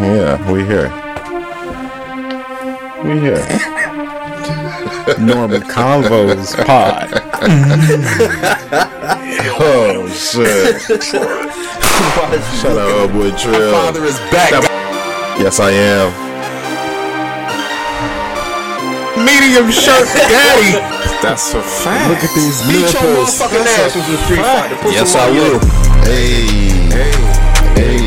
Yeah, we here. We here. Normal Convos Pod. Oh shit! Shut up, boy, Trill. Father is back. Yes, I am. Medium shirt daddy. That's a fact. Look at these Beat your motherfucking ass with the Street Fighter. Put Yes, I will. it. Hey, Hey,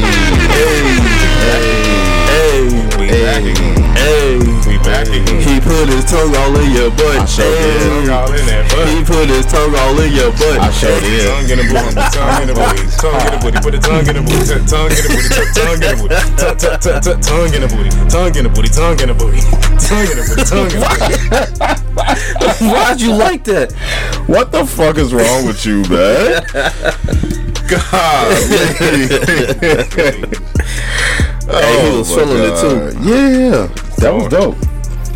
hey, hey, we back again. Hey, We back again. he put his tongue all in your butt. sure did. Tongue all in that butt. He put his tongue all in your butt. I sure did. Tongue in the booty, tongue in the booty, tongue in the booty, put the tongue in the booty, tongue in the booty, tongue in the booty, tongue in the booty, tongue in the booty, tongue in the booty, tongue in the booty, tongue in the booty. Why'd you like that? What the fuck is wrong with you, man? God. Hey, he oh was my feeling it too. Yeah, that was dope.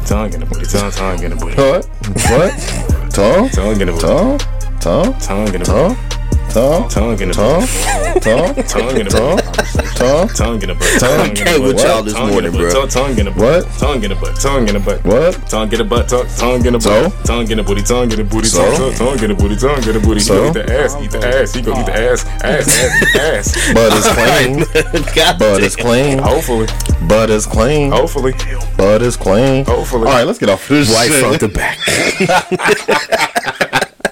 Tongue in the booty, tongue, tongue in the booty, What? What? Tongue? tongue in the booty, Tongue? Tongue? tongue in the booty, Tongue? Tongue in the Tongue? booty, Tongue? tongue in the Tongue? booty. Tongue? Tongue in the butt. Tongue? Tongue in Can't the with butt. y'all this Tongue in morning, the butt. bro. Tongue- Tongue in the butt. What? Tongue in the butt. Tongue in the butt. What? Tongue in the butt. Tongue, tongue in the So? butt. Tongue in the booty. Tongue in the booty. So? Tongue, tongue, tongue in the booty. Tongue in the booty. He So? go eat the ass. Eat the ass. He go eat the ass. Ass. Ass. Ass. But it's clean. God But it's clean. Hopefully. But it's clean. Hopefully. But it's clean. Hopefully. All right, let's get off this White shit. front to back.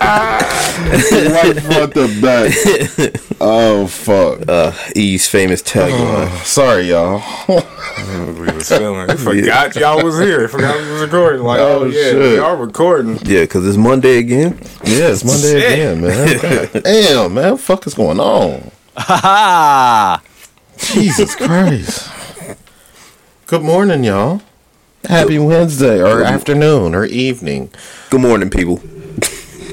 White front to back. Oh fuck. Uh, E's famous tagline. Sorry, y'all. We was feeling. We forgot y'all was here. Forgot we was recording. Like, oh, Oh, yeah, shit. y'all recording. Yeah, cause it's Monday again. yeah, it's Monday Shit. again, man. God Damn, man. What the fuck is going on? Jesus Christ. Good morning, y'all. Happy Wednesday or afternoon or evening. Good morning, people.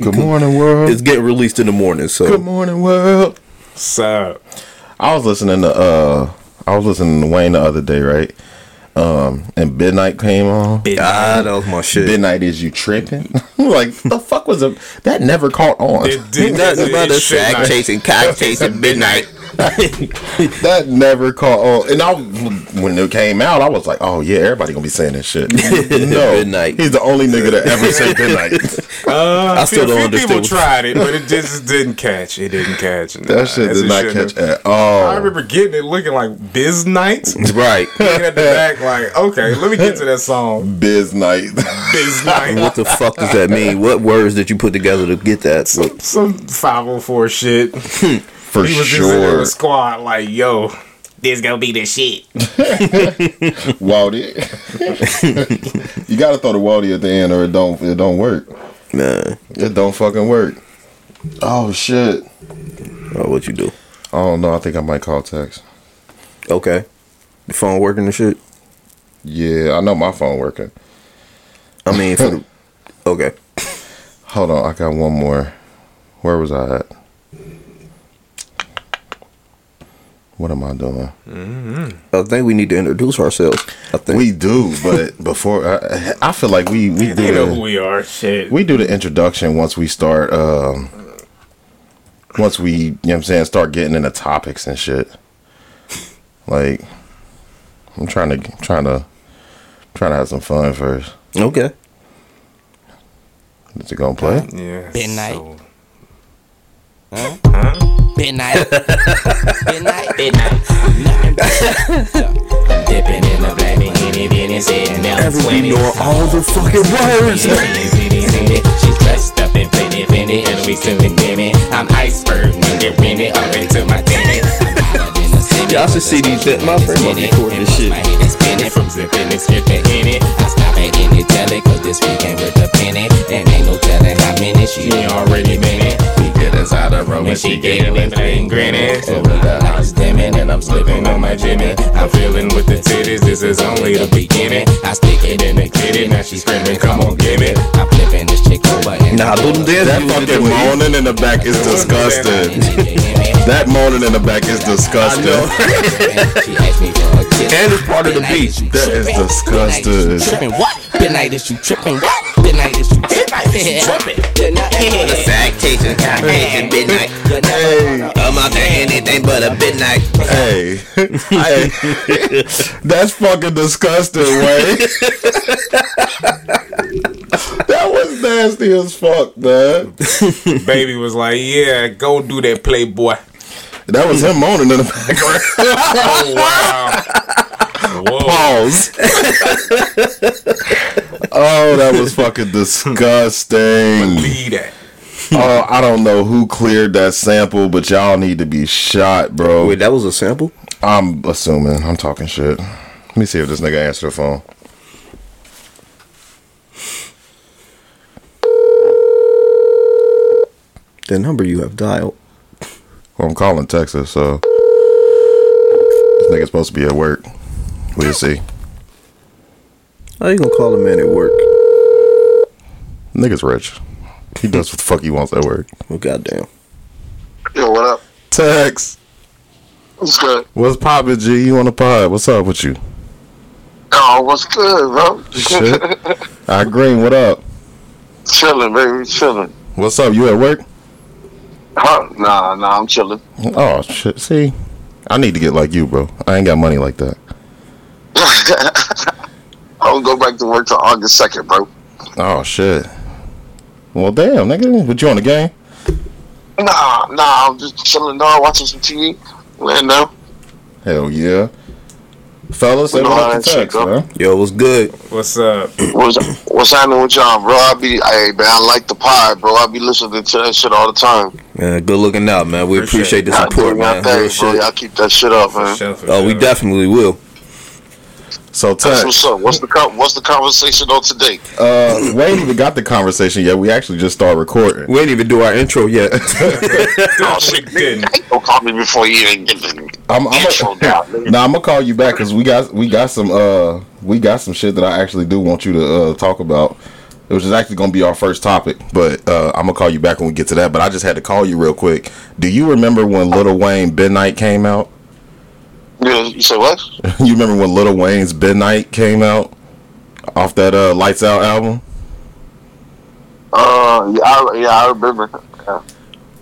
Good morning, world. It's getting released in the morning, so Good morning, world. So, I was listening to uh I was listening to Wayne the other day, right? Um and Midnight came on. ah, that was my shit. Midnight is you tripping? like the fuck was it? That never caught on. it did Nothing about it a sack chasing, cock chasing, midnight. that never caught on. And I when it came out, I was like, oh yeah, everybody gonna be saying this shit. no, Midnight. He's the only nigga that ever said Midnight. Uh, I still few don't people understand what- tried it, but it just didn't catch. It didn't catch. Nah, That shit as did not catch have. at all. I remember getting it looking like Biz Night. Looking Right. at the back, like, okay, let me get to that song. Biz Night. Biz Night. What the fuck does that mean? What words did you put together to get that? What- Some 504 shit. For He was just in there sure. squad, like, yo, this gonna be the shit. Waldy. you gotta throw the Waldy at the end or it don't it don't work. Nah. It don't fucking work. Oh shit. oh, what you do? I don't know. I think I might call text. Okay, the phone working and shit. Yeah, I know my phone working. I mean, for the, okay. Hold on, I got one more. Where was I at? What am I doing? I think we need to introduce ourselves. I think We do, but before I, I feel like we we They know who do we are. Shit. we do the introduction once we start. Um, once we, you know, what I'm saying, start getting into topics and shit. Like, I'm trying to trying to trying to have some fun first. okay. Is it gonna play? yeah. Midnight. so- Midnight. Midnight. Midnight. I'm dipping in the black bikini, bikini, sitting down Everybody know all the fucking words. She's dressed up in pretty Fendi and we swimming dimmy. I'm iceberg, nigga, winning up into my tinny. Y'all should see these. My friend was recording this shit. My head is spinning from zipping and skipping in it. I stop at any telly, cause this weekend with the penny. And ain't no telling how many she already been in. We get inside the room and she giggling and grinning. So with the lights dimming and I'm slipping on my Jimmy. I'm feeling with the titties, this is only the beginning. I stick it in the kitty, now she screaming, come on, give it. I'm flipping this chick over and Nah, do them dance That fucking with it. moaning in the back is disgusting. That moaning in the back is disgusting. she asked me for a kiss, And it's part of the beat. That is disgusting. Tripping what? Midnight is you tripping what? Midnight is you tripping. The citation, citation, midnight. I'm out there anything but a midnight. Hey, hey, that's fucking disgusting, way. that was nasty as fuck, man. Baby was like, yeah, go do that, Playboy. That was him moaning in the background. Oh, wow. Whoa. Pause. oh, that was fucking disgusting. Believe that. Oh, I don't know who cleared that sample, but y'all need to be shot, bro. Wait, that was a sample? I'm assuming. I'm talking shit. Let me see if this nigga answered the phone. The number you have dialed. Well, I'm calling Texas, so this nigga's supposed to be at work. We'll see. How you gonna call a man at work? Nigga's rich. He does what the fuck he wants at work. Well, goddamn. Yo, what up? Tex, What's good? what's poppin', G? You on the pod? What's up with you? Oh, what's good, bro? Shit. I agree. What up? chilling, baby, chilling. What's up? You at work? Huh? Nah, nah, I'm chilling. Oh shit. See, I need to get like you, bro. I ain't got money like that. I don't go back to work till August second, bro. Oh shit. Well, damn, nigga. But you on the game? Nah, nah, I'm just chilling, dog, watching some TV. Man, no. Hell yeah. Fellas, We know everyone how can that shit text, go. man. Yo, what's good? What's up? What's what's happening with y'all, bro? I be, hey, man, I like the pod, bro. I be listening to that shit all the time. Man, good looking out, man. We Appreciate appreciate the support, y'all man. thing, Real bro. shit. Y'all keep that shit up, man. Sure, for Oh, we definitely will. So That's text. what's up. What's the co- what's the conversation on today? Uh, we ain't even got the conversation yet. We actually just started recording. We ain't even do our intro yet. Oh, shit, nigga, don't call me before you even get the I'm, I'm intro down. Nah, I'm gonna call you back because we got we got some uh we got some shit that I actually do want you to uh talk about. It was actually gonna be our first topic, but uh, I'm gonna call you back when we get to that. But I just had to call you real quick. Do you remember when Little Wayne Midnight came out? Yeah, you say what? you remember when Little Wayne's Midnight came out off that uh Lights Out album? Uh, yeah, I, yeah, I remember. Yeah.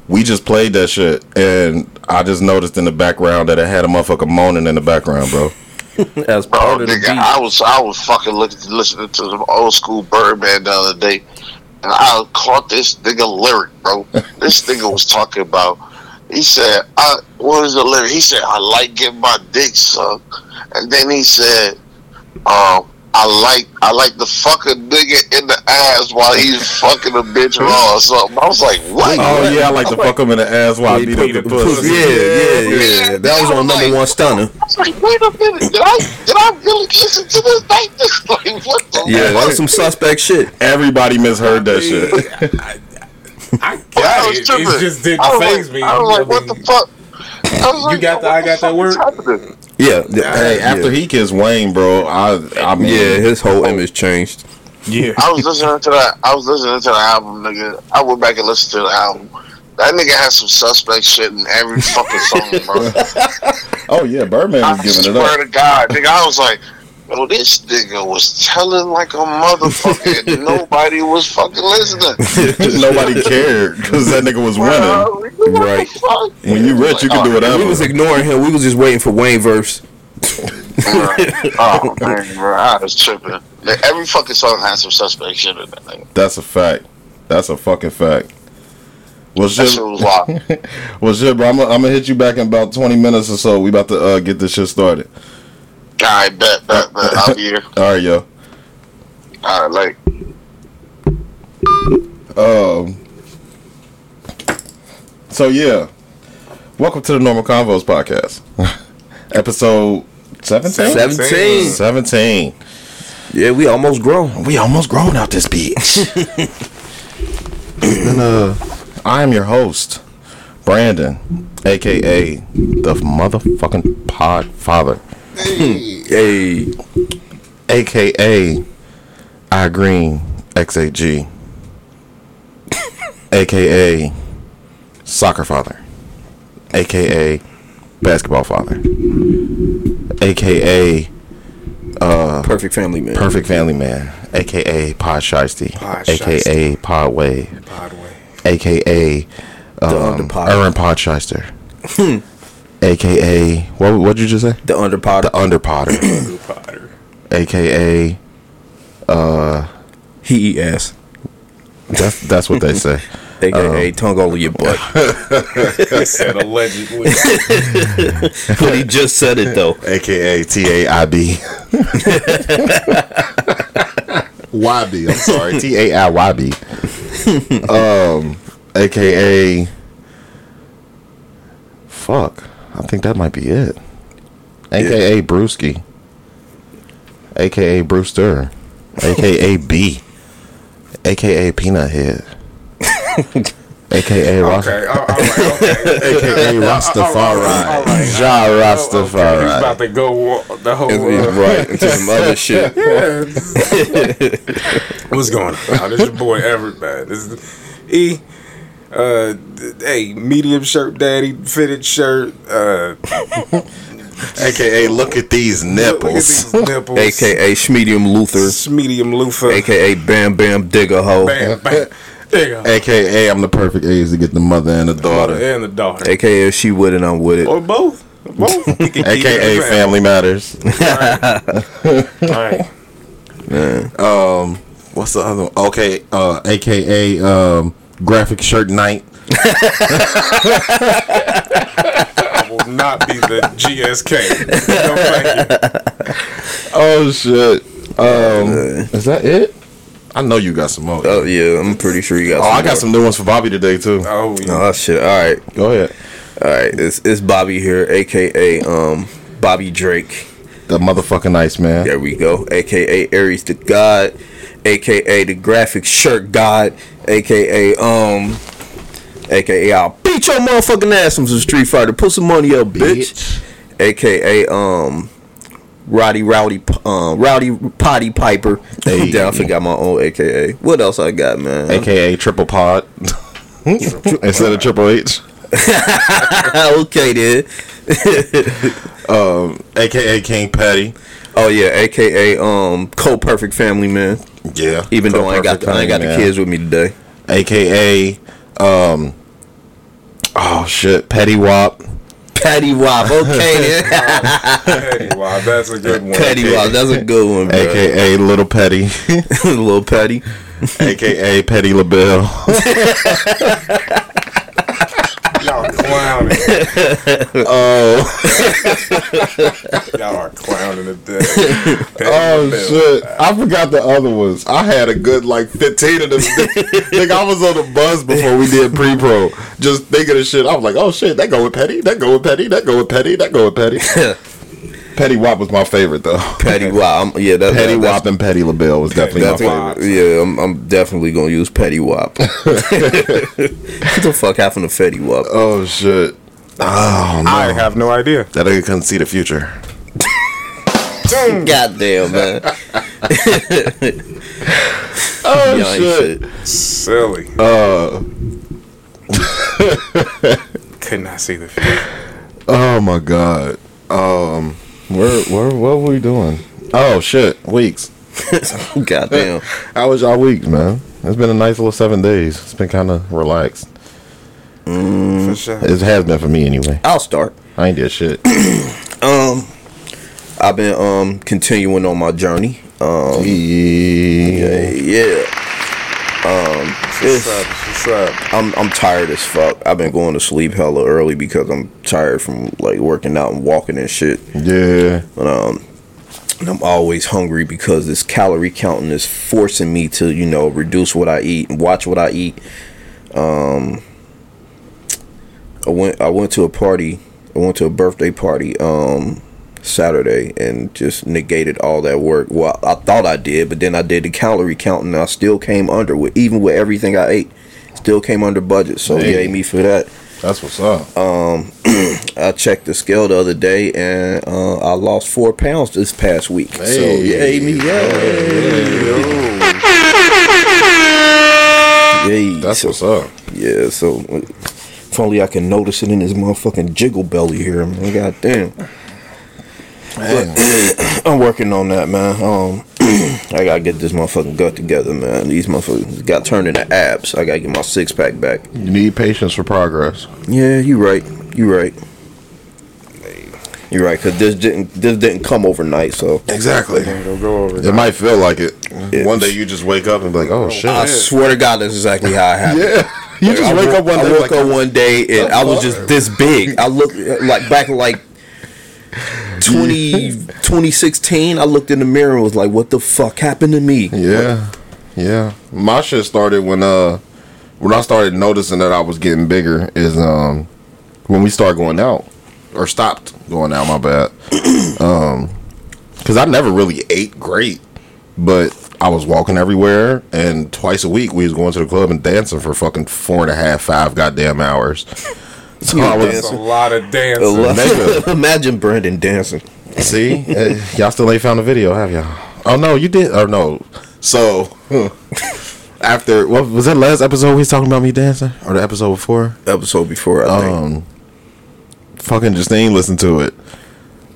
We just played that shit, and I just noticed in the background that it had a motherfucker moaning in the background, bro. As Bro, part of the nigga, beat. I was I was fucking looking, listening to the old school Birdman the other day, and I caught this nigga lyric, bro. this nigga was talking about. He said, "I what is the lyric?" He said, "I like getting my dick sucked," and then he said, "Um, I like I like the fucking nigga in the ass while he's fucking a bitch raw or something." I was like, "What?" Oh yeah, I like to fuck him in the ass while I beat up the pussy. Yeah, yeah, yeah. That was on number one stunner. I was like, "Wait a minute, did I did I really listen to this like this? Like, what the?" Yeah, that was some suspect shit. Everybody misheard that shit. I I got was it. tripping. It just didn't phase like, me. I was like, what the fuck? I was like, got the I got that word? is happening? Yeah, Hey, after yeah. he kissed Wayne, bro, I I mean, yeah, his whole oh. image changed. Yeah. I was listening to that. I was listening to the album, nigga. I went back and listened to the album. That nigga has some suspect shit in every fucking song, bro. oh yeah, Birdman I was giving it up. swear up. to God, nigga. I was like, yo, this nigga was telling like a motherfucker, and nobody was fucking listening. Nobody cared because that nigga was winning. Bro, nigga, what the Right. fuck? When you rich, you can do whatever. We was ignoring him. We was just waiting for Wayne verse. oh man, bro, I was tripping. Like, every fucking song has some suspect shit in that thing. That's a fact. That's a fucking fact. Well, That shit, shit was wild. well, shit, bro. I'm gonna I'm gonna hit you back in about 20 minutes or so. We about to uh, get this shit started. Alright, bet, bet, bet. I'll be here. All right, yo. Alright, like. Um. So yeah, welcome to the Normal Convos podcast, episode 17? Seventeen. 17. Yeah, we almost grown. We almost grown out this bitch. and uh, I am your host, Brandon, aka the motherfucking Pod Father, Hey, aka I Green XAG, aka Soccer Father, aka Basketball Father. aka Perfect family man. Perfect Family Man, aka Pod Shiesty, Pod aka Pod Wave, Podway. aka The um, Underpod. Aaron Podshyster, aka what? What'd you just say? The underpod. The Underpotter, Blue Potter. aka he eat ass. that's that's what they say. AKA tongue all of your butt. Said allegedly. but he just said it though. aka T A I B. Y B. I'm sorry. T A I Y B. Um, aka. Fuck. I think that might be it. AKA Brewski. AKA Brewster. AKA B. AKA Peanut Head. AKA Ross. Okay, all all right, okay. AKA Rastafari. Ja okay, he's about to go the whole. Uh, right into some other shit. What's going on? This is your boy Everett, man. This is E. Uh, hey, medium shirt, daddy, fitted shirt. Uh, AKA look at these look at nipples. these nipples. AKA Schmedium Luther. This medium loofah. AKA Bam Bam Digger Ho. Bam, bam. There you go. AKA I'm the perfect age to get the mother and the daughter. And the daughter. AKA if she with it, I'm with it. Or both. Both. You can keep AKA Family Matters. All right. Man. Um, what's the other one? Okay, uh, AKA um, Graphic Shirt Night. I will not be the GSK. No. Oh shit. Um, is that it? I know you got some more. Oh yeah, I'm pretty sure you got. Oh, I got more. some new ones for Bobby today too. Oh, yeah. Oh shit! All right, Go ahead. all right. It's it's Bobby here, AKA um Bobby Drake. The motherfucking nice man. There we go. AKA Aries the God, AKA the graphic shirt God, AKA um, AKA I'll beat your motherfucking ass from some Street Fighter. Put some money up, bitch. AKA um, Roddy Rowdy um Rowdy Potty Piper. Hey. Damn, I forgot my own AKA. What else I got, man? AKA Triple Pod. Instead of Triple H. okay then. Um, AKA King Patty. Oh yeah, AKA um co perfect family man. Yeah. Even though I ain't got I ain't got the Perfect kids with me today. AKA um Oh shit, Petty Wop. Petty Wop, okay then. Petty, wow, that's a good one. Petty Wop, that's a good one, bro. AKA Little Petty. Little Petty. AKA Petty LaBelle. Y'all clowning. Oh, Y'all are clowning to death. Oh shit. I forgot the other ones. I had a good like 15 of them. Think I was on the bus before we did pre pro. Just thinking of shit. I was like, oh shit, that go with Petty, that go with Petty, that go with Petty, that go with Petty. Petty Wop was my favorite though. Petty Wop. I'm, yeah, that, Petty that, Wop and Petty LaBelle was definitely my That's, favorite. yeah, I'm, I'm definitely gonna use Petty Wop. what the fuck happened to Fetty Wap? Oh shit. Oh no. I have no idea. that nigga couldn't see the future. Goddamn, man. Oh Y'all shit. Silly. Uh Could not see the future. oh my god. Um where where what were we doing? Oh shit, weeks. Goddamn. How was y'all week, man? It's been a nice little seven days. It's been kind of relaxed. For sure. It has been for me anyway. I'll start. I ain't did shit. Um, I've been um continuing on my journey. Um, yeah. yeah. Um, What's it's, up? What's up? I'm I'm tired as fuck. I've been going to sleep hella early because I'm tired from like working out and walking and shit. Yeah. But um, and I'm always hungry because this calorie counting is forcing me to you know reduce what I eat and watch what I eat. Um, I went I went to a party. I went to a birthday party um Saturday and just negated all that work. Well, I thought I did, but then I did the calorie counting and I still came under with even with everything I ate. Still came under budget, so Hey. yay me for that. That's what's up. Um, I checked the scale the other day and uh, I lost four pounds this past week. So Hey. yay me, yay, yay. That's so, what's up. yeah. So if only I can notice it in this motherfucking jiggle belly here, man. God damn. I'm working on that, man. Um, I gotta get this motherfucking gut together, man. These motherfuckers got turned into abs. I gotta get my six pack back. You need patience for progress. Yeah, you right. You right. You're right, cause this didn't this didn't come overnight. So Exactly. Don't go over. It might feel like it. Yeah. One day you just wake up and be like, oh shit. I swear to God, that's exactly how it happened. yeah. You just I wake woke, up one I day woke like, up one day and I was just this big. I looked like back like 20, 2016. I looked in the mirror and was like, "What the fuck happened to me?" Yeah, yeah. My shit started when uh when I started noticing that I was getting bigger is um when we started going out or stopped going out. My bad. um, because I never really ate great, but I was walking everywhere, and twice a week we was going to the club and dancing for fucking four and a half, five goddamn hours. So I was It's a lot of dancing. Nigga. Imagine Brandon dancing. See, uh, y'all still ain't found the video, have y'all? Oh no, you did. Or no. So after what was that last episode? We was talking about me dancing, or the episode before? Episode before, I think. Um, fucking Justine listened to it.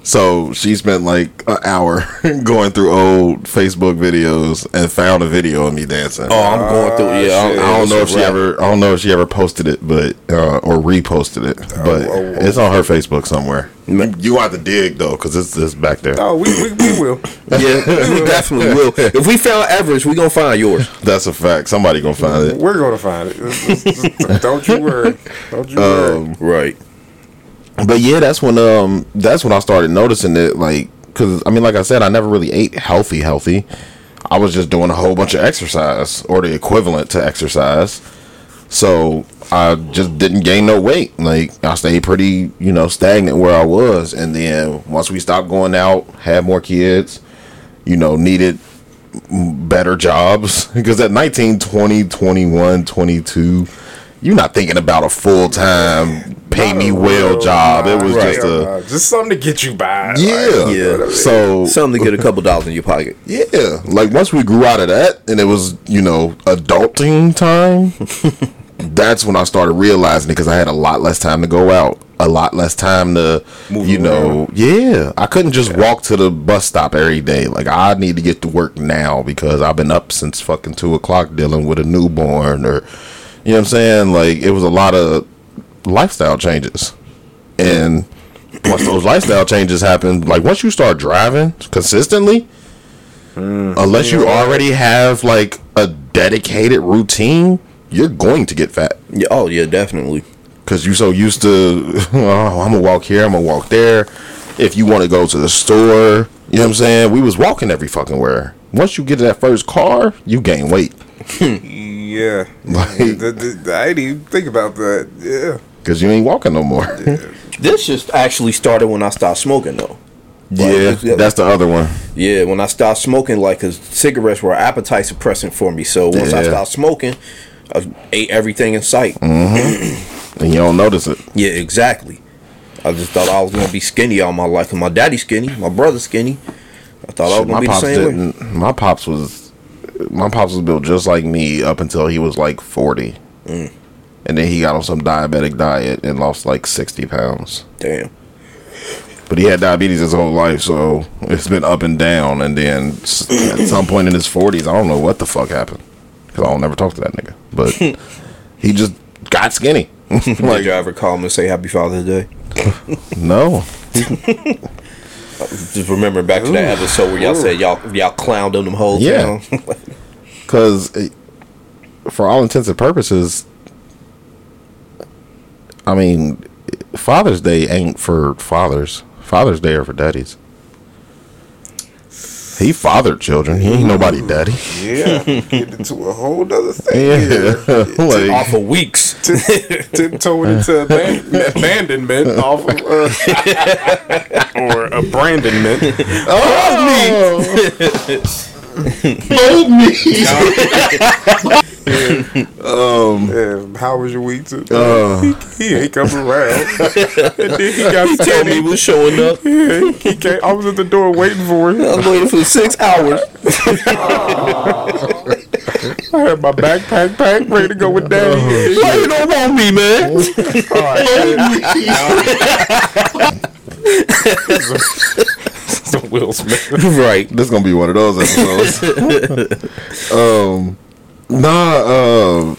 So she spent like an hour going through old Facebook videos and found a video of me dancing. oh, I'm going through. Yeah, Ah, I'm, shit. I don't know if she wrap. ever. I don't know if she ever posted it, but uh, or reposted it. But oh, it's on her Facebook somewhere. Ma- You have to dig though, because it's it's back there. Oh, we, we, we will. Yeah, we definitely will. If we found average, we gonna find yours. That's a fact. Somebody gonna find it. We're gonna find it. It's- it's- it's- Don't you worry. Don't you worry. Um, Right. But yeah, that's when um that's when I started noticing it. Like, cause I mean, like I said, I never really ate healthy, healthy. I was just doing a whole bunch of exercise or the equivalent to exercise. So I just didn't gain no weight. Like I stayed pretty, you know, stagnant where I was. And then once we stopped going out, had more kids, you know, needed better jobs because at 19, 20, 21, 22, you're not thinking about a full time pay me well job. It was Right. just a just something to get you by. yeah. Yeah. So Something to get a couple dollars in your pocket. yeah, like once we grew out of that and it was, you know, adulting time, that's when I started realizing it because I had a lot less time to go out, a lot less time to, Move you know, yeah. I couldn't just walk to the bus stop every day. Like I need to get to work now because I've been up since fucking two o'clock dealing with a newborn or, you know what I'm saying? Like it was a lot of lifestyle changes, and once those lifestyle changes happen, like once you start driving consistently, mm. unless you already have like a dedicated routine, you're going to get fat Yeah. Oh yeah, definitely. because you're so used to. Oh, I'm gonna walk here. I'm gonna walk there. If you want to go to the store, you know what I'm saying. We was walking every fucking where. Once you get to that first car, you gain weight Yeah. Like- The- the- I didn't even think about that. Yeah. because you ain't walking no more. This just actually started when I stopped smoking though. yeah, that's the other one. Yeah, when I stopped smoking, like, cause cigarettes were appetite suppressant for me. So once I stopped smoking, I ate everything in sight. Mm-hmm. and you don't notice it. Yeah, exactly. I just thought I was gonna be skinny all my life. 'cause my daddy's skinny, my brother's skinny. I thought I was gonna be the same way. My pops was, my pops was built just like me up until he was like forty, Mm. and then he got on some diabetic diet and lost like sixty pounds. Damn. But he had diabetes his whole life, so it's been up and down. And then at some point in his forties, I don't know what the fuck happened because I don't never talk to that nigga. But he just got skinny. Did like you ever call him and say Happy Father's Day? no, Just remembering back to that episode where y'all said y'all y'all clowned on them whole Yeah. because for all intents and purposes, I mean, Father's Day ain't for fathers. Father's Day are for daddies. He fathered children. He ain't nobody daddy. Yeah. Get into a whole other thing. Yeah, like Off of weeks. tiptoeing into aban- abandonment off of uh, or abandonment. Um, yeah, um, how was your week? Too? Uh, he, he ain't come around. and then he got He told me he was showing up. Yeah, he came, I was at the door waiting for him. I was waiting for six hours. I had my backpack packed, ready to go with daddy. Uh-huh. Why you don't want me, man? Will Smith. right. This is gonna be one of those episodes. um, nah. Uh,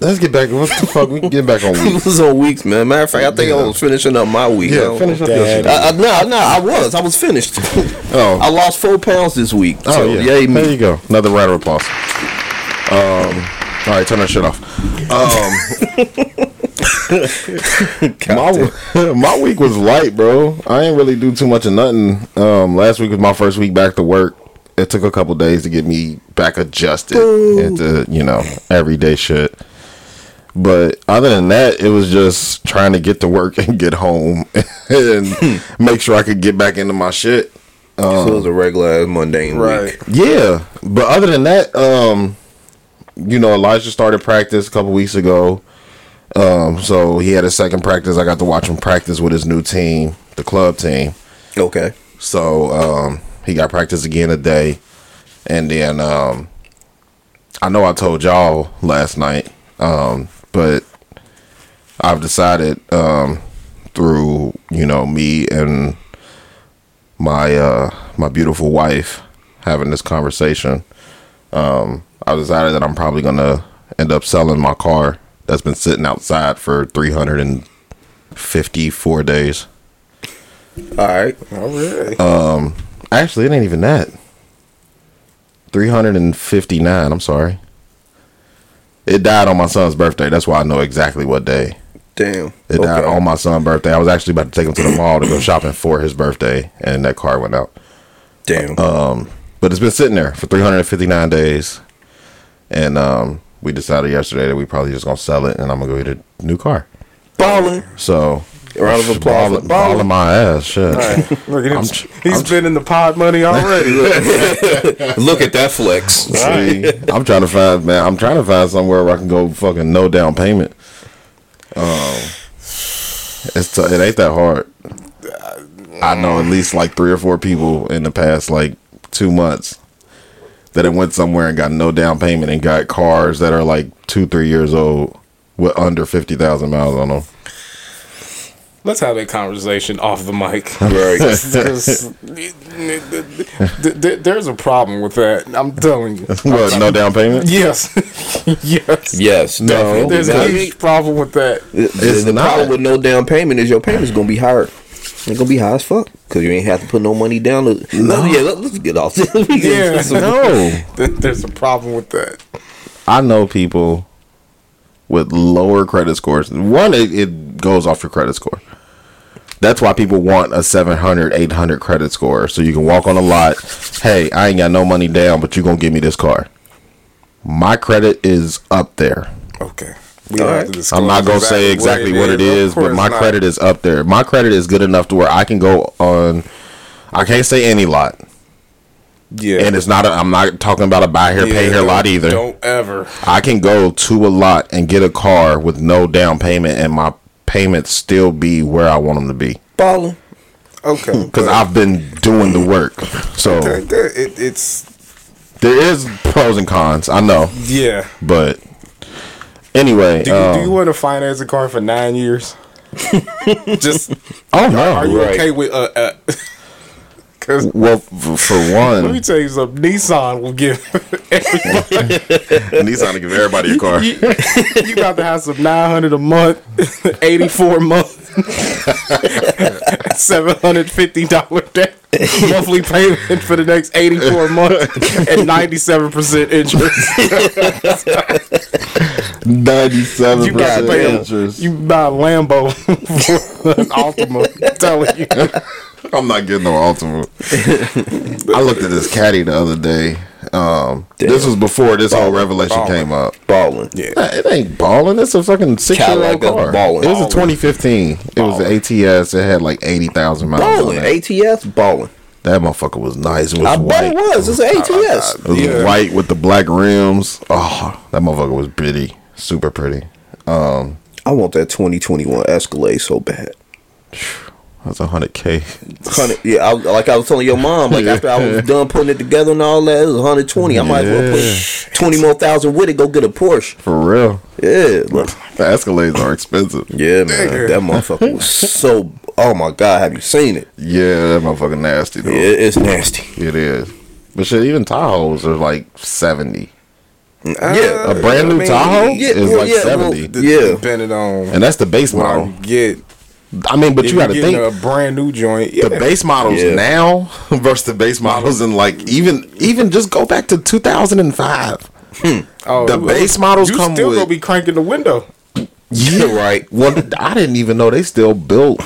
let's get back. What the fuck? We can get back on It weeks. was on weeks, man. Matter of fact, I think I Yeah. was finishing up my week. Yeah, yo. finish up your shit. I, I, no, no, I was. I was finished. Oh. I lost four pounds this week. Oh yeah. yay there me. you go. Another round of applause. Um. All right, turn that shit off. Um, my my week was light, bro. I ain't really do too much of nothing. Um, last week was my first week back to work. It took a couple days to get me back adjusted into you know everyday shit. But other than that, it was just trying to get to work and get home and make sure I could get back into my shit. so it was a regular ass mundane week. Yeah, but other than that, um, you know, Elijah started practice a couple weeks ago. Um, so he had a second practice. I got to watch him practice with his new team, the club team. Okay. So um, he got practice again today, and then um, I know I told y'all last night, um, but I've decided um, through you know me and my uh, my beautiful wife having this conversation. Um, I decided that I'm probably gonna end up selling my car that's been sitting outside for 354 days. All right. All right. Um, actually, it ain't even that. 359, I'm sorry. It died on my son's birthday. That's why I know exactly what day. Damn. It died Okay. on my son's birthday. I was actually about to take him to the mall to go shopping for his birthday, and that car went out. Damn. Um, but it's been sitting there for 359 days. And um, we decided yesterday that we probably just going to sell it, and I'm going to go get a new car. balling. So, round of applause. balling, Balling. balling my ass. Shit. Look at him. I'm He's I'm tr- spending the pod money already. Look at that flex. See, I'm trying to find man. I'm trying to find somewhere where I can go fucking no down payment. Um, it's t- it ain't that hard. I know at least like three or four people in the past like two months that it went somewhere and got no down payment and got cars that are like two three years old with under fifty thousand miles on them. Let's have that conversation off the mic. Right. There's, there's a problem with that. I'm telling you. What no down payment? Yes. yes. Yes. No. There's a huge problem with that. The, It's the not. problem with no down payment is your payment's gonna be higher. It's gonna be high as fuck because you ain't have to put no money down. To, no. Yeah, let, us get off this. We Yeah. No. There's a problem with that. I know people with lower credit scores. One, it, it goes off your credit score. That's why people want a 700, 800 credit score. So you can walk on a lot. Hey, I ain't got no money down, but you going to give me this car. My credit is up there. Okay. We All don't have to I'm not going to say exactly what it is, Of but my not. credit is up there. My credit is good enough to where I can go on. I can't say any lot. Yeah. And it's not, a, I'm not talking about a buy here, pay here lot either. Don't ever. I can go to a lot and get a car with no down payment and my payments still be where I want them to be balling. Okay. because I've been doing the work. So Okay, good. It, it's there is pros and cons, I know, yeah. but anyway, Do you, um, do you want to finance a car for nine years? Just oh no, are you right. okay with uh? uh well for one let me tell you something. Nissan will give Nissan to give everybody a car. you, you about to have some nine hundred a month, eighty four month, seven hundred fifty dollar debt monthly payment for the next eighty four months at ninety seven percent interest. Ninety-seven You got to percent pay. A, interest. you buy a Lambo for an Altima. I'm telling you. I'm not getting no Altima. I looked at this caddy the other day. Um, this was before this whole revelation Ballin'. came up. Balling. Yeah. Nah, it ain't balling. It's a fucking six year old car. ballin'. It was a Ballin'. 2015. It was the ATS. It had like 80,000 miles Balling. on it. ATS balling. That motherfucker was nice. It was I white. bet it was. It's an ATS. It was Yeah. white with the black rims. Oh, that motherfucker was pretty. Super pretty. Um, I want that 2021 Escalade so bad. that's a hundred K. Hundred, yeah, I, like I was telling your mom, like after I was done putting it together and all that, it was 120. I might as well put 20 more thousand with it, go get a Porsche. For real. Yeah, look. The Escalades are expensive. Yeah, man. Nigga. That motherfucker was so. Oh my god, have you seen it? Yeah, that motherfucker nasty though. Yeah, it's nasty. It is. But shit, even Tahoes are like seventy. Yeah, uh, A brand new I mean, Tahoe yeah, is well, like yeah, well, seventy, D- Yeah. Depending on and that's the base model. Get. I mean, but If you got to think a brand new joint. Yeah. the base models Yeah. now versus the base models and like even even just go back to two thousand and five. Hmm. oh, the base models you come still with- gonna be cranking the window. Yeah, right. Well, I didn't even know they still built.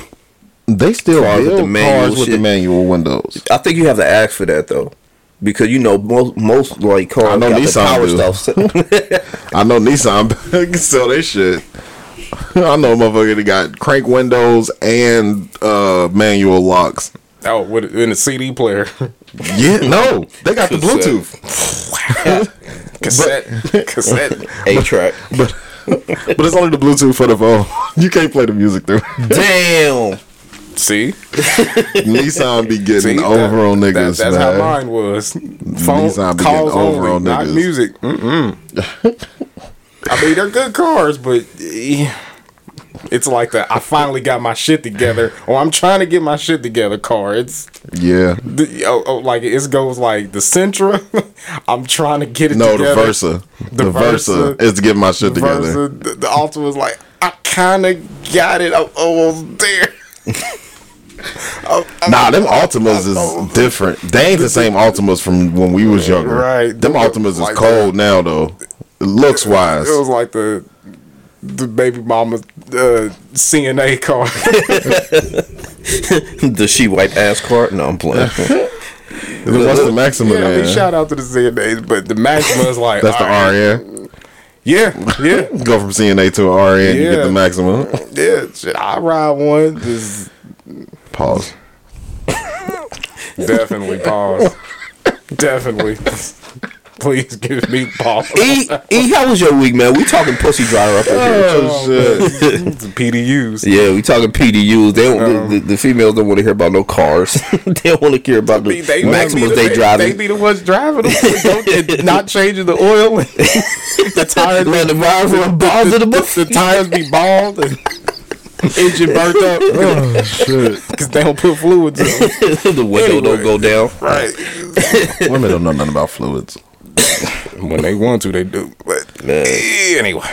They still Cars with build the manual cars with the manual windows. I think you have to ask for that though, because you know most most like cars I know got Nissan the power do. stuff. I know Nissan can sell their shit. I know a motherfucker that got crank windows and uh, manual locks. Oh, with in a CD player, Yeah, no, they got the Bluetooth, cassette, cassette. A track. but but it's only the Bluetooth for the phone. You can't play the music through. Damn. See, Nissan be getting See, over that- on that- niggas, that's man. how mine was. Phone Nissan be calls getting over only, on not niggas. music. Mm-mm. I mean, they're good cars, but eh, it's like that. I finally got my shit together, or I'm trying to get my shit together. Car, it's Yeah, the, oh, oh, like it goes like the Sentra. I'm trying to get it no, the. Versa, the, The Versa, Versa- is to get my shit together. Versa, the, the Altima was like, I kind of got it. I'm almost there. Oh, I'm- Nah, them Altimas is different. They ain't the same Altimas from when we was younger. Right. Them Altimas is Like cold now though. Looks wise. It was like the the baby mama uh, CNA car. the she white ass cart? No, I'm playing. What's the Maxima yeah, I mean, shout out to the CNAs, but the Maxima is like That's the alright, RN. Yeah, yeah, yeah. Go from CNA to an RN, you get the maximum. yeah. shit, I ride one. This Pause. definitely pause. definitely. Please give me pause. E, e, how was your week, man? We talking pussy dryer up in here. Oh shit. PDUs. Yeah, we talking PDUs. They don't. the, the, the females don't want to hear about no cars. they don't want to care about the maximums They, Maximas be the- they They driving. be the ones driving them. Don't- not changing the oil. the tires Let the wire the, from balls the, to the the, the tires be bald and engine burnt up Oh shit. because they don't put fluids in. the window don't go down. Right. Women don't know nothing about fluids. When they want to, they do. But Man. anyway,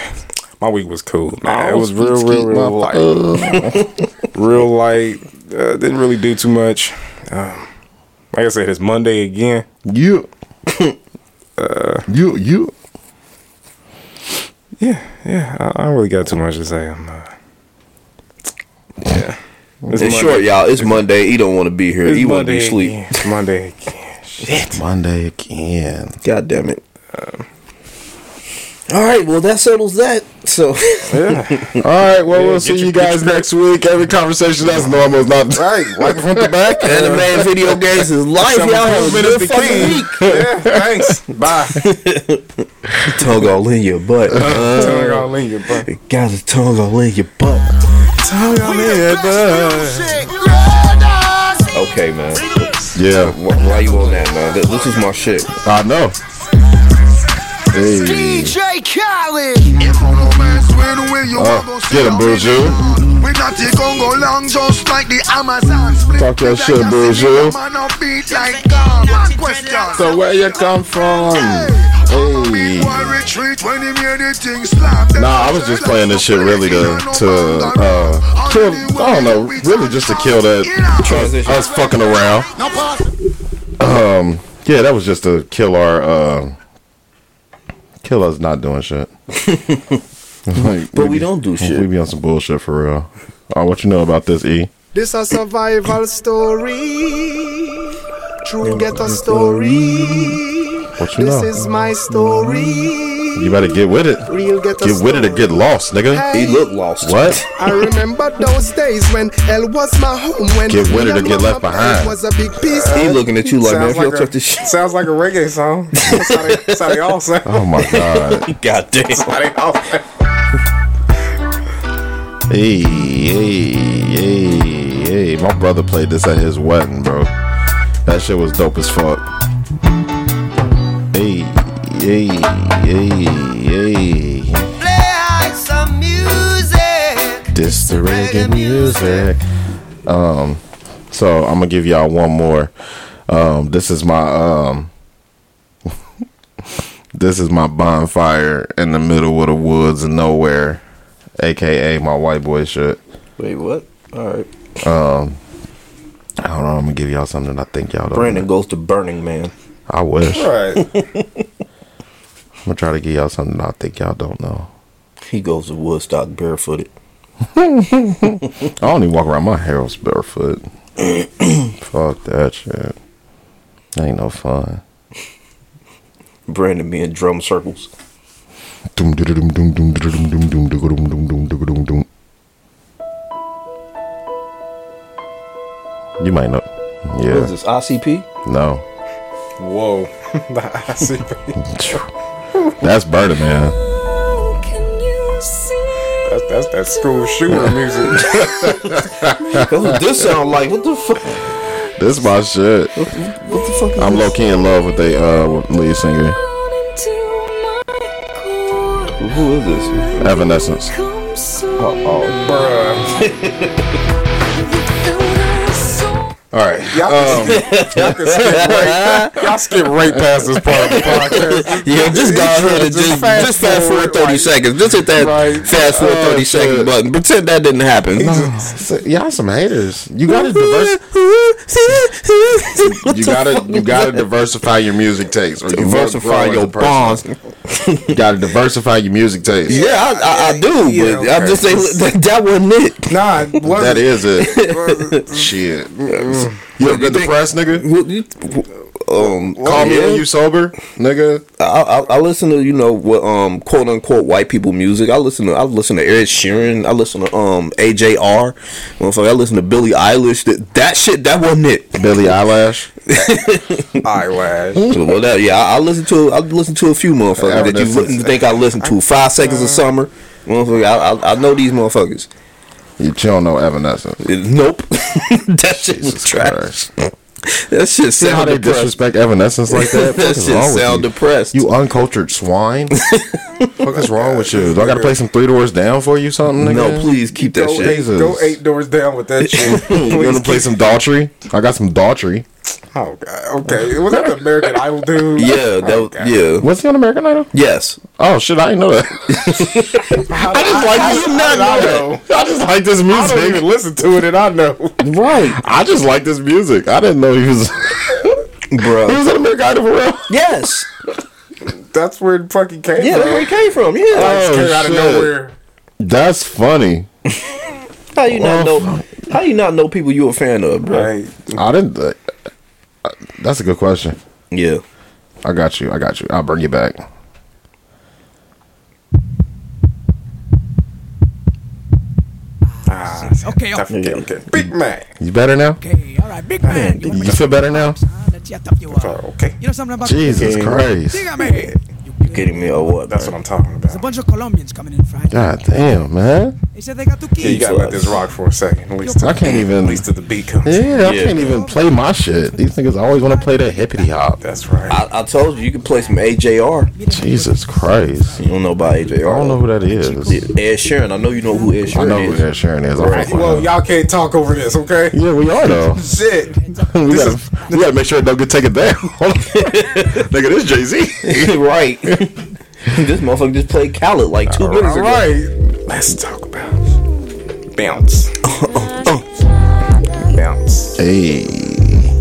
my week was cool. Man. Oh, it was real, real, real light. Real light. Uh, didn't really do too much. Um, like I said, it's Monday again. You. Uh, you you. Yeah, yeah. I, I don't really got too much to say. I'm, uh, yeah. It's In Monday. short, y'all, it's Monday. He don't want to be here. It's he want to be asleep. It's Monday again. Shit. Monday again. God damn it. All right, well that settles that. So Yeah. All right, well, Yeah, we'll see your- you guys next week. Every conversation that's normal is not right. Like front to back. anime and video games is life. Some Y'all have a improvement is good the fucking week. Yeah, thanks. Bye. Tongue all in your butt. Uh, Tongue all in your butt. Got a tongue all in your butt. Tongue all in your butt. Okay, man. Yeah, Why, why you on that, man? Th- This is my shit. I know. Hey, DJ Khaled. Uh, get him, Bourgeois. We not take on go long just like the Amazon. Split Talk your shit, a Bourgeois. Man on beat like God. One question. So where you come from? Hey. Boy retreat when he hear the thing slap. Nah, I was just playing this shit really to to uh kill. I don't know, really just to kill that Transition. us fucking around. Um, yeah, that was just to kill our uh kill us not doing shit. Like, But we be- don't do shit. We be on some bullshit for real. What you know about this, E? This a survival story. True get a story. What you This know? is my story. You better get with it. Real get a Get with it or get lost, nigga. He look lost. What? I remember those days when hell was my home. When Get with it or get mama left behind. Was a big piece. He looking at you like, man, Sounds if you like, a, check this shit. sounds like a reggae song. That's how they, that's how they all sound. Oh my god. God damn. That's how they all sound. Hey, hey, hey, hey. My brother played this at his wedding, bro. That shit was dope as fuck. Hey, hey, hey, hey. It's the reggae music. Um, so I'm gonna give y'all one more. Um, this is my um, this is my bonfire in the middle of the woods of nowhere, aka my white boy shit. Wait, what? All right. Um, I don't know. I'm gonna give y'all something I think y'all. Brandon goes to Burning Man. I wish. Right. I'm gonna try to give y'all something I think y'all don't know. He goes to Woodstock barefooted. I don't even walk around my house barefoot. Fuck that shit. That ain't no fun. Brandon being in drum circles. Doom doom doom doom doom doom doom doom You might know. What is Yeah. this? ICP? No. Whoa. I see. That's Burning Man. That's, that's that school shooter music. That's what this sound like. What the fuck? This my shit. What the fuck is I'm low key in love with the uh lead singer, Who is this? Evanescence. All right. Y'all, um, y'all, can skip right, y'all skip right past this part of the podcast. Yeah, just go ahead and just, just fast forward 30 like, seconds. Just hit that Right. fast forward Oh, 30 second shit. button. Pretend that didn't happen. So, y'all some haters. You gotta diverse. You gotta you gotta diversify your music taste, or you diversify your a bonds. You gotta diversify your music taste. Yeah, I, I, I do, Yeah, but I'm just saying that, that wasn't it. Nah, it wasn't. That is it. Shit. You ever been depressed, nigga? Um, Call me when you sober, nigga. I, I, I listen to you know what um quote unquote white people music. I listen to I listen to Ed Sheeran. I listen to um AJR. Motherfucker, I listen to Billie Eilish. That, that shit that wasn't it. Billy Eyelash. eyelash. well, that, yeah, I, I listen to I listen to a few motherfuckers that you wouldn't think I listen to. Five seconds of summer. Motherfucker, I, I, I know these motherfuckers. You don't know Evanescence. Nope, that shit was trash. That shit See how they depressed. disrespect Evanescence like that? that What is shit wrong with sound you? depressed. You uncultured swine. what is wrong with you? Do I gotta play some Three Doors Down for you, something? Nigga? no, please keep that Go shit. eight, Jesus. go eight doors down with that shit. You wanna play some Daughtry? I got some Daughtry. Oh god. Okay. Was that the American Idol dude? Yeah, that oh, was, yeah. What's he on American Idol? Yes. Oh shit, I didn't know that. How, I just like this. you not know? I just like this music. I don't even music. listen to it, and I know. Right, I just like this music. I didn't know he was. Bro, he was on American Idol for real. Yes. That's where it fucking came Yeah, from. that's where he came from. Yeah. Just Oh, came out of oh, shit. nowhere. That's funny. How you not oh, know? How you not know people you a fan of, bro? Right. I didn't. That's a good question. Yeah. I got you. I got you. I'll bring you back. Ah, Okay, I okay. Okay. Big man. You better now? okay, all right, big man. You, You feel better now? let's get up you are. okay. You know something about Jesus Christ. Dígame. You kidding me or what? That's what I'm talking about. There's a bunch of Colombians coming in Friday. God damn, man. They said they got two keys. Yeah, you gotta let this rock for a second. At least, I can't even. at least till the beat comes. Yeah, I Yeah. can't even play my shit. These niggas always want to play that hippity hop. That's right. I, I told you you can play some AJR. Jesus Christ. You don't know about AJR. I don't know who that is. Ed Sheeran. I know you know who Ed Sheeran is. I Sheeran know who is. Ed Sheeran is. I Right. well, y'all can't talk over this, okay? Yeah, we are though. Shit. we, gotta, we gotta make sure it don't get taken down. Nigga, this Jay Z. right. this motherfucker just played Khaled like two minutes All ago. right. Let's talk about bounce. bounce. Hey,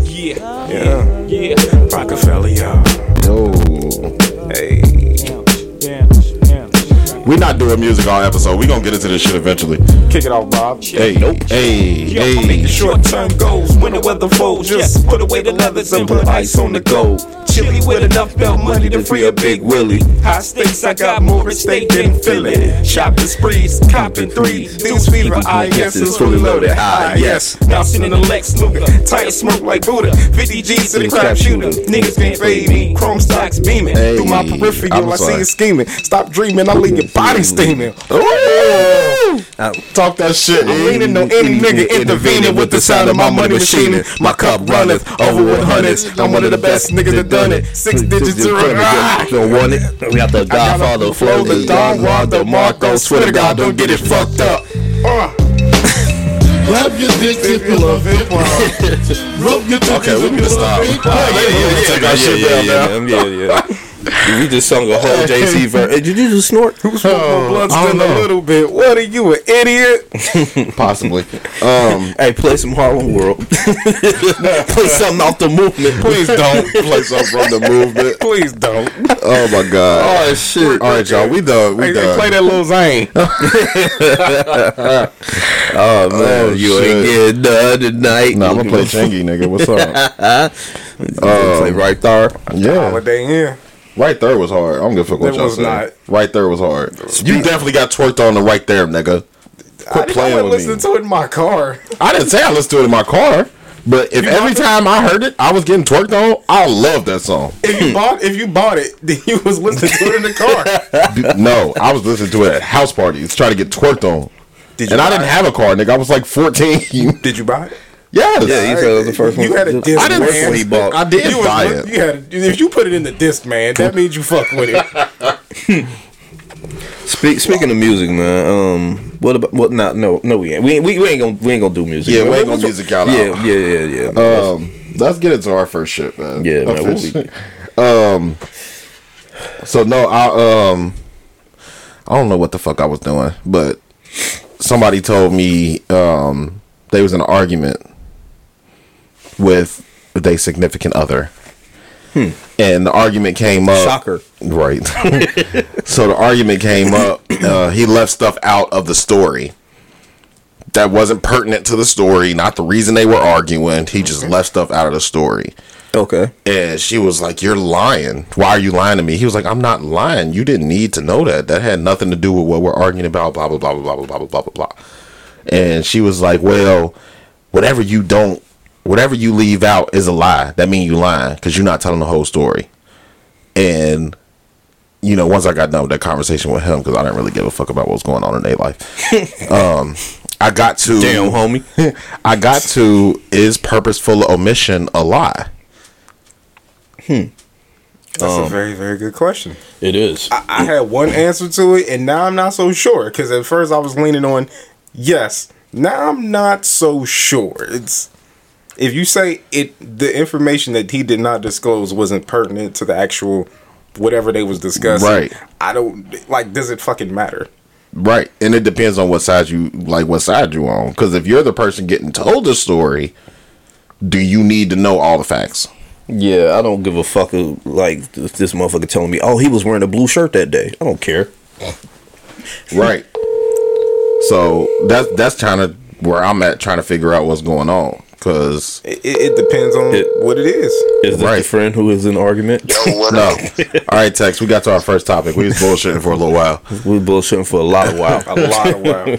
Yeah. Yeah. Rockefeller, y'all. We not doing music all episode. We're gonna get into this shit eventually. Kick it off, Bob. Hey, nope. Hey, hey. Short term goals when the weather folds. Just put away the leathers and put ice on the gold. Chilly with enough belt money to free a big Willie. High stakes, I got more at stake than Philly. Shopping sprees, copping threes. Deuce fever, I guess it's fully loaded. Ah, yes. Now sitting in the Lex Luger. Tight smoke like Buddha. 50 G's to the crap shooter. Niggas can't fade me. Chrome stocks beaming. Through my peripheral, I'm see you scheming. Stop dreaming, I'll leave your body steaming. Talk that shit. I'm leaning on any nigga intervening with the sound of my money machining. My cup runneth over with hundreds. I'm one of the best niggas that done it. Six digits to ah! Don't want it. We got the Godfather, Flow, the Don Juan, the Marco. Swear to God, don't get it fucked up. Grab your dick if you love hip hop. Rub your dick Okay, we if need you to love stop. hip hop. Yeah, yeah, yeah, take our shit down now. yeah, yeah, yeah. We just sung a whole Jay Z verse. Did you just snort? Who's smoking Oh, blunts I a little bit? What are you, an idiot? Possibly. Um, Hey, play some Harlem World. play something off the movement. Please don't. play something from the movement. Please don't. Oh my god. Oh shit! All right, y'all. We done. We Hey, done. play that Lil Zane. Oh man, Oh, you shit. ain't getting done tonight. Nah, I'm gonna play Chingy, nigga. What's up? Uh, play right there. Yeah, Holiday Inn. Right there was hard. I don't give a fuck what It y'all was say. not. Right there was hard. You definitely got twerked on the right there, nigga. I Quit didn't playing I with listening me. to it in my car. I didn't say I listened to it in my car, but if every bought it? time I heard it, I was getting twerked on, I love that song. If you bought, if you bought it, then you was listening to it in the car. No, I was listening to it at house parties, trying to get twerked on. Did you And I didn't it? have a car, nigga. I was like 14. Did you buy it? Yes. Yeah, he said it was the first one. You had a disc I didn't. man. what he bought. I did You buy li- it. You had a, if you put it in the disc, man, that means you fuck with it. Speak, speaking of music, man. Um, what about what? Not no, no. We ain't. We, we, we ain't gonna we ain't gonna do music. Yeah, man. we ain't gonna music y'all Yeah, out. yeah, yeah, yeah. Um, let's get into our first shit, man. Yeah, man, what Officially. um, so no, I um, I don't know what the fuck I was doing, but somebody told me um they was in an argument with their significant other, and the argument came up. Shocker. Right. so the argument came up. Uh, he left stuff out of the story that wasn't pertinent to the story, not the reason they were arguing. He just left stuff out of the story. Okay. And she was like, You're lying. Why are you lying to me? He was like, I'm not lying. You didn't need to know that. That had nothing to do with what we're arguing about, blah, blah, blah, blah, blah, blah, blah, blah, blah, blah. And she was like, Well, whatever you don't, whatever you leave out is a lie. That means you lying because you're not telling the whole story. And, you know, once I got done with that conversation with him, because I didn't really give a fuck about what was going on in their life, um, I got to. Damn, homie. I got to is purposeful omission a lie? Hmm. That's a very, very good question. It is. I, I had one answer to it, and now I'm not so sure. Because at first I was leaning on yes. Now I'm not so sure. It's if you say it, the information that he did not disclose wasn't pertinent to the actual whatever they was discussing. Right. I don't like. Does it fucking matter? Right, and it depends on what side you like, what side you on. Because if you're the person getting told the story, do you need to know all the facts? Yeah, I don't give a fuck. uh, Like this motherfucker telling me, oh, he was wearing a blue shirt that day. I don't care. Right. So that's that's kind of where I'm at, trying to figure out what's going on. Because It, it, it depends on It- what it is. Is this Right. the friend who is in argument? Yo, what no, up? all right, Tex, we got to our first topic. We was bullshitting for a little while. we bullshitting for a lot of while. A lot of wow.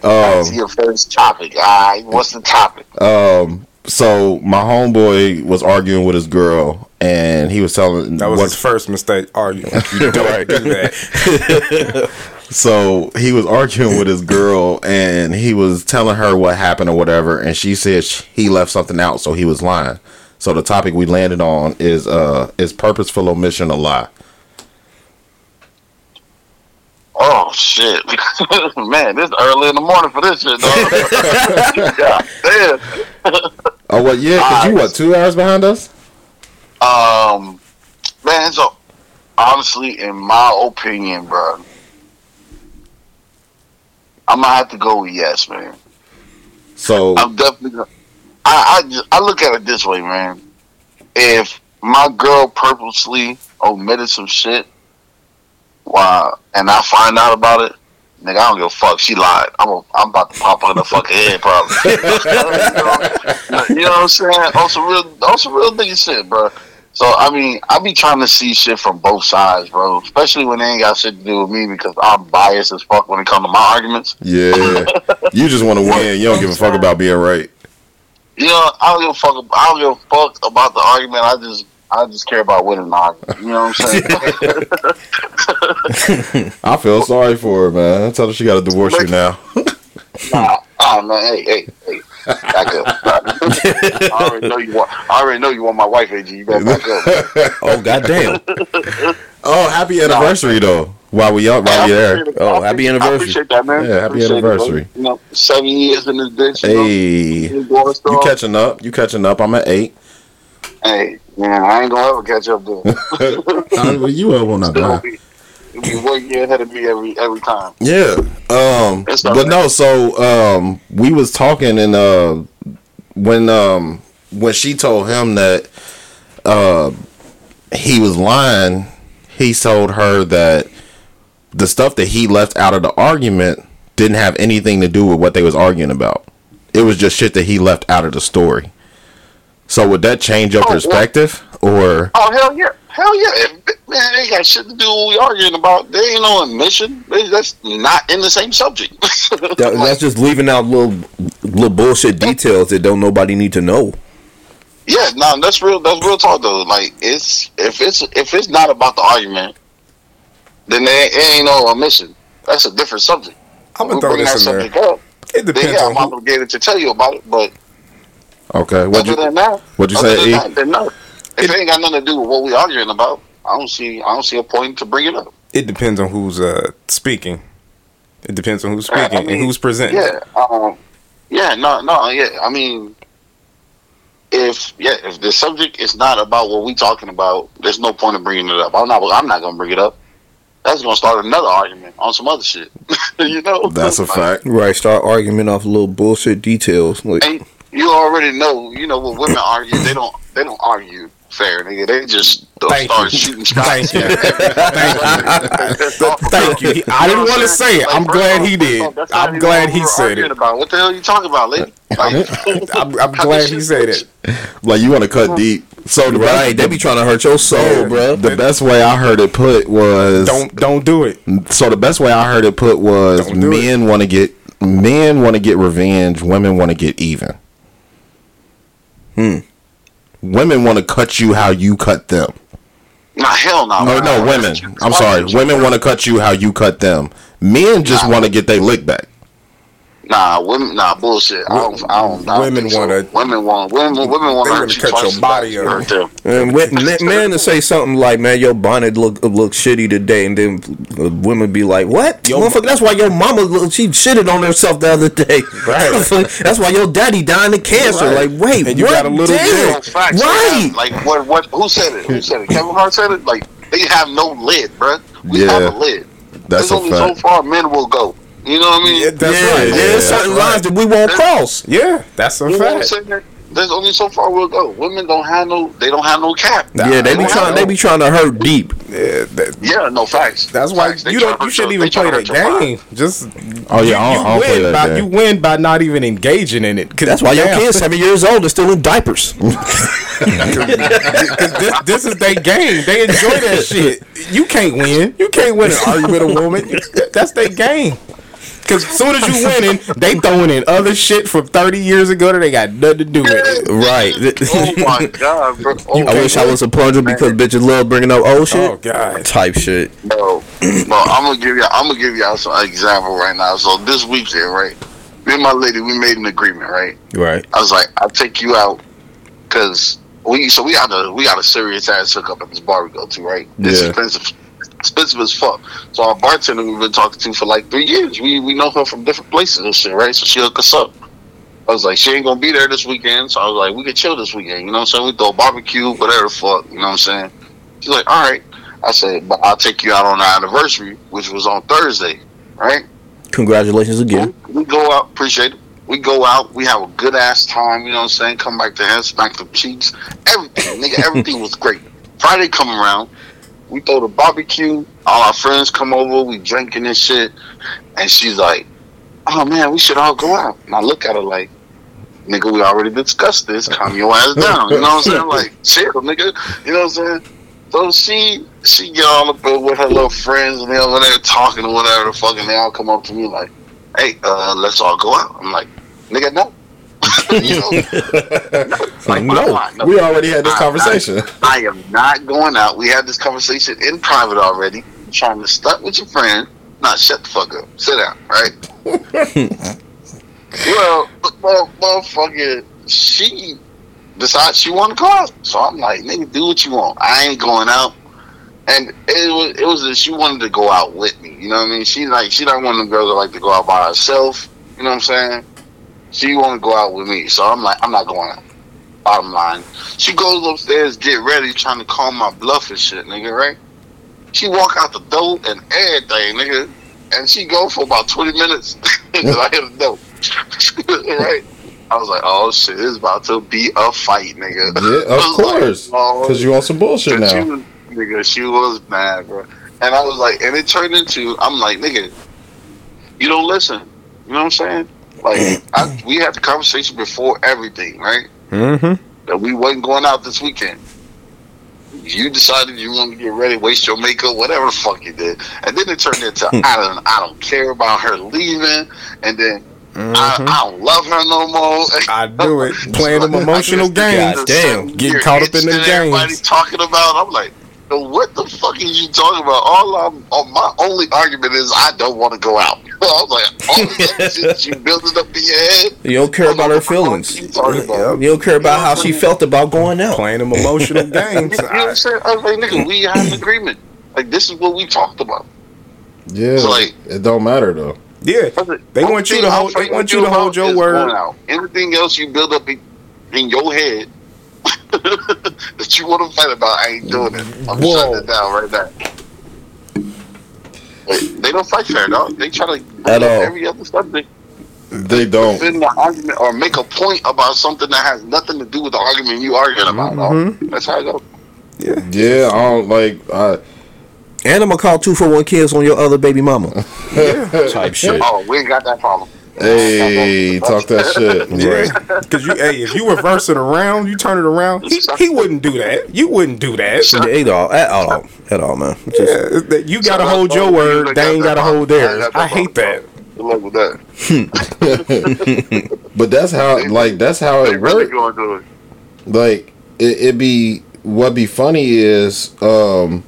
That's your first topic. All right, what's the topic? Um. So my homeboy was arguing with his girl, and he was telling That was what his first mistake. Arguing. You don't do that. So he was arguing with his girl, and he was telling her what happened or whatever, and she said sh- he left something out, so he was lying. So the topic we landed on is uh is purposeful omission a lie? Oh shit, man! This early in the morning for this shit, dog. God. Oh what? Yeah, cause you what two hours behind us? Um, man. So honestly, in my opinion, bro, I'm gonna have to go with yes, man. So I'm definitely. Gonna, I I just I look at it this way, man. If my girl purposely omitted some shit, why, and I find out about it, nigga, I don't give a fuck. She lied. I'm a, I'm about to pop her in the fucking head, probably. you, know, you know what I'm saying? On some real, on some real nigga shit, bro. So I mean, I be trying to see shit from both sides, bro. Especially when they ain't got shit to do with me because I'm biased as fuck when it comes to my arguments. yeah, you just want to win. You don't give a fuck about being right. You know, I don't give a fuck. I don't give a fuck about the argument. I just, I just care about winning the argument. You know what I'm saying? I feel sorry for her, man. I Tell her she got to divorce you now. nah, oh man, hey, hey, hey, back up. I already know you want. I already know you want my wife, AG. You better back up. Oh goddamn! oh, happy anniversary though. While we up, while we there. Oh, happy appreciate- I anniversary. appreciate that, man. Yeah, happy Appreciate anniversary. bro. you know, seven years in this bitch. You Hey, know, you catching up? You catching up? I'm at eight. Hey, man, I ain't gonna ever catch up. Uh, well, you up on that? Be, one year ahead of me every every time. Yeah. Um but no, so um we was talking and uh when um when she told him that uh he was lying, he told her that the stuff that he left out of the argument didn't have anything to do with what they was arguing about. It was just shit that he left out of the story. So would that change your Oh, well- perspective or Oh hell yeah, hell yeah, If- man! They got shit to do. What we arguing about? They ain't no admission. They, that's not in the same subject. That, that's just leaving out little little bullshit details that don't nobody need to know. Yeah, no, that's real. That's real talk though. Like it's if it's if it's not about the argument, then there ain't, it ain't no omission. That's a different subject. I'm gonna throw bring this that in there. subject up. It Then depends yeah, on I'm who. obligated to tell you about it. But okay, what you than that, what'd you other say, than E? that, then no. If it ain't got nothing to do with what we arguing about, I don't see. I don't see a point to bring it up. It depends on who's uh speaking. It depends on who's I speaking mean, and who's presenting. Yeah, um, yeah, no, no, yeah. I mean, if yeah, if the subject is not about what we talking about, there's no point in bringing it up. I'm not. I'm not gonna bring it up. That's gonna start another argument on some other shit. you know, That's a fact. Right, start arguing off little bullshit details. Like, And you already know. You know what women argue, they don't. They don't argue fair, nigga. They just Thank start you. shooting shots. Thank you. Thank you. He- I didn't want to say it. I'm glad he did. I'm glad he said it. About what the hell you talking about, lady? Like, I'm, I'm glad he said it. Like you want to cut deep. So the right, they be trying to hurt your soul, Yeah. bro. the best way I heard it put was Don't don't do it. So the best way I heard it put was do men want to get men want to get revenge, women want to get even. Hmm. Women want to cut you how you cut them. nah, hell no. No, no, women. I'm sorry. Women want to cut you how you cut them. Men just want to get their lick back. Nah, women. Nah, bullshit. I don't. I don't. I don't Women wanna- Women want. Women. Women want to hurt you cut your body bad up. And when, man, man to say something like, "Man, your bonnet look look shitty today," and then uh, women be like, "What? Yo- Motherfucker, that's why your mama look, she shitted on herself the other day. Right. that's why your daddy dying of cancer. Right. Like, wait, And you what? got a little Damn. Facts, right? man. Like what? What? Who said it? Who said it? Kevin Hart said it. Like they have no lid, bruh. We Yeah. have a lid. That's There's a only so far men will go. You know what I mean? Yeah, that's yeah, right. there's certain that's lines that we won't cross. Yeah, that's a You know what I'm fact. There's only so far we'll go. Women don't have no. They don't have no cap. Nah, yeah, they be trying. have They be trying to hurt deep. Yeah, that, Yeah, no facts. that's why Facts. You don't. You shouldn't your- even play that hurt your game. Just Oh yeah, you, I don't, I don't win play by game. you win by not even engaging in it. 'Cause That's why your damn, kid's seven years old and still in diapers. 'cause this, this is their game. They enjoy that shit. You can't win. You can't win an argument with a woman. That's their game. Cause as soon as you winning, they throwing in other shit from thirty years ago that they got nothing to do with it. right. Oh my god, bro. Oh, I wish I was a plunger because bitches love bringing up old shit. Oh god. Type shit. Bro, bro, I'm gonna give you. I'm gonna give y'all some example right now. So this weekend, right? Me and my lady, we made an agreement, right? Right. I was like, I'll take you out because we. So we got a we got a serious ass hookup at this bar we go to, right? It's Yeah. expensive, expensive as fuck. So our bartender we've been talking to for like three years. We we know her from different places and shit, right? So she hooked us up. I was like, she ain't gonna be there this weekend, so I was like, we could chill this weekend. You know what I'm saying? We throw a barbecue, whatever the fuck. You know what I'm saying? She's like, all right. I said, but I'll take you out on our anniversary, which was on Thursday, right? Congratulations again. We go out, appreciate it. We go out, we have a good ass time, you know what I'm saying? Come back to head, smack the cheeks, everything, nigga, everything was great. Friday come around, we throw the barbecue, all our friends come over, we drinking and shit, and she's like, oh man, we should all go out. And I look at her like, nigga, we already discussed this, calm your ass down, you know what I'm saying? Like, chill, nigga, you know what I'm saying? So she she get all up with her little friends and they over there talking or whatever the fuck, and they all come up to me like, "Hey, uh, let's all go out." I'm like, "Nigga, no." You know? no. Like, No, I'm we already had this I- conversation. I, I am not going out. We had this conversation in private already. You're trying to stunt with your friend. Nah, shut the fuck up. Sit down, right? well, well, motherfucker, she decides she want to go out. So I'm like, nigga, do what you want. I ain't going out. and it was it was that she wanted to go out with me. You know what I mean? She like she not one of the girls that like to go out by herself. You know what I'm saying? She want to go out with me, so I'm like I'm not going. out. Bottom line, she goes upstairs, get ready, trying to call my bluff and shit, nigga. Right? She walk out the door and everything, nigga, and she go for about 20 minutes. and I hit the door. right? I was like, oh shit, it's about to be a fight, nigga. Yeah, of was like, course. oh, Because you on some bullshit Cause she now. was, nigga, she was mad, bro. And I was like, and it turned into, I'm like, nigga, you don't listen. You know what I'm saying? Like, I, we had the conversation before everything, right? Mm-hmm. That we wasn't going out this weekend. You decided you wanted to get ready, waste your makeup, whatever the fuck you did, and then it turned into I don't, I don't care about her leaving, and then I, I don't love her no more. I do it. Playing them emotional games. Damn. Getting caught up in them Everybody games. talking about. I'm like, "So what the fuck are you talking about? All I'm, all my only argument is I don't want to go out. I was like, all this other shit you building up in your head. You don't care about her feelings. You about? You don't care about how she felt about going out. Playing them emotional games. You know what I'm saying? I was like, nigga, we had an agreement. Like this is what we talked about. Yeah, So, like- it don't matter though. Yeah. They want you to hold. They want you to hold your word. Out. Anything else you build up in, in your head that you want to fight about, I ain't doing it. I'm Whoa. shutting it down right now. But They don't fight fair, dog. They try to At all. every other subject They don't. defend the argument or make a point about something that has nothing to do with the argument you arguing about. Mm-hmm. That's how it goes. Yeah, yeah. I don't like. I, And I'm gonna call two for one kills on your other baby mama. Yeah. Type shit. Oh, we ain't got that problem. Hey, talk that shit. Yeah. Because you, hey, if you reverse it around, you turn it around. He, he wouldn't do that. You wouldn't do that. At all, at all, at all, man. Just, Yeah, you gotta hold your word. They ain't gotta hold theirs. I hate that. Good luck with that. But that's how, like, that's how it really works. going to it. Like, it, it be what be funny is, um,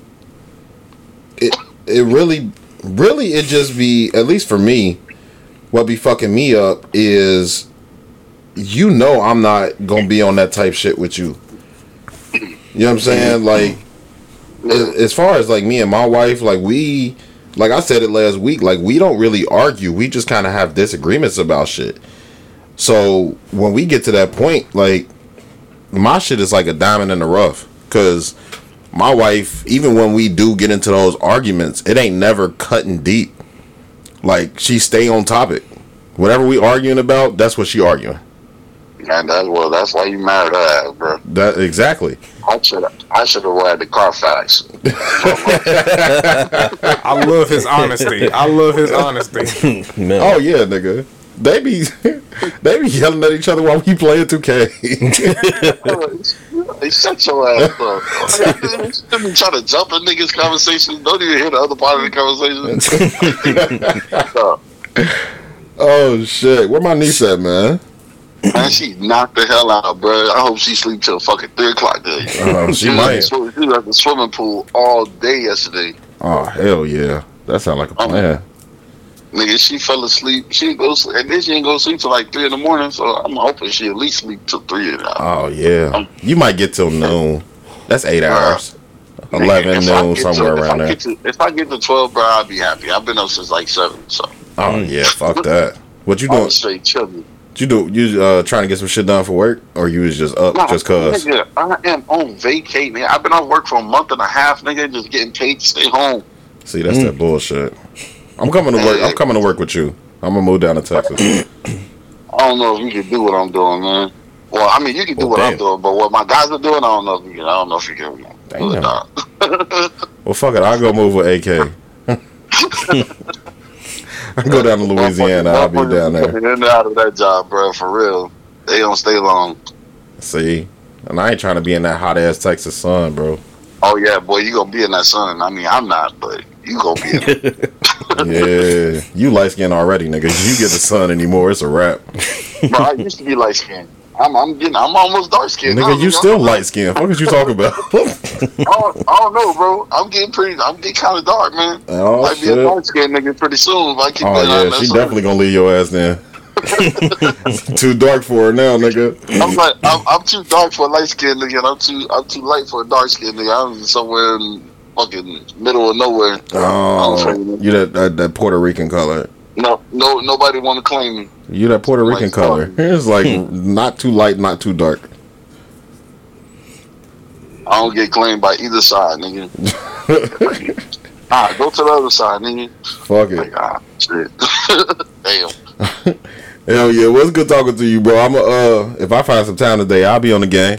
it it really, really, it just be at least for me. What be fucking me up is, you know, I'm not gonna be on that type shit with you. You know what I'm saying? Like, as, far as like me and my wife, like we, like I said it last week, like we don't really argue. We just kind of have disagreements about shit. So when we get to that point, like my shit is like a diamond in the rough, cause my wife, even when we do get into those arguments, it ain't never cutting deep. Like she stay on topic. Whatever we arguing about, that's what she arguing. And that's well, that's why you married her bro. That exactly. I should I should have read the Carfax. I love his honesty. I love his honesty. man. Oh yeah, nigga. They be they be yelling at each other while we playing 2K. They shut your ass up. You be trying to jump in niggas' conversations. Don't even hear the other part of the conversation. Uh, oh shit. Where my niece at, man? Man, she knocked the hell out, bro. I hope she sleep till fucking three o'clock today. Oh, she the might. She was at the swimming pool all day yesterday. Oh hell yeah. That sound like a plan. Nigga, she fell asleep. She didn't go, sl- and then she didn't go sleep till like three in the morning. So I'm hoping she at least sleep till three. In the Oh yeah. You might get till noon. That's eight hours. Eleven noon get to- somewhere if around there. to- If I get to twelve, bro, I'll be happy. I've been up since like seven, so Oh yeah, fuck that. What you doing? straight chilling. You do you uh trying to get some shit done for work, or you was just up Nah, just cause? Nigga, I am on vacate, nigga. I've been off work for a month and a half, nigga, just getting paid to stay home. See, that's that bullshit. I'm coming to work. I'm coming to work with you. I'm gonna move down to Texas. I don't know if you can do what I'm doing, man. Well, I mean, you can do Well, what I'm doing, but what my guys are doing, I don't know if you can. I don't know if you can. Damn. Well, fuck it. I'll go move with AK. I go down to Louisiana. I'll be down there. In and out of that job, bro, for real. They don't stay long. See, and I ain't trying to be in that hot ass Texas sun, bro. Oh yeah, boy, you gonna be in that sun. I mean, I'm not, but you gonna be in. Yeah, you light skin already, nigga. You get the sun anymore, it's a wrap. bro, I used to be light skinned. I'm, I'm getting, I'm almost dark skinned. Nigga, you still light skin. What is you talking about? I don't, I don't know, bro. I'm getting pretty. I'm getting kind of dark, man. Oh, Might be a shit. dark skinned nigga pretty soon if I keep Oh yeah, she sun. definitely gonna leave your ass then. Too dark for her now, nigga. I'm like, I'm, I'm too dark for a light skinned nigga. and I'm too, I'm too light for a dark skinned nigga. I'm somewhere in fucking middle of nowhere. Oh, you that, that that Puerto Rican color. No, no, nobody want to claim me. You that Puerto Rican Like, color. It's like not too light, not too dark. I don't get claimed by either side, nigga. ah, go to the other side, nigga. Fuck it. Ah, shit. Damn. Hell yeah, well, it's good talking to you, bro. I'm a, uh, if I find some time today, I'll be on the game.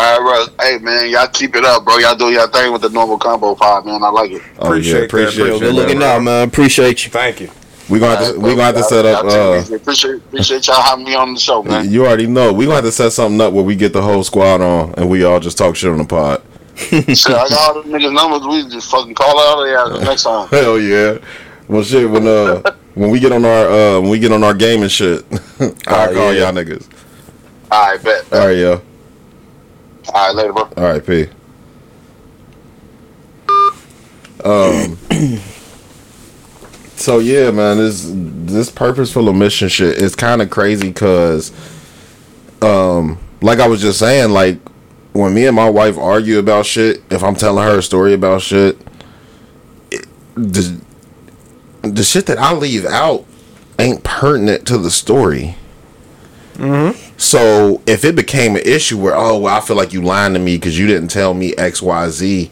All right, bro. Hey, man, y'all keep it up, bro. Y'all do y'all thing with the normal combo pod, man. I like it. Oh, yeah, appreciate Yo, you. good looking out, man. Appreciate you. Thank you. We gonna have to, we gonna have to set up. Uh, take it easy. appreciate appreciate y'all having me on the show, man. you already know. We're gonna have to set something up where we get the whole squad on and we all just talk shit on the pod. Shit, I got all the niggas' numbers. We just fucking call out their ass next time. Hell yeah. Well, shit. When uh, when we get on our uh, when we get on our game and shit, I'll Oh, call yeah. y'all niggas. All right, bet. All right, yo. All right, later, bro. All right, P. Um. so yeah, man, this this purposeful omission shit is kind of crazy because, um, like I was just saying, like when me and my wife argue about shit, if I'm telling her a story about shit, it, the the shit that I leave out ain't pertinent to the story. So if it became an issue where oh well I feel like you lying to me because you didn't tell me X Y Z,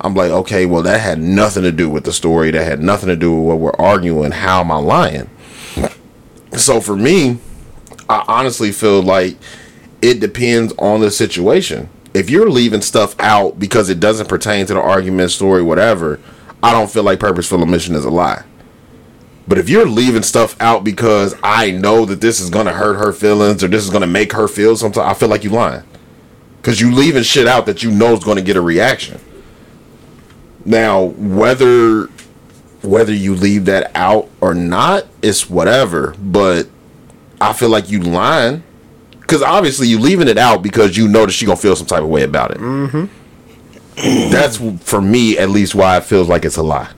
I'm like okay well that had nothing to do with the story that had nothing to do with what we're arguing. How am I lying? So for me, I honestly feel like it depends on the situation. If you're leaving stuff out because it doesn't pertain to the argument, story, whatever, I don't feel like purposeful omission is a lie. But if you're leaving stuff out because I know that this is gonna hurt her feelings or this is gonna make her feel something, I feel like you're lying. Cause you're leaving shit out that you know is gonna get a reaction. Now, whether whether you leave that out or not, it's whatever. But I feel like you lying. Cause obviously you're leaving it out because you know that she gonna feel some type of way about it. Mm-hmm. That's for me at least why it feels like it's a lie.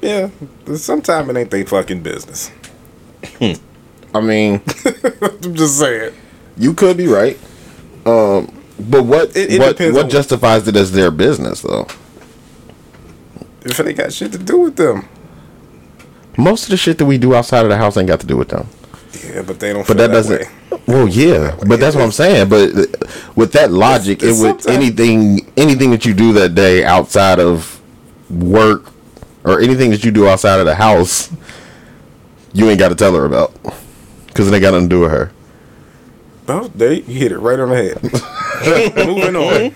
Yeah, sometimes it ain't they fucking business. I mean, I'm just saying. You could be right. Um, but what It- it what what justifies it as their business though? If it ain't got shit to do with them. Most of the shit that we do outside of the house ain't got to do with them. Yeah, but they don't. But feel that doesn't. way. Well, yeah, but that's what I'm saying. But with that logic, It's- it it's would sometimes- anything anything that you do that day outside of work or anything that you do outside of the house, you ain't got to tell her about because it ain't got nothing to do with her. Well, there you hit it right on the head. Moving on.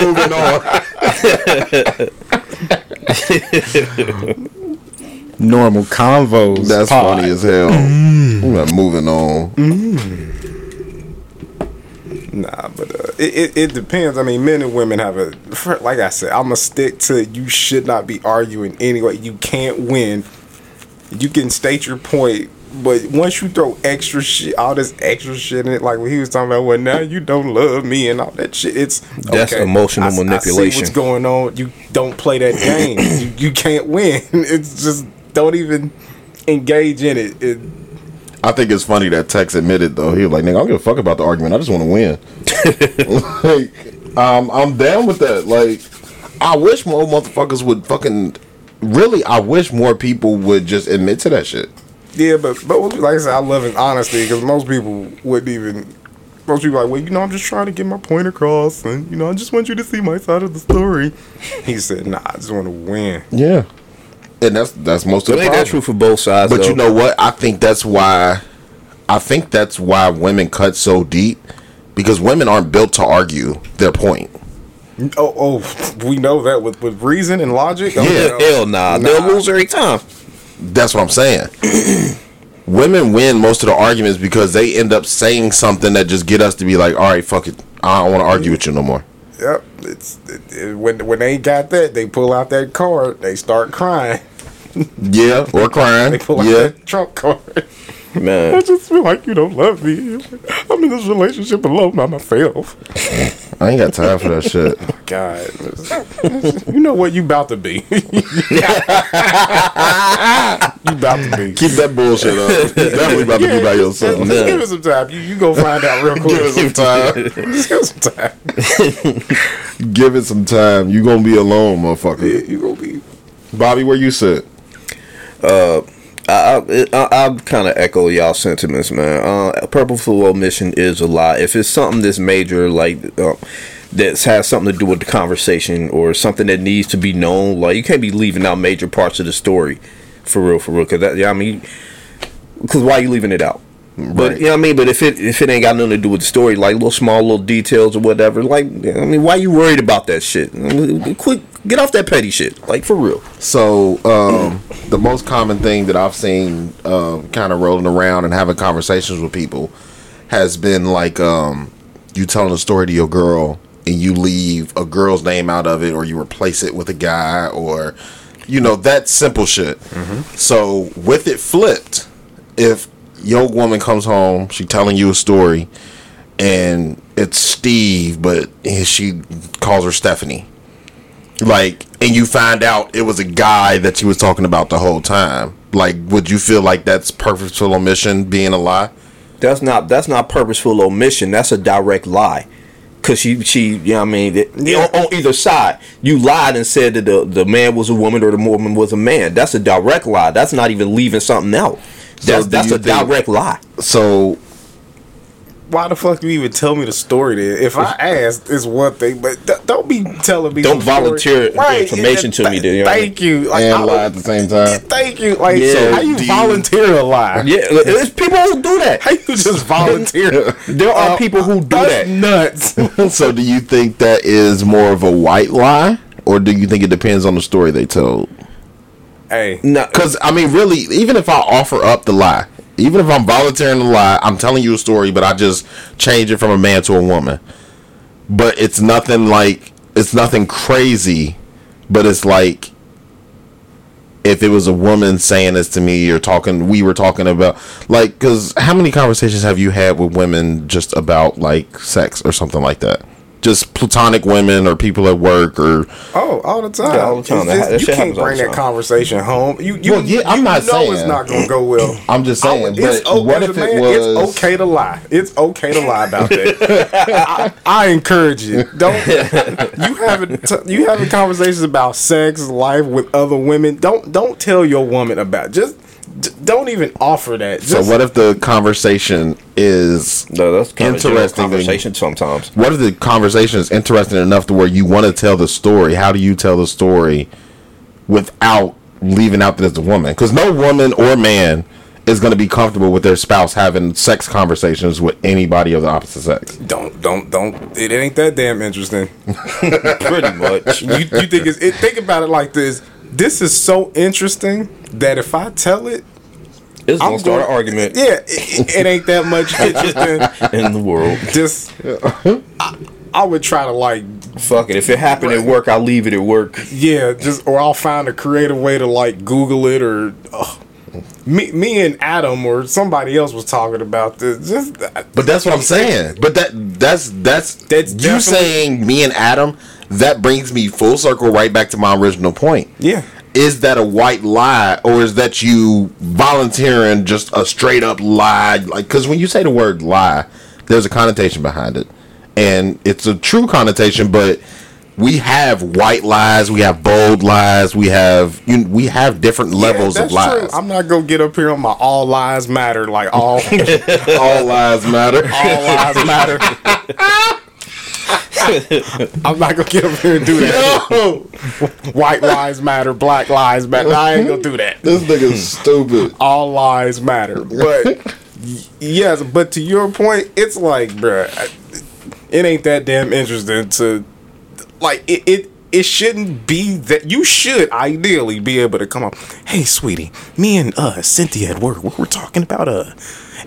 Moving on. Normal convos. That's pod. funny as hell. Mm. We're moving on. Mm. Nah, but uh, it, it it depends. I mean, men and women have a like I said. I'm gonna stick to you should not be arguing anyway. You can't win. You can state your point, but once you throw extra shit, all this extra shit in it, like when he was talking about, well, now you don't love me and all that shit. It's That's emotional I- I see manipulation. what's going on? You don't play that game. you, you can't win. It's just don't even engage in it. it I think it's funny that Tex admitted though. He was like, "Nigga, I don't give a fuck about the argument. I just want to win." like, um, I'm down with that. Like, I wish more motherfuckers would fucking. Really, I wish more people would just admit to that shit. Yeah, but but like I said, I love his honesty because most people wouldn't even. Most people are like, well, you know, I'm just trying to get my point across, and you know, I just want you to see my side of the story. He said, "Nah, I just want to win." Yeah, and that's that's most of But the ain't problem. that true for both sides? But though? you know what? I think that's why. I think that's why women cut so deep because women aren't built to argue their point. Oh, oh, we know that with with reason and logic. Oh, Yeah. no. Hell nah, they'll lose every time. That's what I'm saying. Women win most of the arguments because they end up saying something that just get us to be like, all right, fuck it. I don't want to argue with you no more. Yep. It's it, it- when when they got that, they pull out that card, they start crying. Yeah, or crying. They pull out Yeah. that trump card. I just feel like you don't love me. I'm in this relationship alone by myself. I ain't got time for that shit. Oh, God, you know what you about to be. you about to be. Keep that bullshit up. You definitely about to be by yourself. Just give it some time. You, you go find out real quick. Give it some time. Just give it some time. Give it some time. You gonna be alone, motherfucker. You gonna be. Bobby, where you sit? Uh, I I, I, kind of echo y'all sentiments, man. Uh, purposeful omission is a lie. If it's something that's major, like uh, that has something to do with the conversation or something that needs to be known, like you can't be leaving out major parts of the story, for real, for real. Cause that, yeah, I mean, cause why are you leaving it out? But you know what I mean. But if it if it ain't got nothing to do with the story, like little small little details or whatever, like I mean, why you worried about that shit? Quick, get off that petty shit, like for real. So, um, the most common thing that I've seen um, kind of rolling around and having conversations with people has been like um, you telling a story to your girl and you leave a girl's name out of it or you replace it with a guy or, you know, that simple shit. So, with it flipped, if your woman comes home, she telling you a story and it's Steve, but she calls her Stephanie like and you find out it was a guy that she was talking about the whole time like would you feel like that's purposeful omission being a lie That's not that's not purposeful omission. That's a direct lie. Cause she she you know what I mean it- on, on either side you lied and said that the the man was a woman or the woman was a man. That's a direct lie. That's not even leaving something out. That's do that's a think- direct lie. so Why the fuck do you even tell me the story then? If I asked, it's one thing, but th- don't be telling me. Don't some story. volunteer information to me, th- then, you know what I Thank you. Like, and I- lie at the same time Thank you. Like, Yeah. so how you Do you- volunteer a lie? Yeah, there's people who do that. How you just volunteer? There are uh, people who do That's that. nuts. so do you think that is more of a white lie or do you think it depends on the story they told hey, No, because i mean really even if i offer up the lie even if i'm volunteering the lie i'm telling you a story but i just change it from a man to a woman. But it's nothing like it's nothing crazy but it's like if it was a woman saying this to me or talking we were talking about like because how many conversations have you had with women just about like sex or something like that just platonic women or people at work or oh, all the time. Yeah, all the time. It's That- that you can't bring that conversation home. You, you, Well, yeah, I'm you not know saying. it's not gonna go well. i'm just oh, saying would- it's but o- what if a it man, was It's okay to lie. It's okay to lie about that. I, I encourage you. Don't you having t- you having conversations about sex, life with other women? Don't don't tell your woman about. Just d- don't even offer that. so what if the conversation is no, that's kind of Interesting. conversation sometimes. what if the conversation is interesting enough to where you want to tell the story how do you tell the story without leaving out that it's a woman because no woman or man is going to be comfortable with their spouse having sex conversations with anybody of the opposite sex Don't don't don't. It ain't that damn interesting. Pretty much. you, you think it's it, think about it like this. This is so interesting that if I tell it, It's I'm gonna start an argument yeah, it, it ain't that much interesting. in the world. Just I, I would try to like Fuck it. If it happened at work, I'll leave it at work. yeah, just or I'll find a creative way to like Google it or. ugh. me, me and Adam or somebody else was talking about this. Just but that's what i'm saying but that that's that's That's you saying me and adam that brings me full circle right back to my original point yeah. is that a white lie or is that you volunteering just a straight up lie like because when you say the word lie there's a connotation behind it and it's a true connotation but we have white lies we have bold lies we have you, we have different levels yeah, of lies True. I'm not gonna get up here on my all lies matter like all all lies matter all lives matter. I'm not gonna get up here and do that. No. White lives matter, black lives matter. I ain't gonna do that. this nigga's stupid All lives matter. But yes, but to your point, it's like, bruh, it ain't that damn interesting to like it. it it shouldn't be that you should ideally be able to come up. Hey, sweetie, me and uh Cynthia at work, we we're talking about uh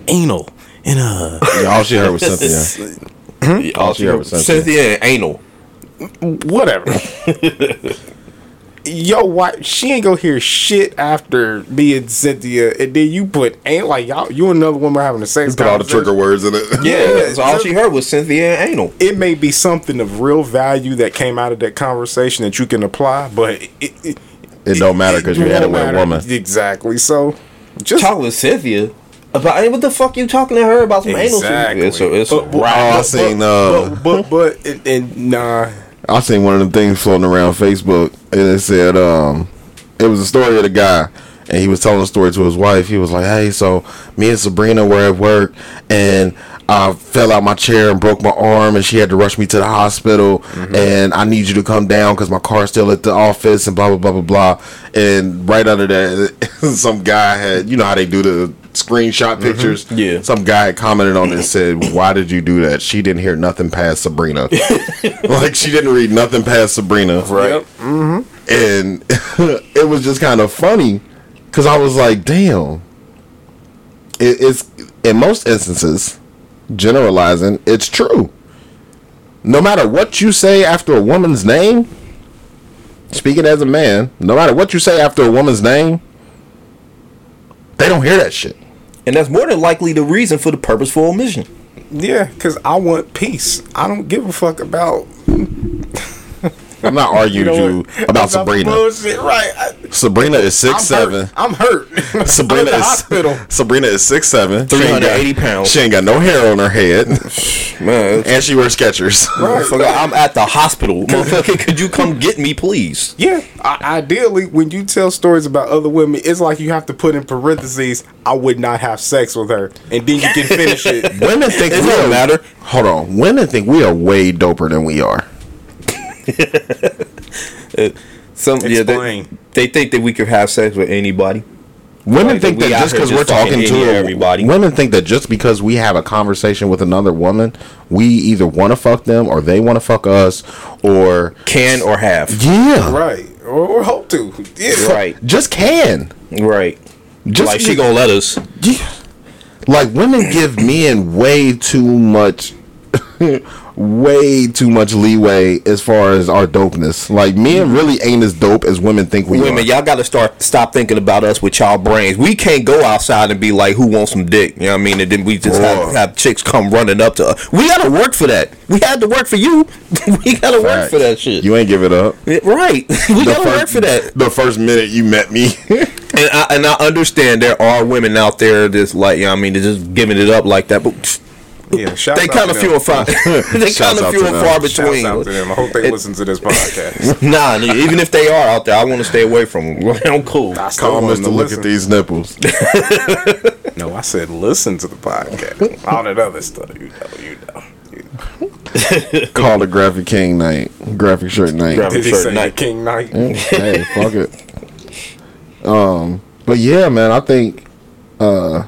anal and uh Yeah, all she heard was cynthia All she heard was Cynthia. Cynthia and anal. whatever. yo, why she ain't gonna hear shit after me and Cynthia, and then you put ain't like y'all, you and another woman having the same. sex. Put all the trigger words in it. Yeah, that's all she heard was Cynthia and anal. It may be something of real value that came out of that conversation that you can apply, but it, it, It don't matter because you had it with a matter. woman. Exactly. So just Talk with Cynthia. About hey, what the fuck you talking to her about some Exactly. anal? It's a, it's a But- but- wrap. Oh, I seen uh, but but, but and, and nah. I seen one of them things floating around Facebook, and it said, um, it was a story of the guy, and he was telling a story to his wife. He was like, "Hey, so me and Sabrina were at work, and I fell out my chair and broke my arm, and she had to rush me to the hospital, and I need you to come down because my car's still at the office, and blah blah blah blah blah." And right under that, some guy had, you know how they do the screenshot mm-hmm. pictures. Yeah. Some guy commented on it and said, "Why did you do that? She didn't hear nothing past Sabrina." like she didn't read nothing past Sabrina. Right. Mm-hmm. And it was just kind of funny because I was like, damn. It, it's in most instances, generalizing, it's true. No matter what you say after a woman's name, speaking as a man, no matter what you say after a woman's name, they don't hear that shit. And that's more than likely the reason for the purposeful omission. Yeah, because I want peace. I don't give a fuck about I'm not arguing with you about Sabrina. Bullshit, right? I, Sabrina is six I'm seven. hurt. I'm hurt. Sabrina I'm in the is hospital. Sabrina is six seven. 380 pounds. She ain't got no hair on her head, Man, and she wears Skechers. motherfucker, I'm at the hospital. Motherfucker, could you come get me, please? Yeah, I, ideally, when you tell stories about other women, it's like you have to put in parentheses, "I would not have sex with her," and then you can finish it. Women think It we don't matter. Hold on, women think we are way doper than we are. Some yeah, they, they think that we could have sex with anybody. Women Like, think we that just because we're talking to everybody. women think that just because we have a conversation with another woman, we either want to fuck them or they want to fuck us, or Can or have. yeah, right, or, or hope to. Yeah, Right. just can. Right. Just like she gonna let us. Yeah. Like women give men way too much way too much leeway as far as our dopeness. Like men mm-hmm. really ain't as dope as women think we Women, are. y'all got to start stop thinking about us with y'all brains. We can't go outside and be like, "Who wants some dick?" You know what I mean? And then we just have, have chicks come running up to us. We got to work for that. We had to work for you. we got to work for that shit. You ain't give it up. Right. we got to work for that. The first minute you met me. And I, and I understand there are women out there that's like, you know what I mean, they're just giving it up like that. But yeah. Shouts they kind of few them. and far. they kind of out few and far Shouts between. out to them. I hope they listen to this podcast. Nah, even if they are out there, I want to stay away from them. I'm cool. I still Call want them Mister to look listen. at these nipples. No, I said listen to the podcast. All that other stuff, you know, you know. You know. Call the graphic king night. Graphic shirt night. Graphic- Did he Shirt say night. King night. hey, fuck it. Um, but yeah, man, I think, uh,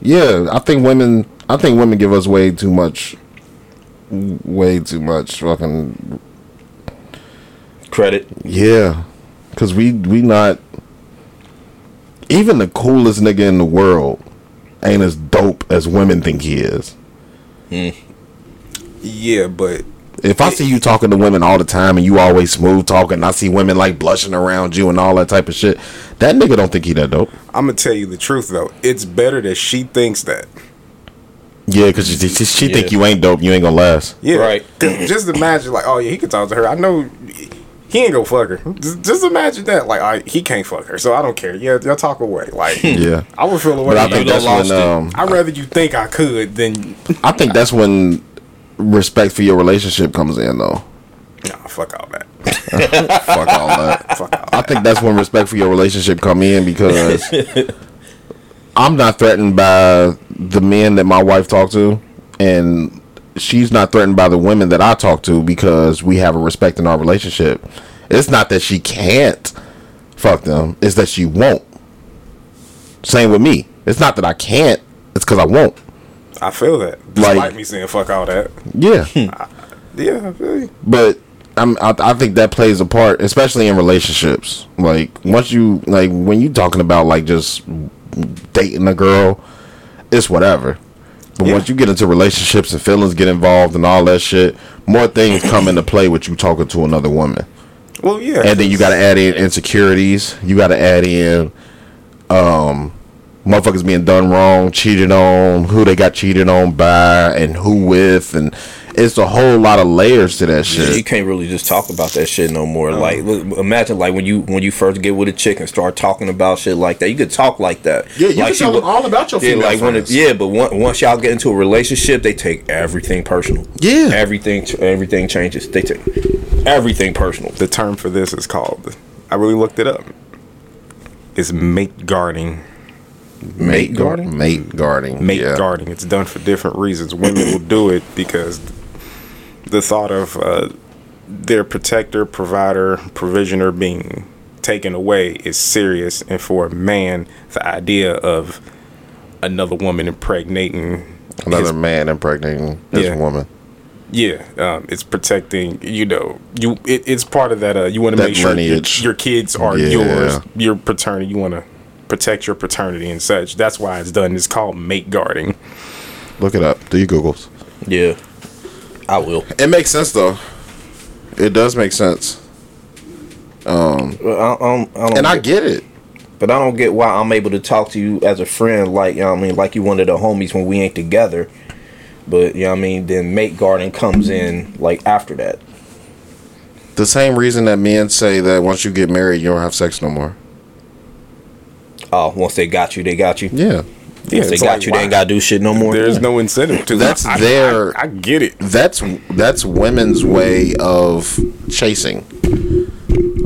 yeah, I think women, I think women give us way too much, way too much fucking Credit. yeah, because we we not even the coolest nigga in the world ain't as dope as women think he is. Hmm. Yeah, but If I see you talking to women all the time and you always smooth talking, I see women like blushing around you and all that type of shit, that nigga don't think he that dope. I'm gonna tell you the truth though. It's better that she thinks that. Yeah, because she, she, she think you ain't dope, you ain't gonna last. Yeah, right. just imagine, like, oh yeah, he can talk to her. I know he ain't gonna fuck her. Just, just imagine that, like, I, he can't fuck her, so I don't care. Yeah, y'all talk away. Like, Yeah. I would feel away. But I think you that's when lost it. um, I'd rather you think I could than I think that's when respect for your relationship comes in, though. nah. Fuck all that. Fuck all that. Fuck all that. I think that's when respect for your relationship come in because I'm not threatened by the men that my wife talked to, and she's not threatened by the women that I talk to because we have a respect in our relationship. It's not that she can't fuck them; it's that she won't. Same with me. It's not that I can't; it's because I won't. I feel that. Despite Like- me saying fuck all that. Yeah. Yeah, I feel you. but I'm, I, I think that plays a part, especially in relationships. Like once you like when you talking about like just dating a girl, it's whatever. But Yeah. once you get into relationships and feelings get involved and all that shit, more things come into play with you talking to another woman. Well, yeah. and then you got to add in insecurities. You got to add in, um, motherfuckers being done wrong, cheated on, who they got cheated on by, and who with, and it's a whole lot of layers to that Yeah, you can't really just talk about that shit no more. Like, look, imagine like when you when you first get with a chick and start talking about shit like that. You could talk like that. Yeah, you like can tell them all about your yeah, female like when it, yeah, but one, once y'all get into a relationship, they take everything personal. Yeah. everything everything changes. They take everything personal. the term for this is called. I really looked it up. It's mate guarding. Mate guarding, mate guarding, Mate yeah. guarding. It's done for different reasons. Women will do it because the thought of uh, their protector, provider, provisioner being taken away is serious, and for a man, the idea of another woman impregnating Another his man impregnating this Yeah. woman. Yeah, um, it's protecting. You know, you it, it's part of that. Uh, you want to make sure your, your kids are Yeah. yours. Your paternity. You want to protect your paternity and such. That's why it's done. It's called mate guarding. Look it up. Do your googles. Yeah, I will. It makes sense though. It does make sense. Um, Well, I, I don't, I don't and I get it. But I don't get why I'm able to talk to you as a friend, like you know what I mean, like you one of the homies when we ain't together. But you know what I mean, then mate guarding comes in like after that. The same reason that men say that once you get married, you don't have sex no more. Oh, once they got you, they got you. Yeah. Yeah, they got like, you, they ain't gotta do shit no more. There's no incentive to. That's I- I- their- I, I get it. That's that's women's way of chasing.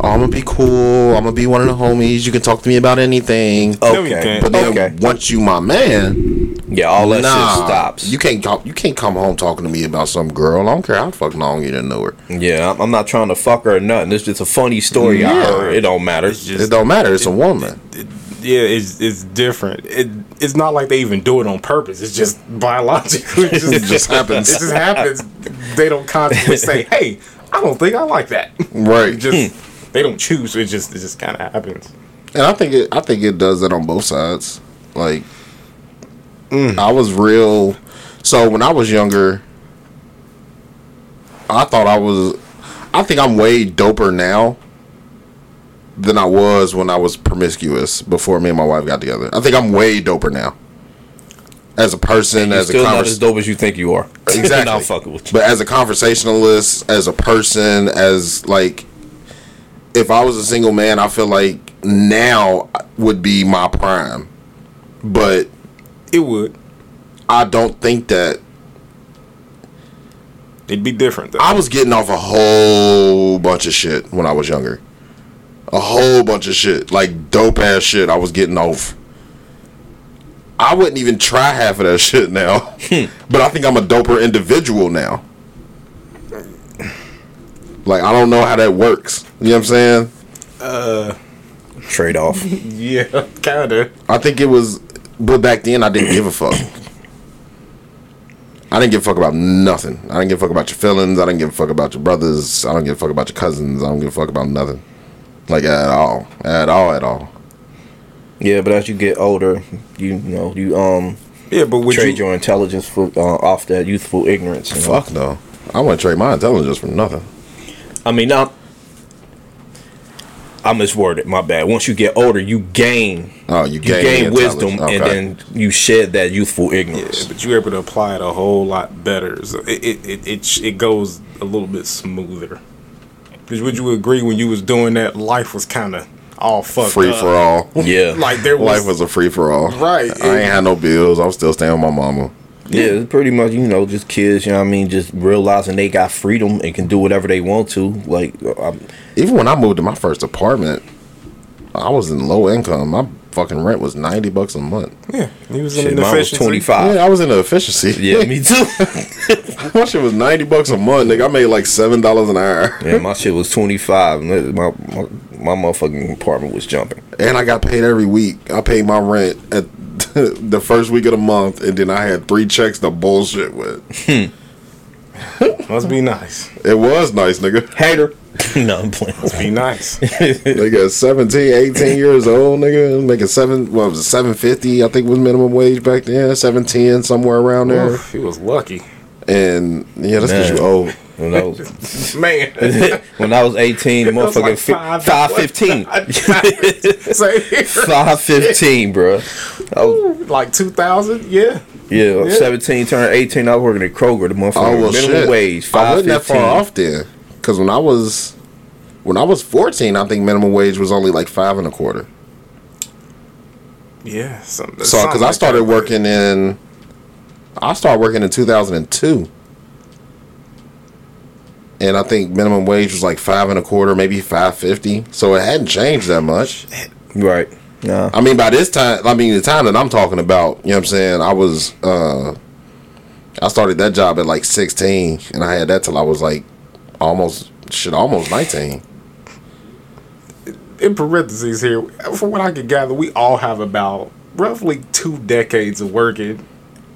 Oh, I'm gonna be cool. I'm gonna be one of the homies. You can talk to me about anything. No, Okay. can't. But then Okay. once you my man, Yeah, all that nah, shit stops. You can't talk, you can't come home talking to me about some girl. I don't care how fucking long you didn't know her. yeah, I'm, I'm not trying to fuck her or nothing. It's just a funny story I Yeah. heard. It don't matter. It's just It don't matter. It's a woman. Yeah, it's it's different. It it's not like they even do it on purpose. It's just biological. It just, It just happens. It just happens. They don't consciously say, "Hey, I don't think I like that." Right. Just they don't choose. It just it just kind of happens. And I think it I think it does that on both sides. Like mm. I was real so when I was younger I thought I was I think I'm way doper now than I was when I was promiscuous before me and my wife got together. I think I'm way doper now. As a person, You're as a still not as dope as you think you are. Exactly. I'm fucking with you. But as a conversationalist, as a person, as like, if I was a single man, I feel like now would be my prime. But It would. I don't think that It'd be different. Though. I was getting off a whole bunch of shit when I was younger. A whole bunch of shit, like dope ass shit. I was getting off. I wouldn't even try half of that shit now. but I think I'm a doper individual now. Like I don't know how that works. You know what I'm saying? Uh, Trade off. yeah, kinda. I think it was, but back then I didn't give a fuck. I didn't give a fuck about nothing. I didn't give a fuck about your feelings. I didn't give a fuck about your brothers. I don't give a fuck about your cousins. I don't give a fuck about nothing. Like at all, at all, at all. Yeah, but as you get older, you, you know you um Yeah, but would trade you? your intelligence for uh, off that youthful ignorance. You know? Fuck no. I want to trade my intelligence for nothing. I mean, now I misworded. My bad. Once you get older, you gain Oh, you you gain, gain, wisdom, intelligence. and then you shed that youthful Yeah, ignorance. but you're able to apply it a whole lot better. So it it it it, it goes a little bit smoother. Because would you agree when you was doing that, life was kind of all fucked free up. for all. Yeah, Like there was, Life was a free for all. Right. I ain't had no bills. I was still staying with my mama. yeah. It's pretty much you know just kids. You know what I mean? Just realizing they got freedom and can do whatever they want to. Like uh, I'm, Even when I moved to my first apartment, I was in low income. My fucking rent was ninety bucks a month. yeah, he was in shit, an mine was twenty five. Yeah, I was in the efficiency. Yeah, me too. my shit was ninety bucks a month, nigga. I made like seven dollars an hour, yeah, my shit was twenty five. My, my my motherfucking apartment was jumping. and I got paid every week. I paid my rent at the first week of the month, and then I had three checks to bullshit with. Hmm. Must be nice. It was nice, nigga. Hater. no, I'm playing. Must be nice. nigga, 17, 18 years old, nigga, making seven. What was it? Seven fifty, I think was minimum wage back then. Seven ten, somewhere around there. Oof, he was lucky. And yeah, that's because Man. you old. When I was Man. when I was eighteen, the It motherfucker like five- five fifteen. Same here. Five fifteen, bro. I was, Like 2000, yeah. Yeah, Yeah. seventeen turned eighteen. I was working at Kroger. The motherfucker Oh well, minimum shit. wage I five wasn't that far off then. Because when I was when I was fourteen, I think minimum wage was only like five and a quarter. Yeah. So because I started working in, I started working in two thousand and two. And I think minimum wage was like five and a quarter, maybe five fifty. So it hadn't changed that much. Right. Nah. I mean, by this time, I mean the time that I'm talking about, you know what I'm saying? I was, uh, I started that job at like 16, and I had that till I was like almost, shit, almost 19. in parentheses here, from what I can gather, we all have about roughly two decades of working.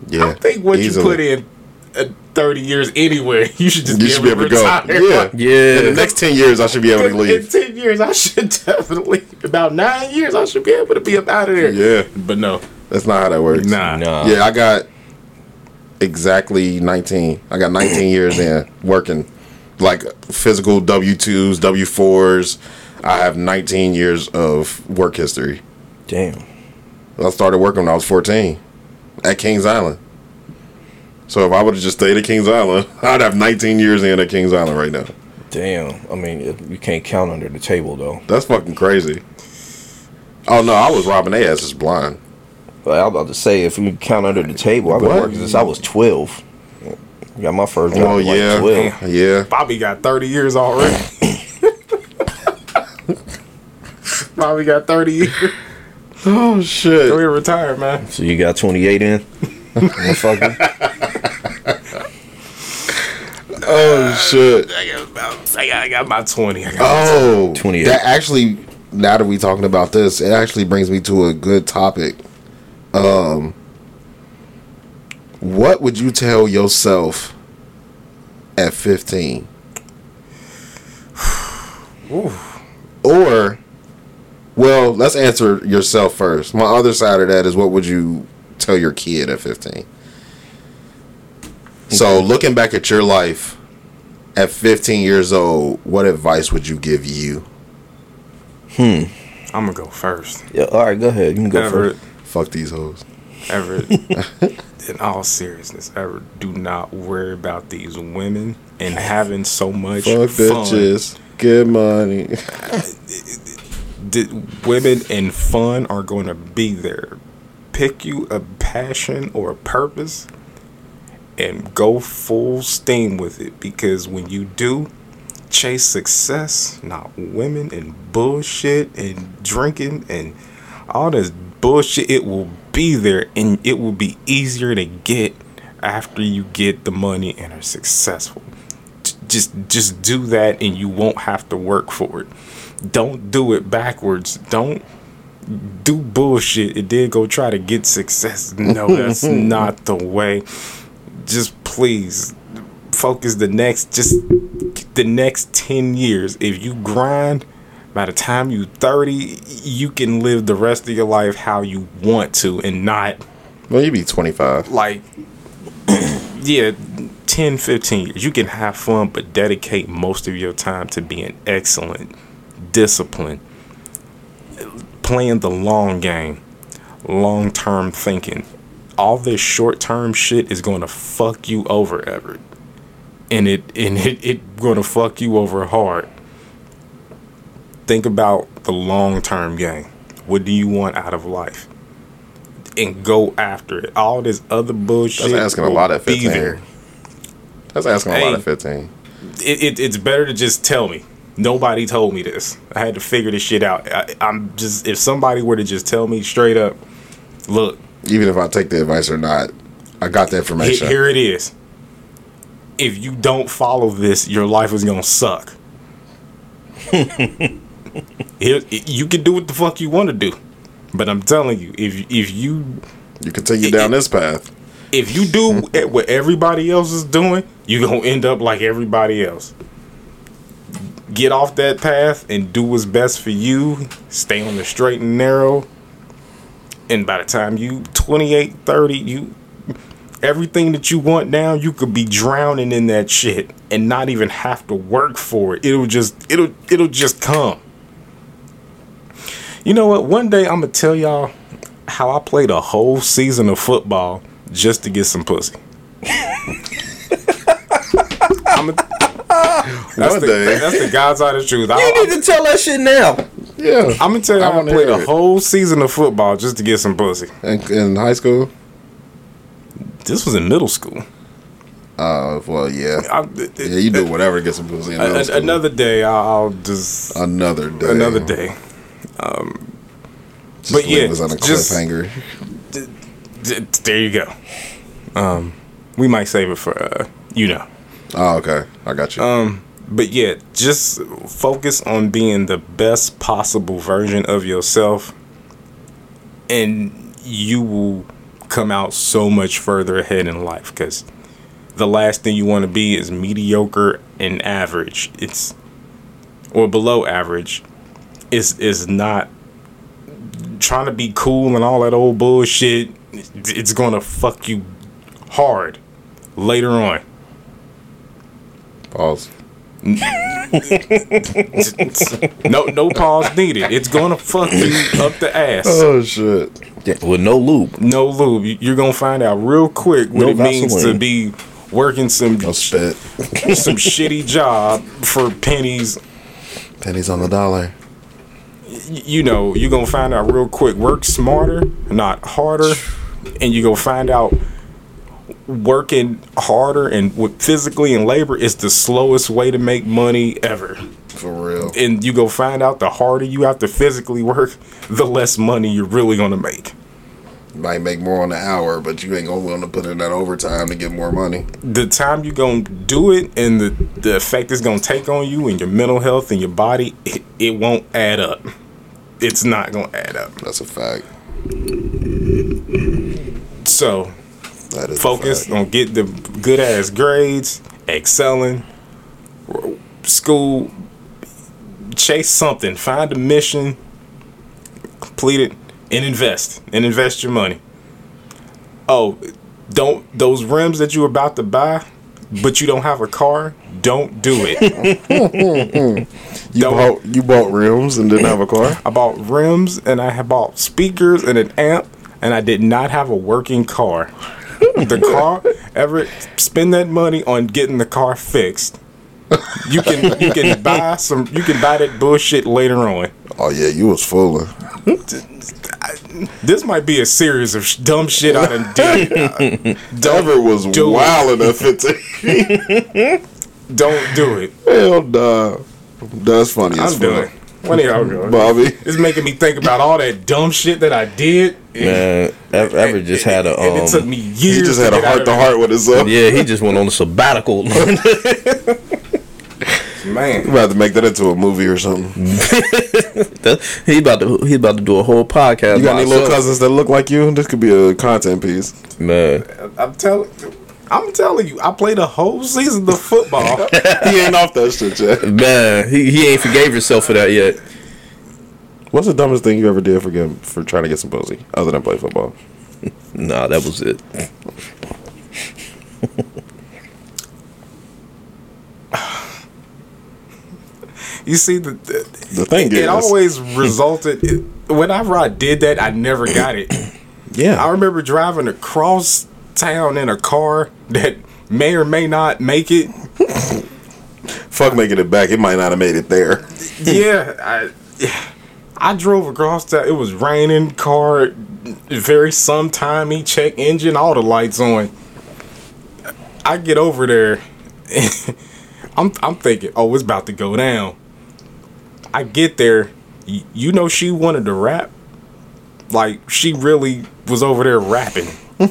Yeah, I think what easily. you put in 30 years anywhere, you should just You be, should able, be able to go. retire. Yeah, Yeah. In the next 10 years, I should be able to In, in 10 years, I should definitely, about nine years, I should be able to be up out of there. Yeah, But no, that's not how that works. nah. Nah. Yeah, I got exactly 19. I got 19 years in working like physical W 2s, W 4s. I have 19 years of work history. Damn. I started working when I was 14 at Kings Island. So if I would have just stayed at Kings Island, I'd have 19 years in at Kings Island right now. Damn. I mean, you can't count under the table though. That's fucking crazy. Oh no, I was robbing their asses blind. But I was about to say, if you count under the table, I've been What? working since I was twelve. Got my first job Oh at like yeah, twelve. yeah. Bobby got 30 years already. Bobby got 30 years. Oh shit. Go here retire, man. So you got twenty eight in. Motherfucker. Oh shit. I got about, I got, I got my 20. I got Oh, 28. That actually, now that we're talking about this, it actually brings me to a good topic. Um, what would you tell yourself at fifteen? Or, well, let's answer yourself first. My other side of that is, what would you tell your kid at fifteen? So, looking back at your life at 15 years old, what advice would you give you? Hmm. I'm going to go first. Yeah. All right. Go ahead. You can go Everett, first. Fuck these hoes. Everett, in all seriousness, Everett, do not worry about these women and having so much Fuck fun. bitches. Get money. The women and fun are going to be there. Pick you a passion or a purpose and go full steam with it because when you do chase success, not women and bullshit and drinking and all this bullshit, it will be there and it will be easier to get after you get the money and are successful. Just just do that and you won't have to work for it. Don't do it backwards. Don't do bullshit and then go try to get success. No, that's not the way. Just please focus the next just the next 10 years. If you grind by the time you 30, you can live the rest of your life how you want to and not Well, you be 25. like yeah 10 15 years you can have fun but dedicate most of your time to being excellent disciplined playing the long game long term thinking. All this short term shit is going to fuck you over Everett. And it and it, it going to fuck you over hard. Think about the long term game. What do you want out of life? And go after it. All this other bullshit That's asking a lot at be 15. That's asking a lot at 15. It, it, it's better to just tell me. Nobody told me this. I had to figure this shit out. I, I'm just if somebody were to just tell me straight up, look, Even if I take the advice or not, I got the information. here it is. If you don't follow this, your life is gonna suck. You can do what the fuck you want to do, but I'm telling you, if if you you continue down this path. if you do what everybody else is doing, you're gonna end up like everybody else. Get off that path and do what's best for you. Stay on the straight and narrow. And by the time you 28, 30, you everything that you want now, you could be drowning in that shit and not even have to work for it. It'll just it'll it'll just come. You know what? One day I'm gonna tell y'all how I played a whole season of football just to get some pussy. I'm a, that's, the, that's the God's honest truth. I, You need to tell that shit now. Yeah. I'm gonna tell you, I how I wanna played hear a it. whole season of football just to get some pussy. In, in high school? This was in middle school. Uh, well, yeah. I, Yeah, you do whatever to get some pussy in a- middle a- school. another day, I'll, just Another day. another day. Um, Just but yeah, us on a just- cliffhanger. d- there you go. Um, we might save it for uh, you know. Oh, okay. I got you. Um, but yeah, just focus on being the best possible version of yourself, and you will come out so much further ahead in life. Because the last thing you want to be is mediocre and average. It's or below average. Is is not trying to be cool and all that old bullshit. It's gonna fuck you hard later on. Pause. no, no pause needed. It's gonna fuck you up the ass. Oh shit! Yeah, With no lube. No lube. You- You're gonna find out real quick what No it means to be working some No spit. some shitty job for pennies. Pennies on the dollar. You know, you're gonna find out real quick. Work smarter, not harder, and you gonna find out working harder and with physically and labor is the slowest way to make money ever. For real. and you go find out the harder you have to physically work, the less money you're really gonna make. You Might make more on the hour, but you ain't gonna want to put in that overtime to get more money. The time you're gonna do it and the the effect it's gonna take on you and your mental health and your body, it, it won't add up. It's not gonna add up. That's a fact. So That is a focus on get the good ass grades, excelling, school, chase something, find a mission, complete it, and invest. And invest your money. Oh, don't those rims that you're about to buy, but you don't have a car, don't do it. You Don't- bought you bought rims and didn't have a car. I bought rims and I bought speakers and an amp, and I did not have a working car. the car, ever spend that money on getting the car fixed. You can you can buy some you can buy that bullshit later on. Oh yeah, you was fooling. This might be a series of sh- dumb shit I done did. Ever was do wild at fifteen. Don't do it. Hell nah. That's funny I'm doing. Fuck. When y'all go? Bobby. It's making me think about all that dumb shit that I did. Man, Ev- Ever just had a and it took um. me years. He just to had a heart to heart with himself. Yeah, he just went on a sabbatical. man. You about to make that into a movie or something. That- he about to he about to do a whole podcast. You got any little cousins that look like you? This could be a content piece. Man, I'm telling. I'm telling you, I played a whole season of football. he ain't off that shit yet. man, he, he ain't forgave himself for that yet. What's the dumbest thing you ever did for get, for trying to get some pussy other than play football? Nah, that was it. you see, the the, The thing it is, always resulted. It, whenever I did that, I never got it. yeah, I remember driving across town in a car that may or may not make it. fuck making it back. It might not have made it there. yeah, I I drove across that. It was raining. Car very sometimey. Check engine. All the lights on. I get over there. I'm I'm thinking, oh, it's about to go down. I get there. You know, she wanted to rap. Like she really was over there rapping.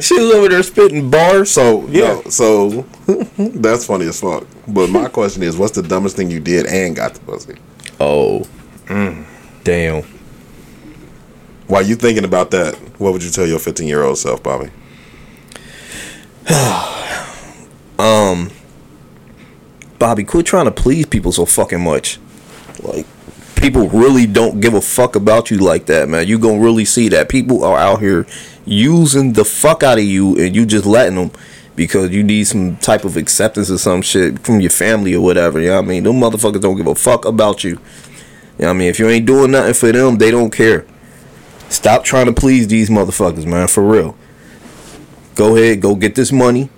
She was over there spitting bars. So Yeah. yeah, so that's funny as fuck. But my question is, what's the dumbest thing you did and got the pussy? Oh, damn. While you thinking about that, what would you tell your 15 year old self, Bobby? Um, Bobby, quit trying to please people so fucking much. Like, people really don't give a fuck about you like that, man. You gonna really see that people are out here using the fuck out of you and you just letting them because you need some type of acceptance or some shit from your family or whatever. You know what I mean? Them motherfuckers don't give a fuck about you. You know what I mean? If you ain't doing nothing for them, they don't care. Stop trying to please these motherfuckers, man, for real. Go ahead, go get this money.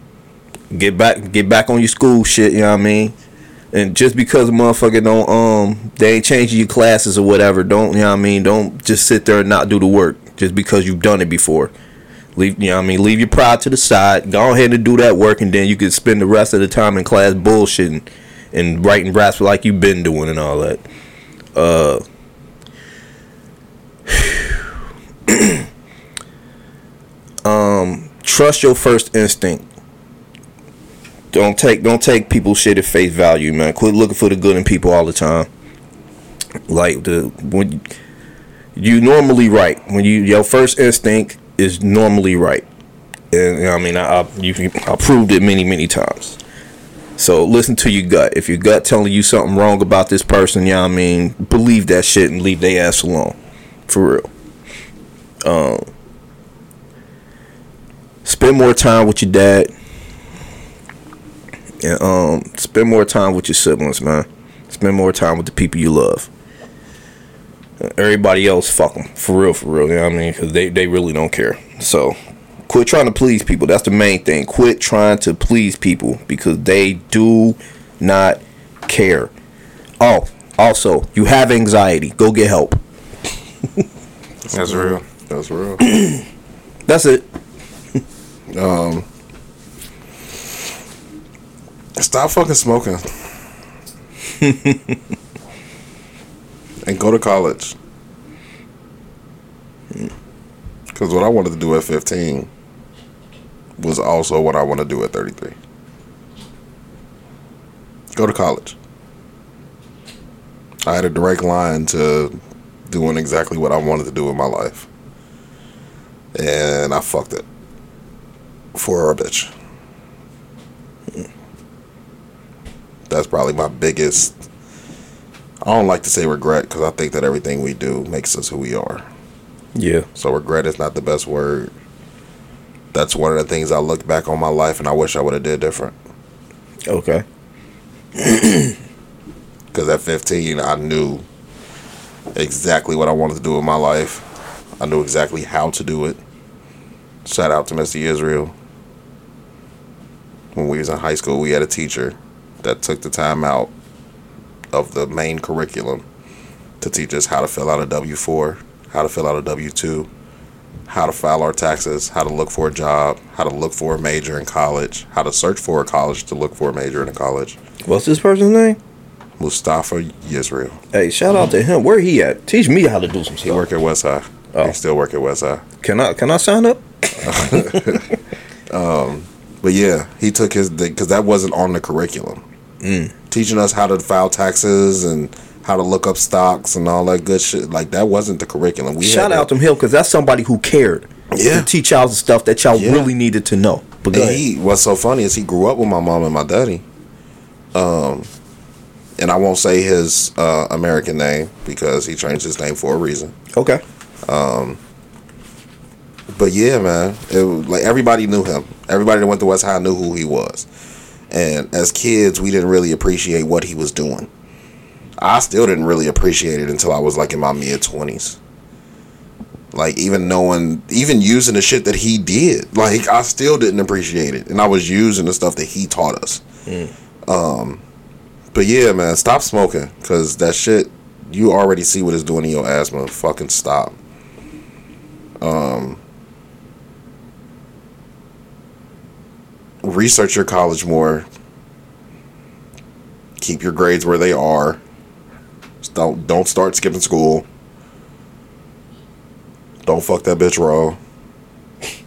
Get back get back on your school shit, you know what I mean? And just because motherfucker don't um they ain't changing your classes or whatever, don't you know what I mean? Don't just sit there and not do the work just because you've done it before. Leave you know what I mean, leave your pride to the side. Go ahead and do that work and then you can spend the rest of the time in class bullshitting and writing raps like you've been doing and all that. Uh um trust your first instinct. Don't take don't take people's shit at face value, man. Quit looking for the good in people all the time. Like the when you normally right when you your first instinct is normally right, and I mean I I, you, I proved it many many times. So listen to your gut. If your gut telling you something wrong about this person, you know I mean, believe that shit and leave their ass alone, for real. Um, spend more time with your dad and um spend more time with your siblings man. Spend more time with the people you love. Everybody else fuck them for real for real you know what i mean? Because they, they really don't care. So quit trying to please people. That's the main thing. Quit trying to please people because they do not care. Oh also you have anxiety. Go get help. That's real. That's real. that's it. Um, stop fucking smoking and go to college. Because what I wanted to do at 15 was also what I want to do at 33. Go to college. I had a direct line to doing exactly what I wanted to do in my life. And I fucked it for a bitch. That's probably my biggest. I don't like to say regret because I think that everything we do makes us who we are. yeah So regret is not the best word. That's one of the things I look back on my life and I wish I would have did different. okay Because at 15, I knew exactly what I wanted to do in my life. I knew exactly how to do it. Shout out to Mr. Israel. When we was in high school, we had a teacher that took the time out of the main curriculum to teach us how to fill out a W-4, how to fill out a W-2, how to file our taxes, how to look for a job, how to look for a major in college, how to search for a college to look for a major in a college. what's this person's name Mustafa Yisrael. hey shout out to him where he at teach me how to do some He stuff work at West High. Oh. He still work at West High. can i can i sign up um, But yeah, he took his because that wasn't on the curriculum. Mm. Teaching us how to file taxes and how to look up stocks and all that good shit. Like that wasn't the curriculum. We Shout out to him because that's somebody who cared Yeah. to teach y'all the stuff that y'all Yeah. really needed to know. But And he what's so funny is he grew up with my mom and my daddy. Um, and I won't say his uh, American name because he changed his name for a reason. okay, Um, But yeah, man, it like everybody knew him. Everybody that went to West High knew who he was. And as kids, we didn't really appreciate what he was doing. I still didn't really appreciate it until I was like in my mid twenties. Like even knowing, even using the shit that he did, like I still didn't appreciate it, and I was using the stuff that he taught us. Um, but yeah, man, stop smoking, cause that shit you already see what it's doing to your asthma. Fucking stop. Um, research your college more. Keep your grades where they are. Just Don't don't start skipping school. Don't fuck that bitch raw.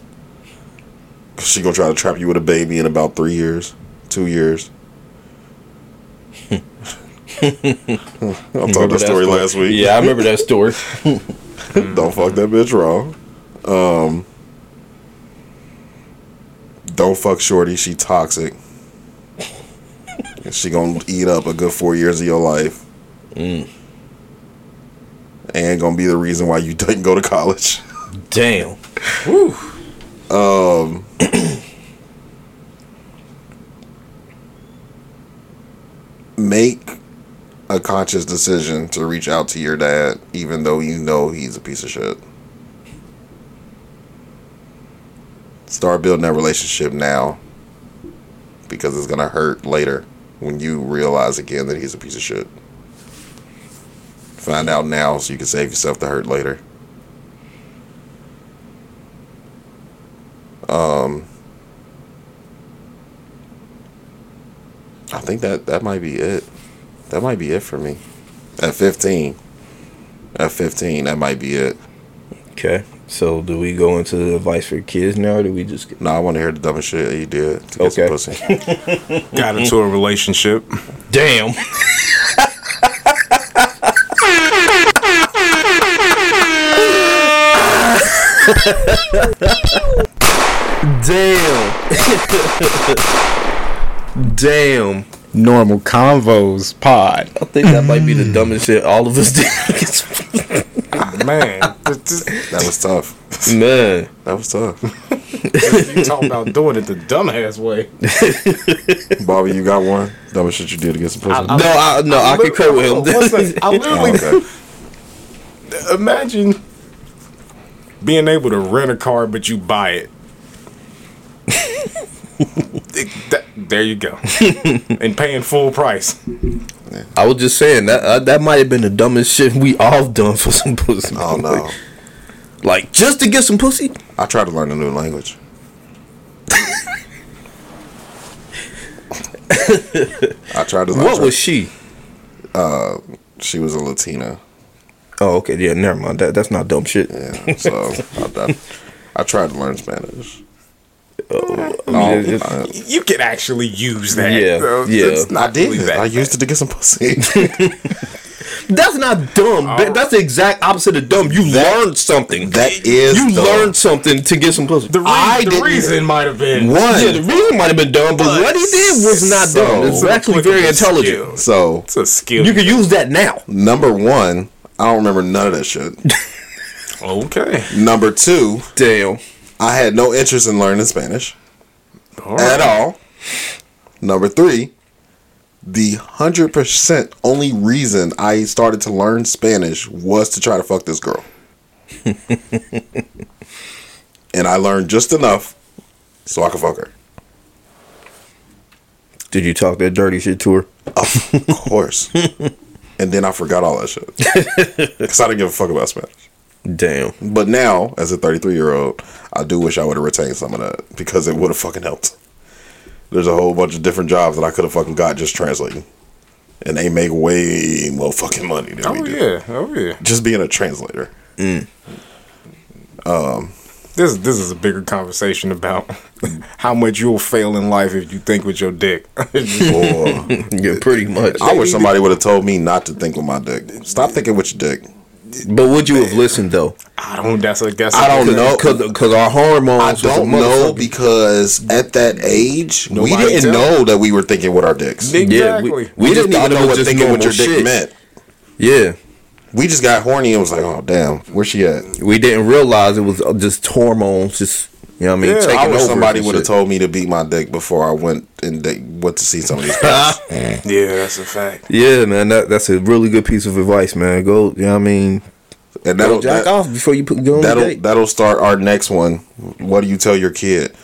She gonna try to trap you with a baby in about three years, two years. I told that story last week. Yeah, I remember that story. don't fuck that bitch raw. Um, don't fuck Shorty. She toxic. she gonna eat up a good four years of your life. And gonna be the reason why you didn't go to college. Damn. Um, make a conscious decision to reach out to your dad, even though you know he's a piece of shit. Start building that relationship now because it's gonna hurt later when you realize again that he's a piece of shit. Find out now so you can save yourself the hurt later. Um, I think that that might be it. That might be it for me. At 15. At 15, that might be it. Okay. So do we go into the advice for kids now, or do we just? Get... No, I want to hear the dumbest shit you did to get Okay. some pussy. Got into a relationship. Damn. Damn. Damn. Normal convos pod. I think that might be the dumbest shit all of us did. Man, that was tough. Man, that was tough. you talk about doing it the dumbass way. Bobby, you got one? Dumbest shit you did to get some pussy? no, I, no, I, lit- concur with him. One second. I oh, literally Oh, okay. imagine being able to rent a car, but you buy it. That- there you go, and paying full price. I was just saying that uh, that might have been the dumbest shit we all done for some pussy. Oh no! Like just to get some pussy. I tried to learn a new language. I tried to. I What tried- was she? Uh, she was a Latina. Oh, okay. Yeah, never mind. That that's not dumb shit. Yeah. So I, I, I tried to learn Spanish. I mean, it- I, You can actually use that. Yeah, so yeah. not I did. really I used it to get some pussy. That's not dumb. Oh. That- That's the exact opposite of dumb. You learned something. that is you dumb. learned something to get some pussy. The, re- I the reason might have been One. yeah, the reason might have been dumb, but, But what he did was not so- dumb. It's actually very intelligent. So It's a skill. You can use that now. number one, I don't remember none of that shit. okay. number two, Damn. I had no interest in learning Spanish All at right. all. Number three, the hundred percent only reason I started to learn Spanish was to try to fuck this girl. and I learned just enough so I could fuck her. Did you talk that dirty shit to her? Of course. and then I forgot all that shit. Because I didn't give a fuck about Spanish. Damn. But now, as a 33 year old, I do wish I would have retained some of that because it would have fucking helped. There's a whole bunch of different jobs that I could have fucking got just translating. And they make way more fucking money than Oh we do. yeah. Oh yeah. Just being a translator. Um, This this is a bigger conversation about how much you'll fail in life if you think with your dick. Or Yeah, pretty much. I wish somebody would have told me not to think with my dick. Stop thinking with your dick. But would you have listened though? I don't. That's a guess. I don't know. because our hormones. I don't know because at that age, we didn't tell. know that we were thinking with our dicks. Exactly. Yeah, we, We, we didn't even know what thinking with your normal dick shit. meant. Yeah, We just got horny and was like, oh damn, where's she at? we didn't realize it was just hormones. Just you know what I mean. Yeah, taking I wish over somebody would have told me to beat my dick before I went and they went to see some of these guys. Yeah, that's a fact. Yeah, man, that that's a really good piece of advice, man. Go, you know what I mean. and that'll jack that, off before you put go on that'll date. that'll start our next one. What do you tell your kid?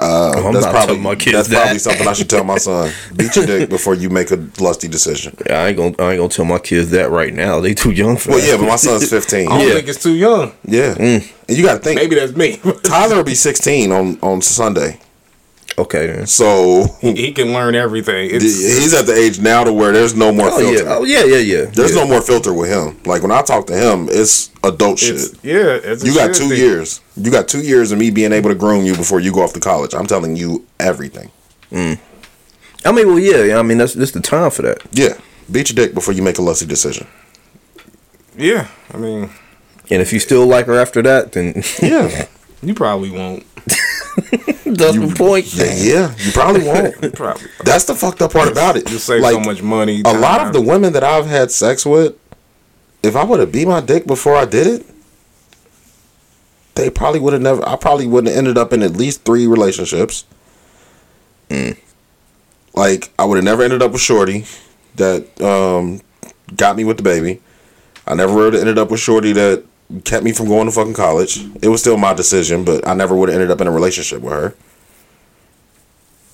Uh, Oh, I'm that's not probably telling my kids that's that. probably something I should tell my son. Beat your dick before you make a lusty decision. Yeah, I ain't gonna I ain't gonna tell my kids that right now. They too young for that. Well, that. yeah, but my son's fifteen. I don't Yeah. think it's too young. Yeah, Mm. and you got to think Maybe that's me. Tyler will be sixteen on on Sunday, okay, then. so he, he can learn everything. It's, he's at the age now to where there's no more Oh filter. yeah, oh yeah, yeah, yeah. There's yeah. no more filter with him. Like when I talk to him, it's adult it's shit. yeah. It's a You got shit two thing. years. You got two years of me being able to groom you before you go off to college. I'm telling you everything. Mm. I mean, well, yeah, yeah. I mean, that's that's the time for that. Yeah. Beat your dick before you make a lusty decision. Yeah, I mean, And if you still like her after that, then Yeah. you probably won't. that's the point. yeah, yeah. You probably won't. Probably. That's the fucked up part about it. You save like so much money. a lot of the women that I've had sex with, if I would have beat my dick before I did it, they probably would have never. I probably would have ended up in at least three relationships. Like I would have never ended up with Shorty that um, got me with the baby. I never would have ended up with Shorty that kept me from going to fucking college. It was still my decision, but I never would have ended up in a relationship with her.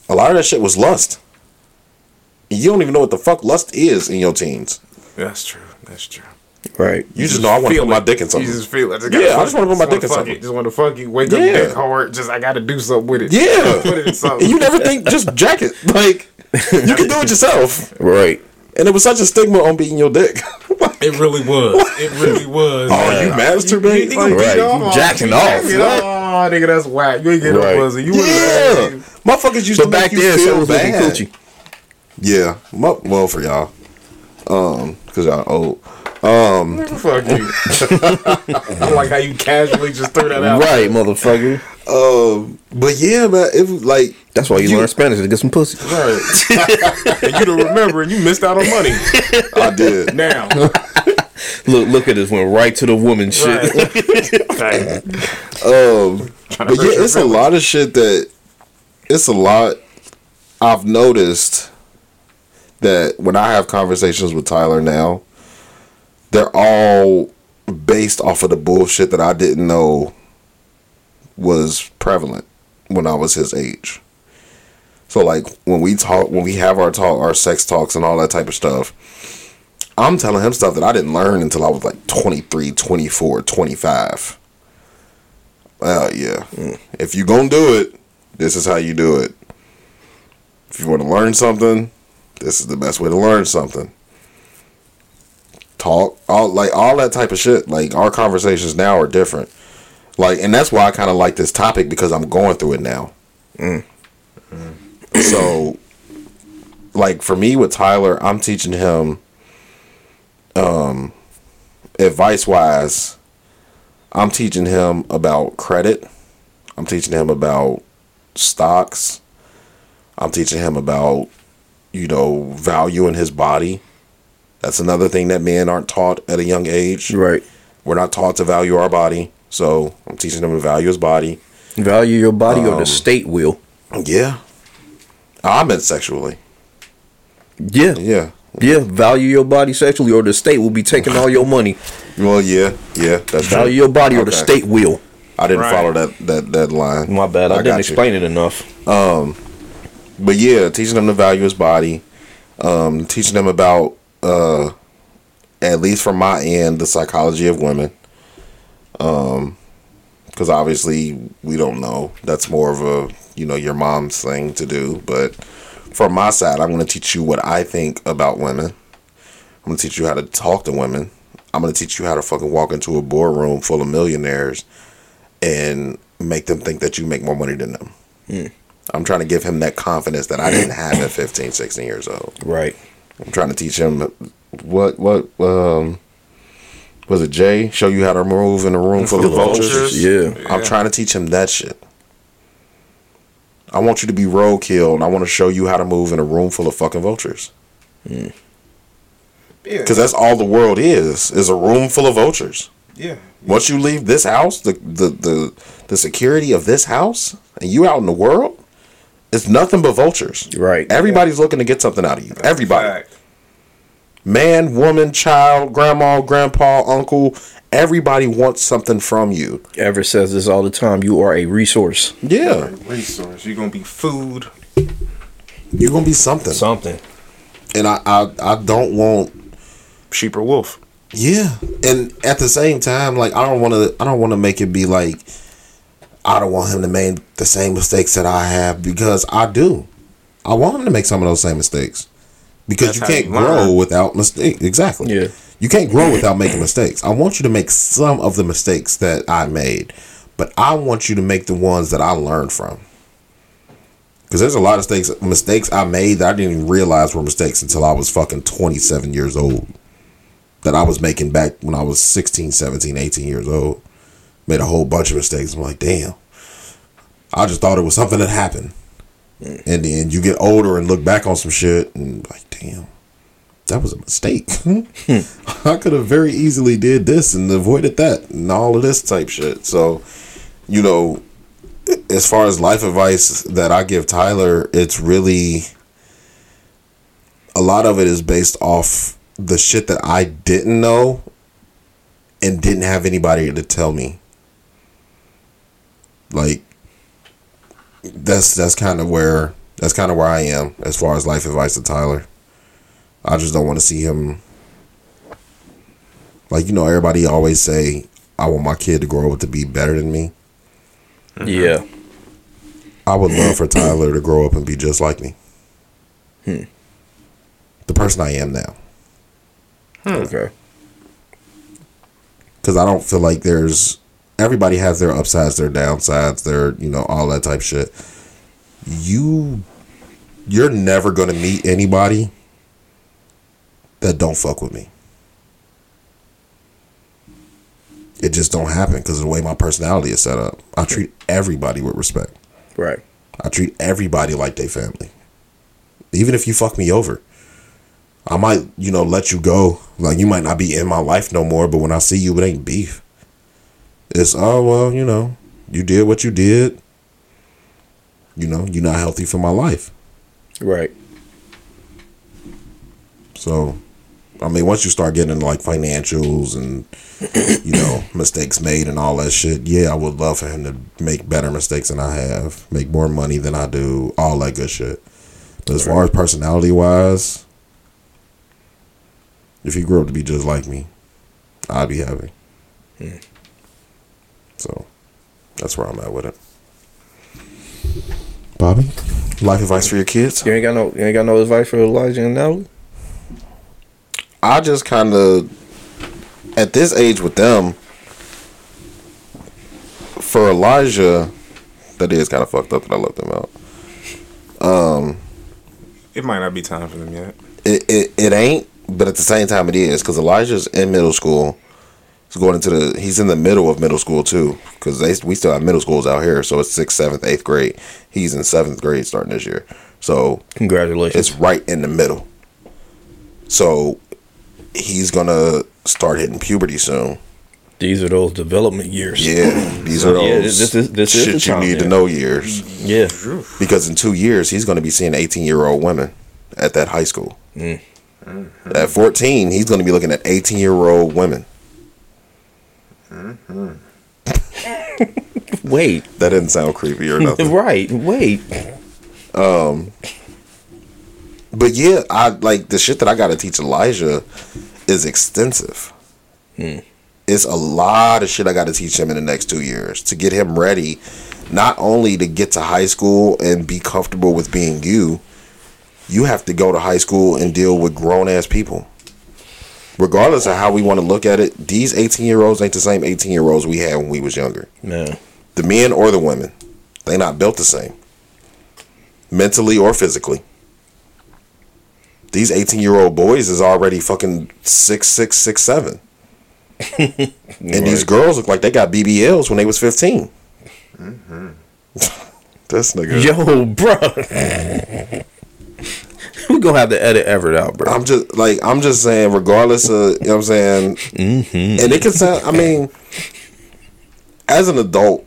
A lot of that shit was lust. You don't even know what the fuck lust is in your teens. That's true. That's true. Right. You just know I want to feel put my dick in something. You just feel it. Yeah, I just want to put my dick in something. it. Just want to fuck you. Wake Yeah. up dick hard. Just I got to do something with it. Yeah. Put it in something. You never think just jack it. Like you can do it yourself. Right. And it was such a stigma on beating your dick. It really was. It really was. Oh, you masturbate? You, Like, you, Right, you jacking off. Oh, nigga, that's whack. You ain't getting Right. no pussy. You yeah. would've- Motherfuckers used But to back make you then, so feel was bad. coochie. Yeah. Mu- Well, for y'all. Um, cause y'all old. Um, Fuck you. I like how you casually just threw that out. Right, motherfucker. Um, but yeah, man, it was like That's why you, You- learn Spanish to get some pussy. Right. and you don't remember and you missed out on money. I did. Now. Look, look at this. Went right to the woman shit. Right. Um, but yeah, it's a lot of shit that it's a lot. I've noticed that when I have conversations with Tyler now, they're all based off of the bullshit that I didn't know was prevalent when I was his age. So like when we talk, when we have our talk, our sex talks and all that type of stuff, I'm telling him stuff that I didn't learn until I was like 23, 24, 25. Well, yeah. Mm. If you gonna do it, this is how you do it. If you want to learn something, this is the best way to learn something. Talk all like all that type of shit. Like our conversations now are different. Like, and that's why I kind of like this topic because I'm going through it now. So, like for me with Tyler, I'm teaching him, um, advice wise. I'm teaching him about credit. I'm teaching him about stocks. I'm teaching him about, you know, value in his body. That's another thing that men aren't taught at a young age. Right. We're not taught to value our body. So I'm teaching them to value his body. Value your body or Um, the state will. Yeah. I meant sexually. Yeah. Yeah. Yeah. Value your body sexually or the state will be taking all your money. Well, yeah, yeah, that's true. Value your body or the state will. I didn't Right. follow that that that line. My bad. I, got didn't you. explain it enough. Um, But yeah, teaching them to value his body, um, teaching them about, uh, at least from my end, the psychology of women. Um, because obviously we don't know. That's more of a you know your mom's thing to do. But from my side, I'm going to teach you what I think about women. I'm going to teach you how to talk to women. I'm going to teach you how to fucking walk into a boardroom full of millionaires and make them think that you make more money than them. I'm trying to give him that confidence that I didn't have at 15, 16 years old. Right. I'm trying to teach him what what um was it Jay show you how to move in a room full of vultures. vultures. Yeah. I'm trying to teach him that shit. I want you to be roadkill, and I want to show you how to move in a room full of fucking vultures. Yeah. Because that's all the world is is a room full of vultures. Yeah. Once you leave this house, the the the, the security of this house, and you out in the world, it's nothing but vultures. Right. Everybody's looking to get something out of you. Everybody. Fact. Man, woman, child, grandma, grandpa, uncle, everybody wants something from you. Ever says this all the time. You are a resource. Yeah. Resource. You're gonna be food. You're gonna be something. Something. And I, I I don't want Sheep or wolf. Yeah. And at the same time, like I don't wanna I don't wanna make it be like I don't want him to make the same mistakes that I have because I do. I want him to make some of those same mistakes. Because That's you can't you grow without mistakes. Exactly. Yeah. You can't grow without making mistakes. I want you to make some of the mistakes that I made, but I want you to make the ones that I learned from. Because there's a lot of mistakes, mistakes I made that I didn't even realize were mistakes until I was fucking 27 years old. That I was making back when I was 16, 17, 18 years old. Made a whole bunch of mistakes. I'm like, damn. I just thought it was something that happened. Mm. And then you get older and look back on some shit and like, damn, that was a mistake. Hmm. I could have very easily did this and avoided that and all of this type shit. So you know, as far as life advice that I give Tyler, it's really a lot of it is based off the shit that I didn't know and didn't have anybody to tell me. Like that's that's kind of where that's kind of where I am as far as life advice to Tyler. I just don't want to see him like you know everybody always say I want my kid to grow up to be better than me. Yeah. I would love for Tyler to grow up and be just like me. Hmm. The person I am now. Okay. Because I don't feel like there's everybody has their upsides, their downsides, their you know all that type shit. You, you're never gonna meet anybody that don't fuck with me. It just don't happen because of the way my personality is set up. I treat everybody with respect. Right. I treat everybody like they family. Even if you fuck me over. I might, you know, let you go. Like you might not be in my life no more, but when I see you, it ain't beef. It's oh well, you know, you did what you did. You know, you're not healthy for my life. Right. So, I mean, once you start getting into like financials and you know mistakes made and all that shit, yeah, I would love for him to make better mistakes than I have, make more money than I do, all that good shit. But as far as personality wise, if he grew up to be just like me, I'd be happy. Hmm. So, that's where I'm at with it. Bobby, life advice for your kids? You ain't got no you ain't got no advice for Elijah and Natalie? I just kind of, at this age with them, for Elijah, that is kind of fucked up that I left them out. Um, It might not be time for them yet. it, it, it ain't, but at the same time it is because Elijah's in middle school. He's going into the. He's in the middle of middle school too because they we still have middle schools out here. So it's sixth, seventh, eighth grade. He's in seventh grade starting this year. So congratulations. It's right in the middle. So he's gonna start hitting puberty soon. These are those development years. Yeah, these are those Yeah, this is- this is shit the you need to know years. Yeah. Because in two years he's gonna be seeing eighteen year old women at that high school. Mm. At fourteen, he's gonna be looking at eighteen year old women. Wait. That didn't sound creepy or nothing. right. Wait. Um, but yeah, I like the shit that I got to teach Elijah is extensive. Hmm. It's a lot of shit I got to teach him in the next two years to get him ready, not only to get to high school and be comfortable with being you. You have to go to high school and deal with grown ass people. Regardless of how we want to look at it, these eighteen year olds ain't the same eighteen year olds we had when we was younger. Man. The men or the women, they not built the same, mentally or physically. These eighteen year old boys is already fucking six six six seven, and these girls look like they got BBLs when they was 15 mm-hmm. this nigga, Yo, bro. we gonna have to edit Everett out, bro. I'm just like I'm just saying, regardless of you know what I'm saying, Mm-hmm. and it can sound. I mean, as an adult,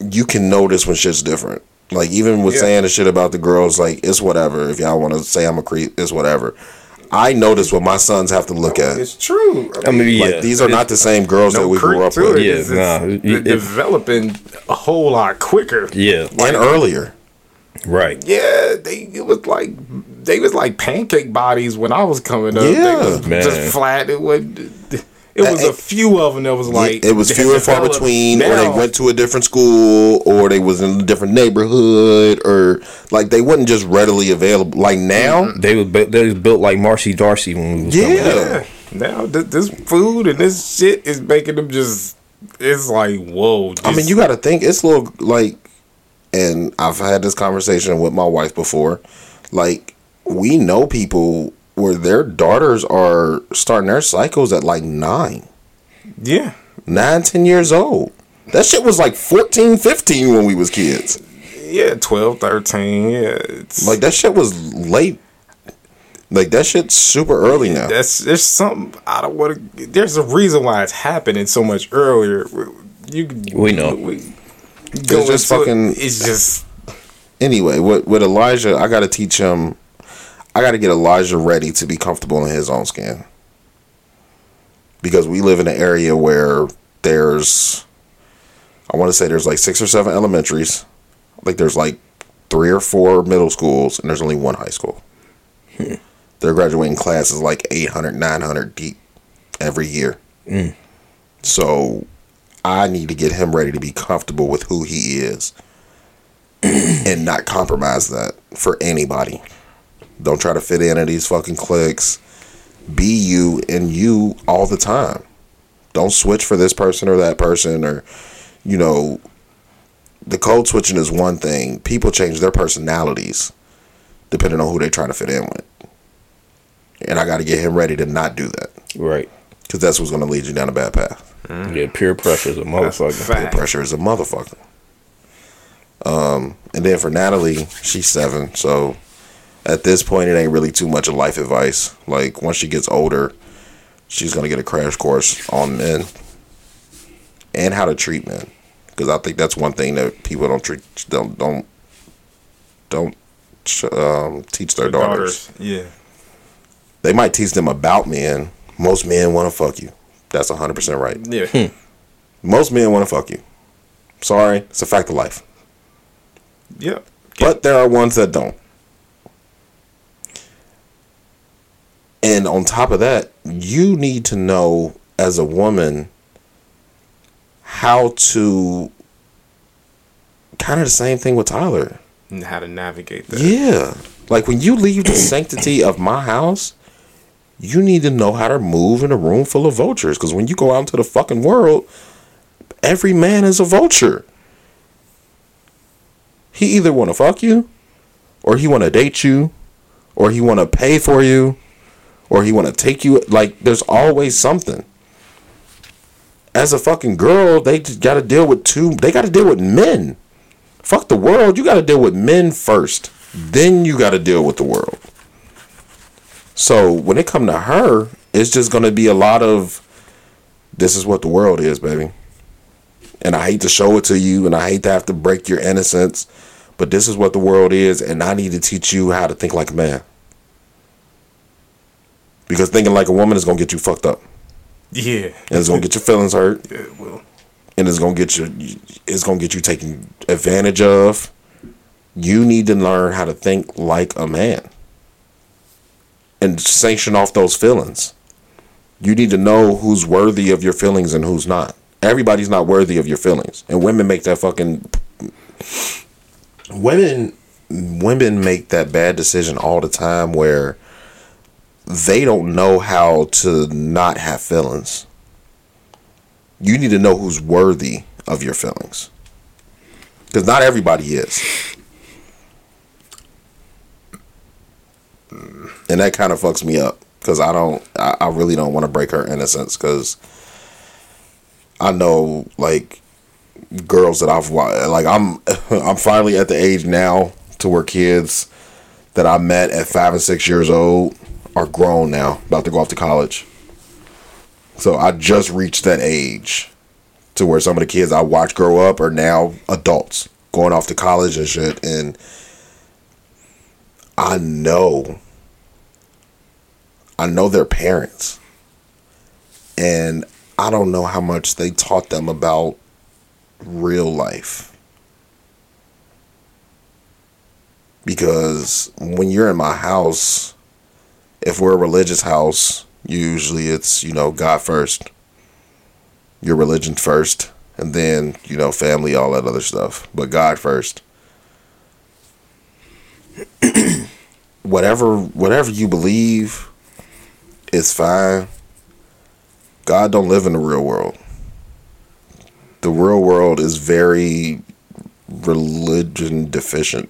you can notice when shit's different. Like even with Yeah. saying the shit about the girls, like it's whatever. If y'all want to say I'm a creep, it's whatever. I notice what my sons have to look at. It's true. I mean, yeah. Like these are not the same girls that we grew up with, it. Yeah, It's- nah, it's it- developing a whole lot quicker. Yeah. and earlier. Right. Yeah, they it was like they was like pancake bodies when I was coming up. Yeah, they was man. just flat. It was it was a few of them that was like it was few and far developed. between, or they went to a different school, or they was in a different neighborhood, or like they wasn't just readily available. Like now, mm-hmm. They was built, they was built like Marcy Darcy when we was coming up. yeah, Now th- this food and this shit is making them just. It's like whoa. I mean, you got to think it's a little like, and I've had this conversation with my wife before. Like, we know people where their daughters are starting their cycles at like nine, yeah. nine, ten years old. That shit was like 14, 15 when we was kids. Yeah, 12, 13, yeah. It's, Like that shit was late. Like that shit's super early now. that's there's something I don't want to. There's a reason why it's happening so much earlier. You We know. We, It's just into it, fucking. It's just Anyway, with with Elijah, I got to teach him. I got to get Elijah ready to be comfortable in his own skin. Because we live in an area where there's, I want to say there's like six or seven elementaries, like there's like three or four middle schools, and there's only one high school. Their graduating class is like 800, 900 deep every year. Mm. So I need to get him ready to be comfortable with who he is and not compromise that for anybody. Don't try to fit into these fucking cliques. Be you and you all the time. Don't switch for this person or that person or, you know, the code switching is one thing. People change their personalities depending on who they're trying to fit in with. And I got to get him ready to not do that. Right. Because that's what's going to lead you down a bad path. Yeah, peer pressure is a motherfucker. Peer pressure is a motherfucker. Um, and then for Natalie, she's seven, so at this point, it ain't really too much of life advice. Like once she gets older, she's gonna get a crash course on men and how to treat men, because I think that's one thing that people don't treat don't don't don't um, teach their daughters. Yeah. They might teach them about men. Most men want to fuck you. That's hundred percent right. Yeah. Hmm. Most men want to fuck you. Sorry, it's a fact of life. Yep. But there are ones that don't. And on top of that, you need to know as a woman how to kind of the same thing with Tyler. And how to navigate that. Yeah. Like when you leave the sanctity of my house, you need to know how to move in a room full of vultures. Because when you go out into the fucking world, every man is a vulture. He either want to fuck you, or he want to date you, or he want to pay for you, or he want to take you. Like there's always something. As a fucking girl, they got to deal with two. They got to deal with men. Fuck the world. You got to deal with men first. Then you got to deal with the world. So when it come to her, it's just gonna be a lot of this is what the world is, baby. And I hate to show it to you and I hate to have to break your innocence, but this is what the world is, and I need to teach you how to think like a man. Because thinking like a woman is gonna get you fucked up. Yeah. And it's gonna get your feelings hurt. Yeah, it will. And it's gonna get you it's gonna get you taken advantage of. You need to learn how to think like a man. And sanction off those feelings. You need to know who's worthy of your feelings and who's not. Everybody's not worthy of your feelings. And women make that fucking women women make that bad decision all the time where they don't know how to not have feelings. You need to know who's worthy of your feelings. Because not everybody is. And that kind of fucks me up. Because I don't, I, I really don't want to break her innocence. Because I know, like, girls that I've like I'm I'm finally at the age now to where kids that I met at five and six years old are grown now, about to go off to college. So I just reached that age to where some of the kids I watched grow up are now adults going off to college and shit and I know I know their parents. And I don't know how much they taught them about real life. Because when you're in my house, if we're a religious house, usually it's, you know, God first. Your religion first, and then, you know, family, all that other stuff. But God first. whatever whatever you believe is fine. God don't live in the real world. The real world is very religion deficient.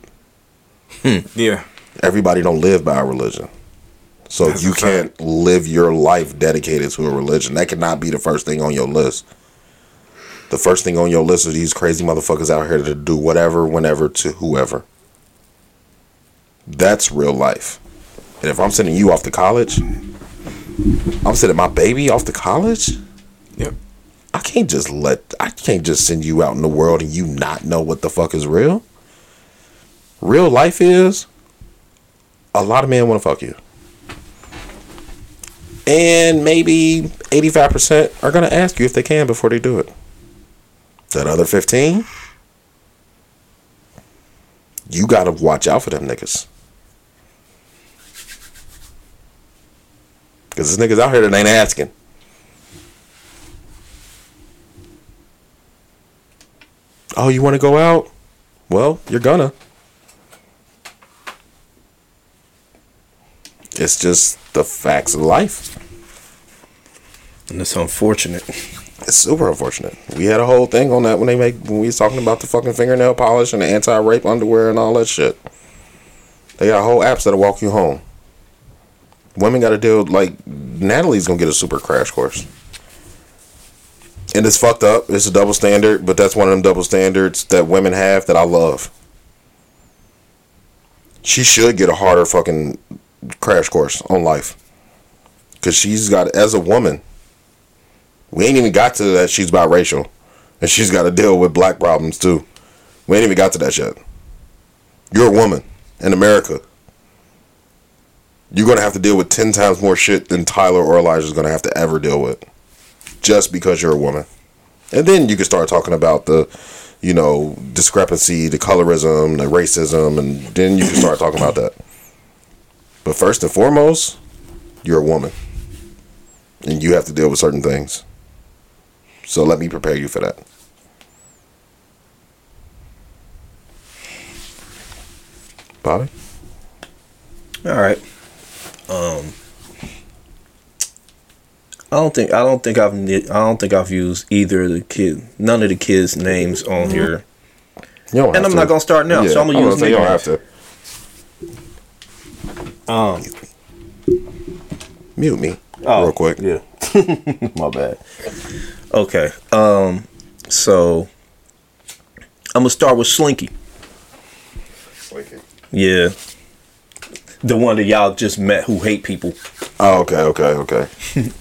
Hmm. Yeah. Everybody don't live by a religion. So That's you can't live your life dedicated to a religion. That cannot be the first thing on your list. The first thing on your list are these crazy motherfuckers out here to do whatever, whenever, to whoever. That's real life. And if I'm sending you off to college, I'm sending my baby off to college. Yep. I can't just let I can't just send you out in the world and you not know what the fuck is real. Real life is a lot of men want to fuck you. And maybe 85% are going to ask you if they can before they do it. That other 15 you got to watch out for them niggas. Cuz there's niggas out here that ain't asking. Oh, you want to go out? Well, you're gonna. It's just the facts of life. And it's unfortunate. It's super unfortunate. We had a whole thing on that when they make when we was talking about the fucking fingernail polish and the anti-rape underwear and all that shit. They got whole apps that'll walk you home. Women got to deal like Natalie's gonna get a super crash course. And it's fucked up. It's a double standard, but that's one of them double standards that women have that I love. She should get a harder fucking crash course on life. Cause she's got as a woman. We ain't even got to that she's biracial. And she's got to deal with black problems too. We ain't even got to that yet. You're a woman in America. You're gonna have to deal with ten times more shit than Tyler or Elijah is gonna have to ever deal with. Just because you're a woman. And then you can start talking about the, you know, discrepancy, the colorism, the racism, and then you can start talking about that. But first and foremost, you're a woman. And you have to deal with certain things. So let me prepare you for that. Bobby? All right. Um, I don't think I don't think I've I don't think I've used either of the kid none of the kids' names on here. You don't and I'm to. not gonna start now, so I'm gonna use you don't have to. Um, Mute me Oh, real quick. Yeah. My bad. Okay. Um. So I'm gonna start with Slinky. Slinky. Yeah. The one that y'all just met who hate people. Oh, okay, okay, okay.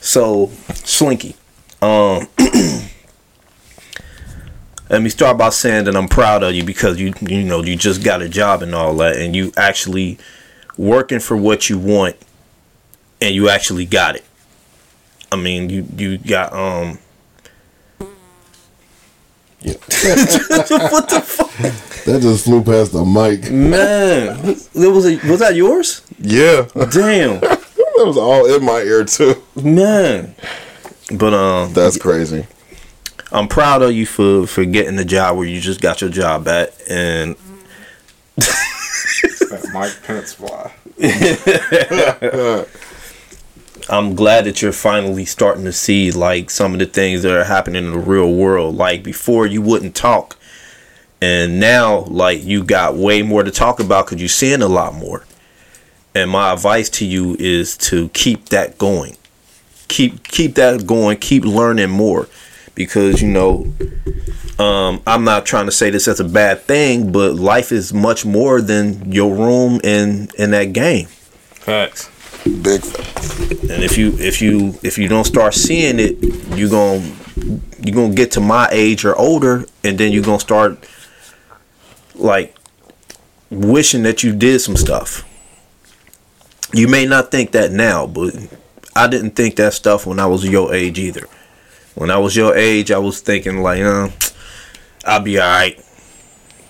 So Slinky. Um. Let me start by saying that I'm proud of you because you you know you just got a job and all that and you actually working for what you want and you actually got it. I mean, you you got um. what the fuck, That just flew past the mic. man? That was a, was that yours? Yeah. Damn, that was all in my ear too. man. But um, That's crazy. I'm proud of you for for getting the job where you just got your job at, and That Mike Pence fly. I'm glad that you're finally starting to see like some of the things that are happening in the real world. Like before, you wouldn't talk, and now like you got way more to talk about because you're seeing a lot more. And my advice to you is to keep that going. Keep keep that going. Keep learning more, because you know, um, I'm not trying to say this as a bad thing, but life is much more than your room and in that game. Facts. Big And if you if you if you don't start seeing it, you going you gonna get to my age or older, and then you are gonna start like wishing that you did some stuff. You may not think that now, but I didn't think that stuff when I was your age either. When I was your age, I was thinking like, uh, I'll be alright.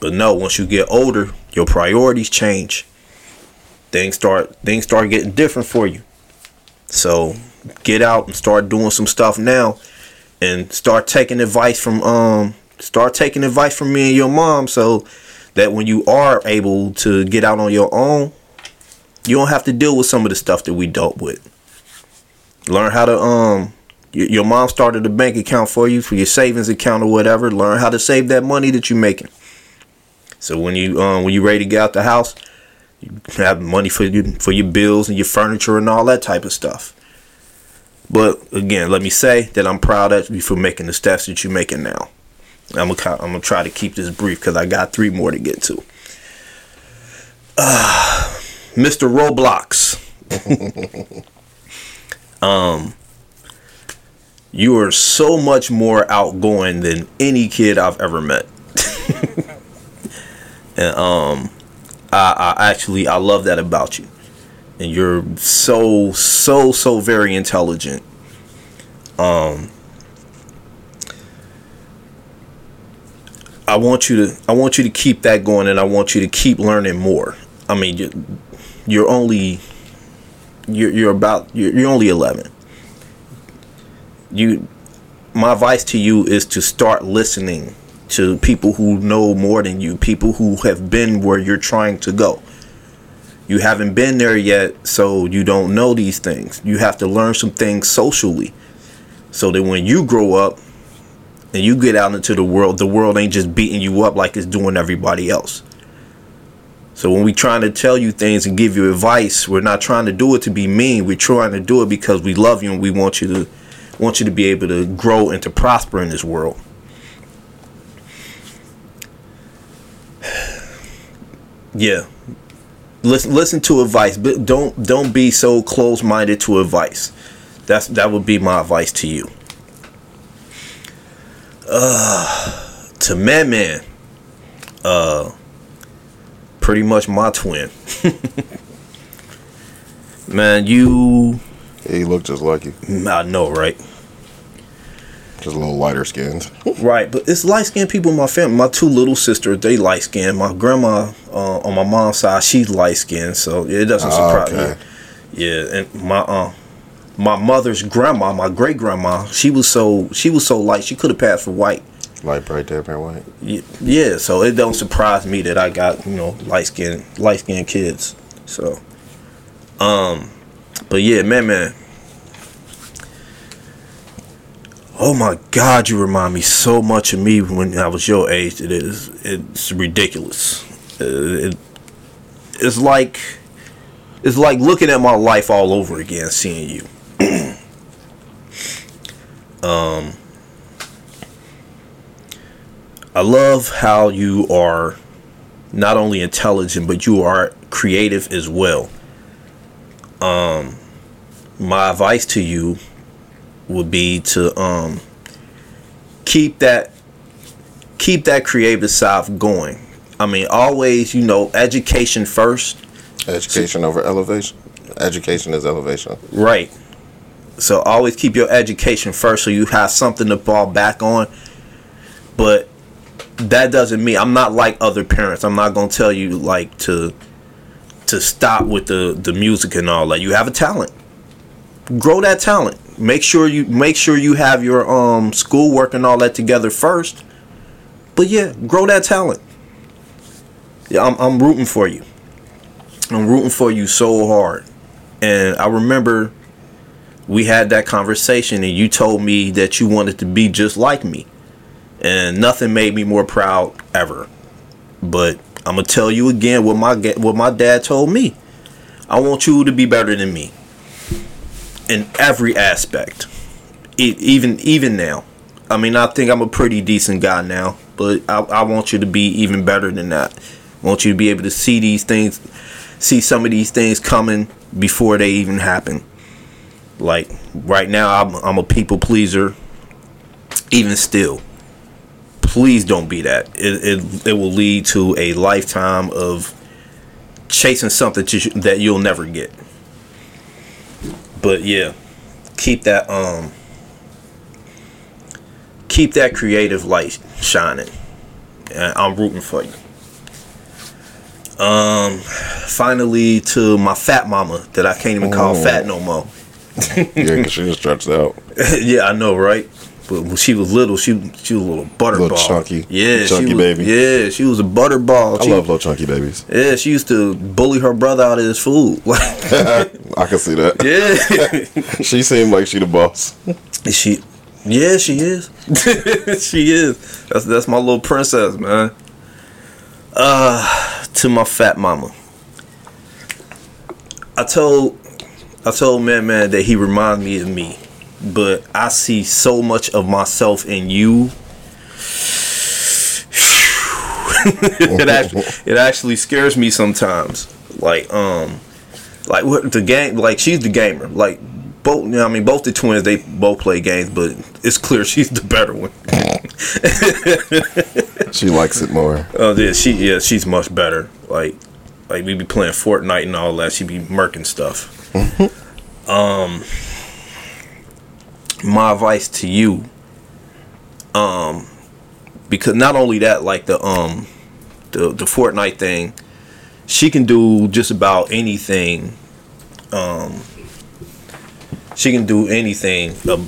But no, once you get older, your priorities change. Things start things start getting different for you. So get out and start doing some stuff now and start taking advice from um start taking advice from me and your mom so that when you are able to get out on your own, you don't have to deal with some of the stuff that we dealt with. Learn how to um your mom started a bank account for you for your savings account or whatever. Learn how to save that money that you're making. So when you um when you ready to get out the house, you have money for you for your bills and your furniture and all that type of stuff. But again, let me say that I'm proud of you for making the steps that you're making now. I'm gonna I'm gonna try to keep this brief because I got three more to get to. Uh, Mr. Roblox. um, You are so much more outgoing than any kid I've ever met. and um I, I actually I love that about you. And you're so so so very intelligent. Um I want you to I want you to keep that going and I want you to keep learning more. I mean you you're only you're you're about you're, you're only 11. You my advice to you is to start listening to people who know more than you, people who have been where you're trying to go. You haven't been there yet, so you don't know these things. You have to learn some things socially so that when you grow up and you get out into the world, the world ain't just beating you up like it's doing everybody else. So when we trying to tell you things and give you advice, we're not trying to do it to be mean. We're trying to do it because we love you and we want you to want you to be able to grow and to prosper in this world. Yeah. Listen listen to advice, but don't don't be so close-minded to advice. That's that would be my advice to you. Uh to Man Man. Uh pretty much my twin. Man, you He looked just like you. I know, right? Just a little lighter skinned. Right, but it's light skinned people in my family. My two little sisters, they light skinned. My grandma uh, on my mom's side, she's light skinned, so it doesn't Ah, surprise okay. me. Yeah, and my uh, my mother's grandma, my great grandma, she was so she was so light, she could have passed for white. Light bright there, bright white. Y- Yeah, so it don't surprise me that I got you know light skinned light skinned kids. So, um, but yeah, man, man. Oh my God, you remind me so much of me when I was your age. It is it's ridiculous. Uh, It, it's like it's like looking at my life all over again, seeing you. um. I love how you are not only intelligent but you are creative as well. Um my advice to you would be to um keep that keep that creative side going. I mean always, you know, education first. Education over elevation. Education is elevation. Right. So always keep your education first so you have something to fall back on. But that doesn't mean I'm not like other parents. I'm not gonna tell you like to to stop with the the music and all that. You have a talent. Grow that talent. Make sure you make sure you have your um schoolwork and all that together first. But yeah, grow that talent. Yeah, I'm I'm rooting for you. I'm rooting for you so hard. And I remember we had that conversation and you told me that you wanted to be just like me. And nothing made me more proud ever. But I'm gonna tell you again what my what my dad told me. I want you to be better than me in every aspect. E- even even now. I mean, I think I'm a pretty decent guy now, but I, I want you to be even better than that. I want you to be able to see these things, see some of these things coming before they even happen. Like right now, I'm, I'm a people pleaser. Even still, please don't be that. It, it, it will lead to a lifetime of chasing something that you'll never get. But yeah, keep that um keep that creative light shining. I'm rooting for you. Um finally to my fat mama that I can't even call Oh. fat no more. yeah, 'cause she just stretched out. yeah, I know, right? But when she was little, she she was a little butterball. Little chunky. Yeah, Chunky was, baby. Yeah, she was a butterball. I She- love little chunky babies. Yeah, she used to bully her brother out of his food. I can see that. Yeah. she seemed like she the boss. Is she, yeah, she is. she is. That's that's my little princess, man. Uh, to my fat mama. I told, I told man, man that he reminds me of me, but I see so much of myself in you. it actually, it actually scares me sometimes. Like, um, like what the game, like she's the gamer. Like both. You know, I mean, both the twins they both play games, but it's clear she's the better one. She likes it more. Oh yeah, she yeah she's much better. Like like we be playing Fortnite and all that. She be murking stuff. um, my advice to you, um, because not only that, like the um, the the Fortnite thing, she can do just about anything. Um, she can do anything. Uh,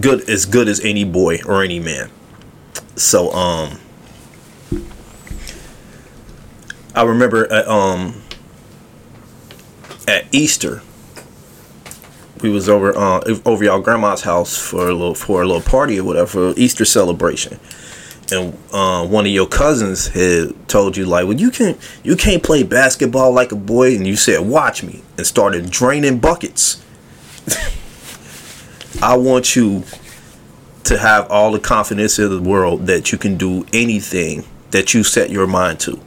good as good as any boy or any man. So um. I remember at, um at Easter we was over uh over y'all grandma's house for a little for a little party or whatever Easter celebration. And uh, one of your cousins had told you like, well, you can you can't play basketball like a boy, and you said, watch me, and started draining buckets. I want you to have all the confidence in the world that you can do anything that you set your mind to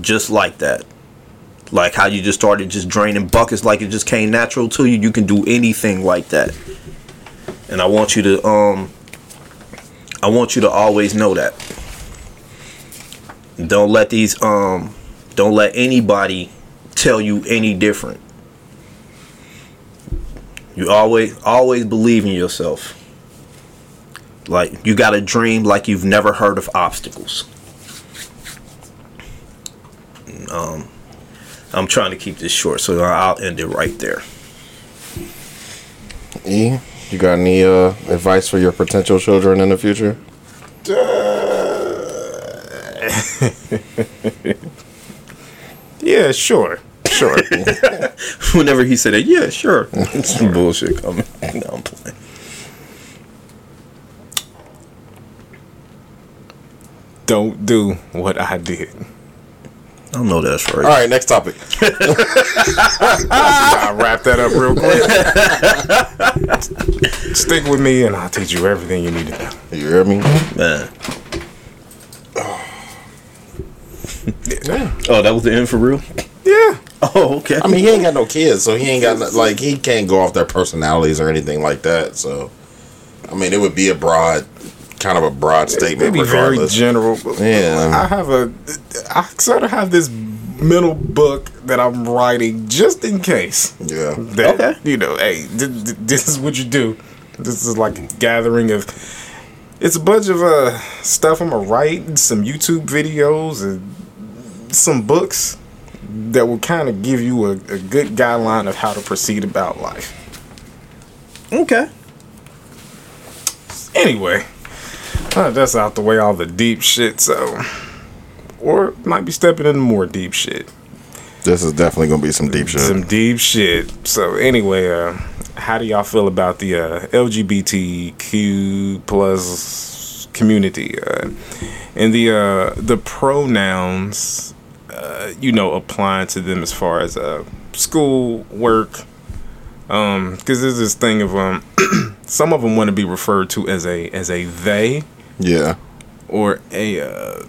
just like that. Like how you just started just draining buckets like it just came natural to you. You can do anything like that. And I want you to um I want you to always know that. Don't let these um don't let anybody tell you any different. You always always believe in yourself. Like you got to dream like you've never heard of obstacles. Um, I'm trying to keep this short, so I'll end it right there. E, you got any uh, advice for your potential children in the future? Yeah, sure. Sure. Whenever he said it, yeah, sure. Some bullshit coming. No, I'm playing. Don't do what I did. I don't know that's right. All right, next topic. I'll wrap that up real quick. Stick with me and I'll teach you everything you need to know. You hear me? Man. yeah. Oh, that was the end for real? Yeah. Oh, okay. I mean, he ain't got no kids, so he ain't got no- like he can't go off their personalities or anything like that. So, I mean, it would be a broad, kind of a broad statement. Maybe very general. but Yeah. I have a, I sort of have this mental book that I'm writing just in case. Yeah. That, Okay. You know, hey, th- th- this is what you do. This is like a gathering of. It's a bunch of uh stuff I'm gonna write, some YouTube videos, and some books that will kind of give you a, a good guideline of how to proceed about life. Okay. Anyway, uh, that's out the way, all the deep shit. So, or might be stepping into more deep shit. This is definitely gonna be some deep shit. Some deep shit. So anyway, uh, how do y'all feel about the uh, LGBTQ plus community uh, and the uh, the pronouns? Uh, you know, applying to them as far as uh, school work. Um, because there's this thing of um, some of them want to be referred to as a as a they Yeah. or a uh,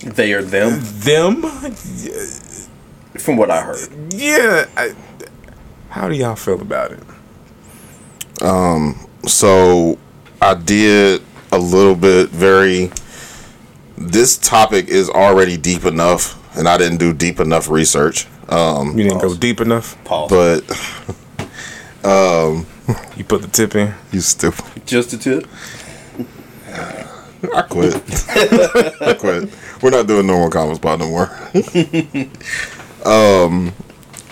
They are them, them. from what I heard. Yeah. I, how do y'all feel about it? Um. So I did a little bit very this topic is already deep enough and I didn't do deep enough research. Um You didn't go deep enough. Pause. but Um, You put the tip in. you stupid. Just a tip. I quit. I quit. We're not doing normal common spot no more. um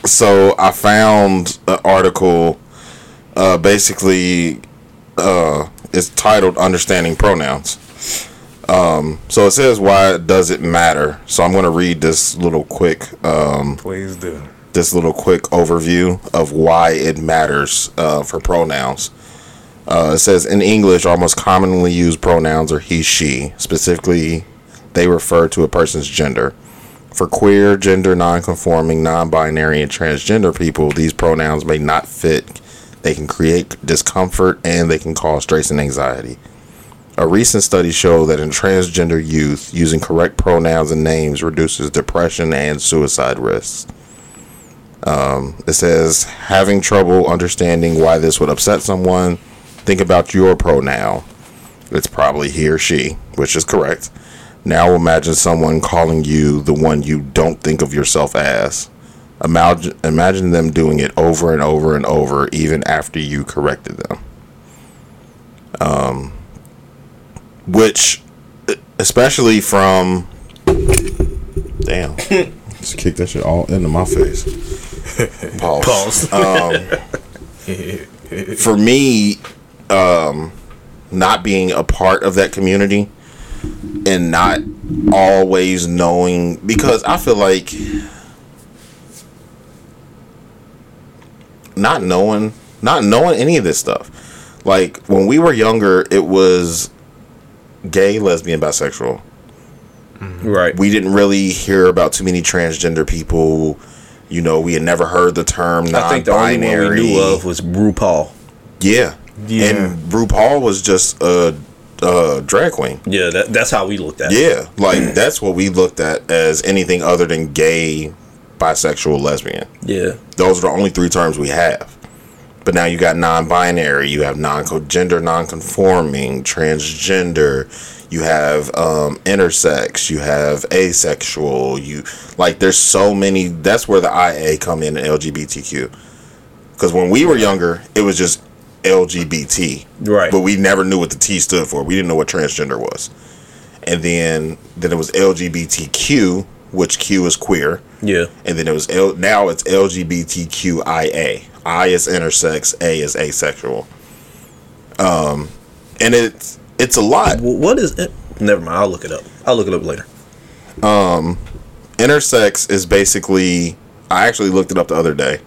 so I found an article uh basically uh it's titled Understanding Pronouns. Um so it says why does it matter? So I'm gonna read this little quick um Please do. this little quick overview of why it matters uh, for pronouns. Uh, it says in English, our most commonly used pronouns are he, she. Specifically, they refer to a person's gender. For queer, gender non-conforming, non-binary, and transgender people, these pronouns may not fit. They can create discomfort and they can cause stress and anxiety. A recent study showed that in transgender youth, using correct pronouns and names reduces depression and suicide risks. Um, it says having trouble understanding why this would upset someone. Think about your pronoun. It's probably he or she, which is correct. Now imagine someone calling you the one you don't think of yourself as. Imagine, imagine them doing it over and over and over, even after you corrected them. Um, which, especially from, damn, Just kick that shit all into my face. Pause. Um, for me, um, not being a part of that community and not always knowing because I feel like not knowing not knowing any of this stuff. Like when we were younger, it was gay, lesbian, bisexual. Right. We didn't really hear about too many transgender people. You know, we had never heard the term non-binary. I think the only one we knew of was RuPaul. Yeah. Yeah. And RuPaul was just a, a drag queen. Yeah, that, that's how we looked at it. Yeah. Like, that's what we looked at as anything other than gay, bisexual, lesbian. Yeah. Those are the only three terms we have. But now you got non binary, you have non gender non conforming, transgender, you have um, intersex, you have asexual, you like there's so many that's where the IA come in and LGBTQ. Because when we were younger, it was just LGBT. Right. But we never knew what the T stood for. We didn't know what transgender was. And then then it was LGBTQ, which Q is queer. Yeah. And then it was L, now it's LGBTQIA. I is intersex, A is asexual. Um, and it's it's a lot. What is it? Never mind. I'll look it up. I'll look it up later. Um, intersex is basically. I actually looked it up the other day.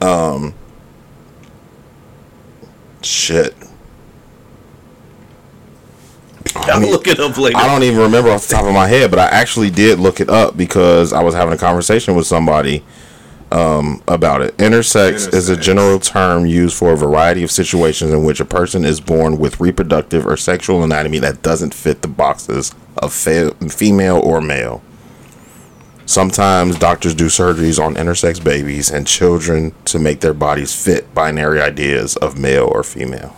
Um, shit. I'll look it up later. I don't even remember off the top of my head, but I actually did look it up because I was having a conversation with somebody um, about it. Intersex, is a general term used for a variety of situations in which a person is born with reproductive or sexual anatomy that doesn't fit the boxes of fe- female or male. Sometimes doctors do surgeries on intersex babies and children to make their bodies fit binary ideas of male or female.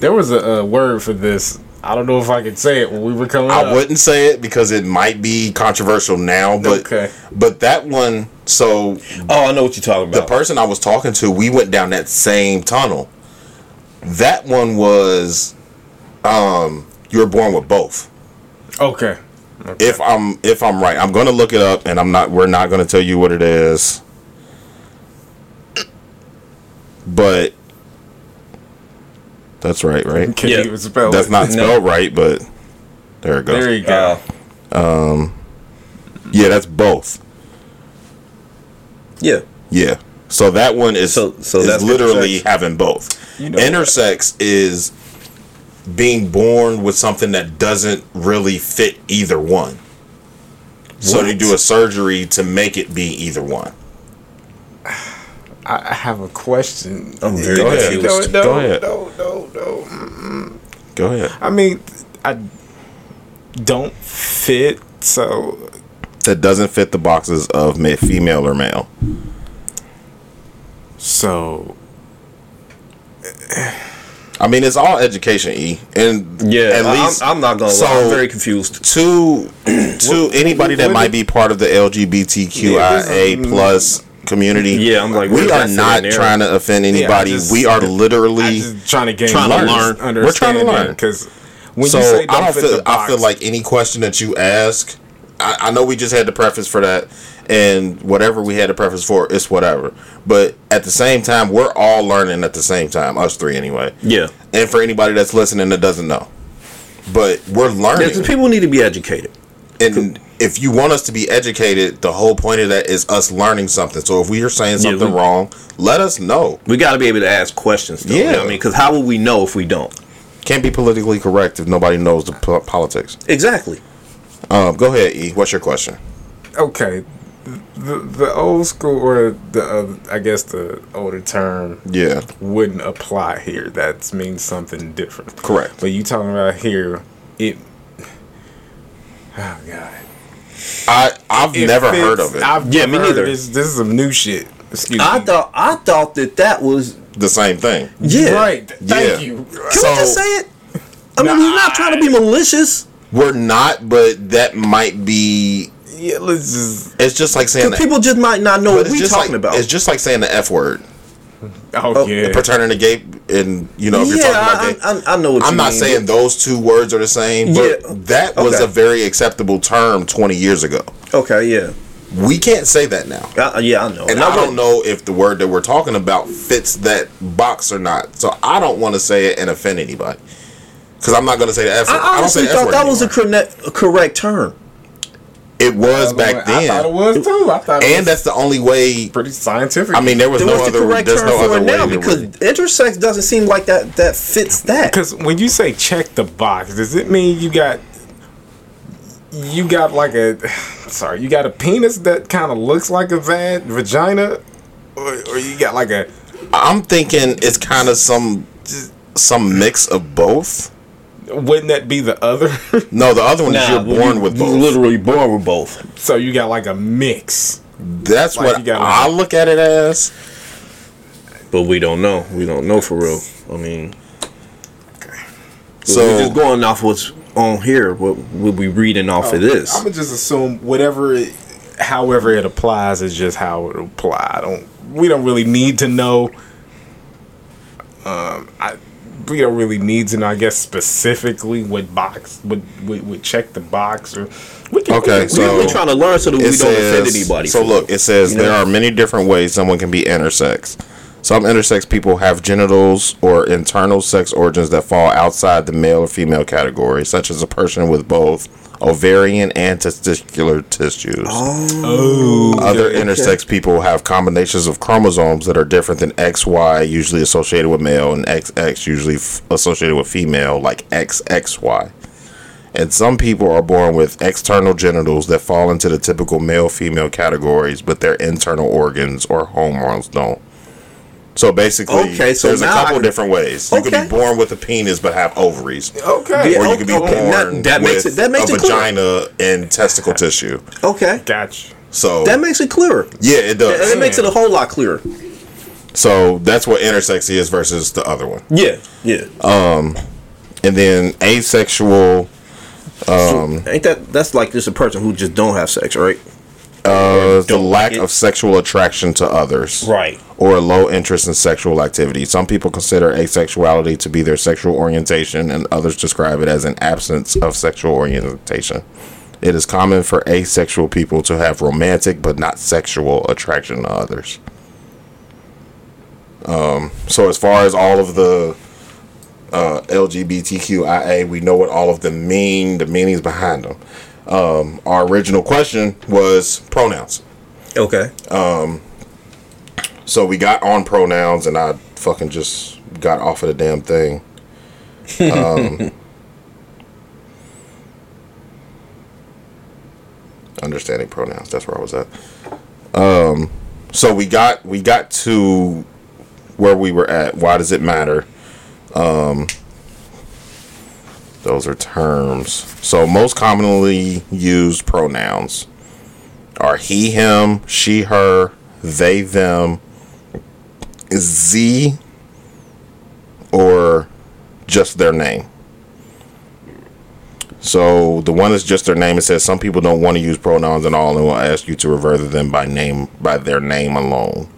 There was a, a word for this. I don't know if I could say it when we were coming I up. wouldn't say it because it might be controversial now, but Okay. but that one. So oh, I know what you're talking about. The person I was talking to, we went down that same tunnel. That one was, um, you were born with both. Okay. If I'm if I'm right, I'm gonna look it up, and I'm not. We're not gonna tell you what it is, but that's right, right? Can you even spell That's it? not No. spelled right, but there it goes. There you go. Um, yeah, that's both. Yeah. Yeah. So that one is so is that's literally intersex. having both. You know Intersex is being born with something that doesn't really fit either one. So they do a surgery to make it be either one. I I have a question. I'm very Go ahead. No, no, Go ahead. no, no, no. Go ahead. I mean, I don't fit. So That doesn't fit the boxes of ma- female or male. So I mean, it's all education, E, and Yeah, at I'm- least I'm not gonna lie, I'm very confused. To to anybody that what might be part of the LGBTQIA plus community, Yeah, I'm like, we are not trying to offend Yeah, anybody. just- we are literally trying to gain trying to learn- learn. We're trying to learn because when so you say I don't don't fit feel. the I feel like any question that you ask, I, I know we just had the preface for that, and whatever we had a preface for, it's whatever. But at the same time, we're all learning at the same time. Us three, anyway. Yeah. And for anybody that's listening that doesn't know, but we're learning. There's- people need to be educated. And if you want us to be educated, the whole point of that is us learning something. So if we are saying Yeah, something we- wrong, let us know. We got to be able to ask questions. Though, you know Yeah. I mean, because how will we know if we don't? Can't be politically correct if nobody knows the po- politics. Exactly. Um, go ahead, E. What's your question? okay, the the old school or the uh, I guess the older term Yeah. wouldn't apply here. That means something different. Correct. But you talking about here it. Oh God. I I've It never fits- heard of it. I've Yeah, never me heard neither. This this is some new shit. Excuse I me. thought I thought that that was The same thing. yeah. Right. Thank Yeah. you. Can So- we just say it? I mean, we're not trying to be malicious. We're not, but that might be. Yeah, let's just. It's just like saying that. people just might not know what we just talking like, about. It's just like saying the F word. Oh, oh yeah. Paternity gate, and you know, if you're yeah, talking about I, gay. I, I know what I'm not mean. saying those two words are the same, but Yeah. that was Okay. a very acceptable term 20 years ago. Okay, yeah, We can't say that now. I, yeah, I know. And I don't know if the word that we're talking about fits that box or not. So I don't want to say it and offend anybody. Because I'm not going to say the F word. I I, don't honestly F thought that was a anymore. correct, a correct term. It was back then. I thought it was too. I thought it And was that's the only way. pretty scientific. I mean, there was Then no what's the other. correct There's term no for other it way. now? Because really- intersex doesn't seem like that that fits that. Because when you say check the box, does it mean you got you got like a sorry, you got a penis that kind of looks like a va- vagina, or, or you got like a I'm thinking it's kind of some some mix of both. Wouldn't that be the other? No, the other one is you're born with you both. Literally born with both. so you got like a mix. That's Like what you got I look at it as. But we don't know. We don't know for real. I mean, So we're just going off what's on here. What what we reading off of this? I'm gonna just assume whatever, it, however it applies is just how it apply. I don't. We don't really need to know. Um, I we don't really need and. I guess specifically what box would would, would check the box or. We can, Okay, we, so- we're trying to learn so that we don't offend anybody. so look, it says You know? there are many different ways someone can be intersex. Some intersex people have genitals or internal sex organs that fall outside the male or female category, such as a person with both ovarian and testicular tissues. Oh, Other okay. intersex people have combinations of chromosomes that are different than XY, usually associated with male, and XX, usually f- associated with female, like XXY. And some people are born with external genitals that fall into the typical male female categories, but their internal organs or hormones don't. So basically, Okay, so there's a couple I- different ways. You could Okay. be born with a penis but have ovaries. Okay. Or you could be okay, born that- that with makes it- that makes a it clear. vagina and testicle tissue. Okay, Gotcha. So that makes it clearer. yeah, it does. And it makes it a whole lot clearer. So that's what intersex is versus the other one. Yeah, yeah. Um, And then asexual, Um, Ain't that that's like just a person who just don't have sex, right? Uh, the lack like of sexual attraction to others. Right. Or a low interest in sexual activity. Some people consider asexuality to be their sexual orientation, and others describe it as an absence of sexual orientation. It is common for asexual people to have romantic but not sexual attraction to others. Um, so, as far as all of the uh, LGBTQIA, we know what all of them mean, the meanings behind them. Um, our original question was pronouns. Okay. Um, so we got on pronouns, and I fucking just got off of the damn thing. Um, understanding pronouns. That's where I was at. Um, so we got we got to where we were at. Why does it matter? Um, those are terms. So most commonly used pronouns are he, him, she, her, they, them, ze, or just their name. So the one that's just their name. It says some people don't want to use pronouns at all and will ask you to refer to them by name by their name alone.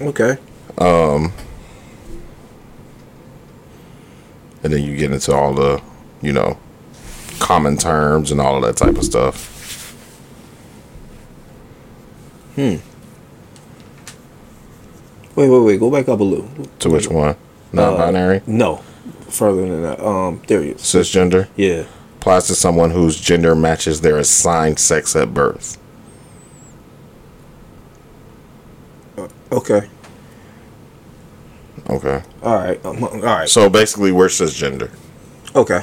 Okay. Um, And then you get into all the, you know, common terms and all of that type of stuff. Hmm. Wait, wait, wait. Go back up a little. To which one? Non-binary, No, further than that. Um, there you. cisgender. Yeah. applies to someone whose gender matches their assigned sex at birth. Okay. Okay. All right. Um, all right. So basically, we're cisgender. Okay.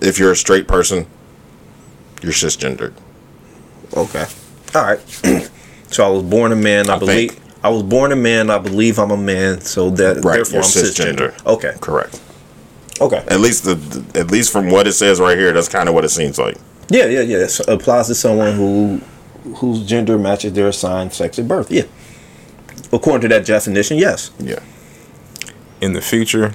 If you're a straight person, you're cisgendered. Okay. All right. so I was born a man. I, I believe think. I was born a man. I believe I'm a man. So that Right, therefore you're I'm cisgender. cisgender. Okay. Correct. Okay. At least the, the- at least from what it says right here, that's kind of what it seems like. Yeah, yeah, yeah. It applies to someone who whose gender matches their assigned sex at birth. Yeah. According to that definition, yes. Yeah. In the future,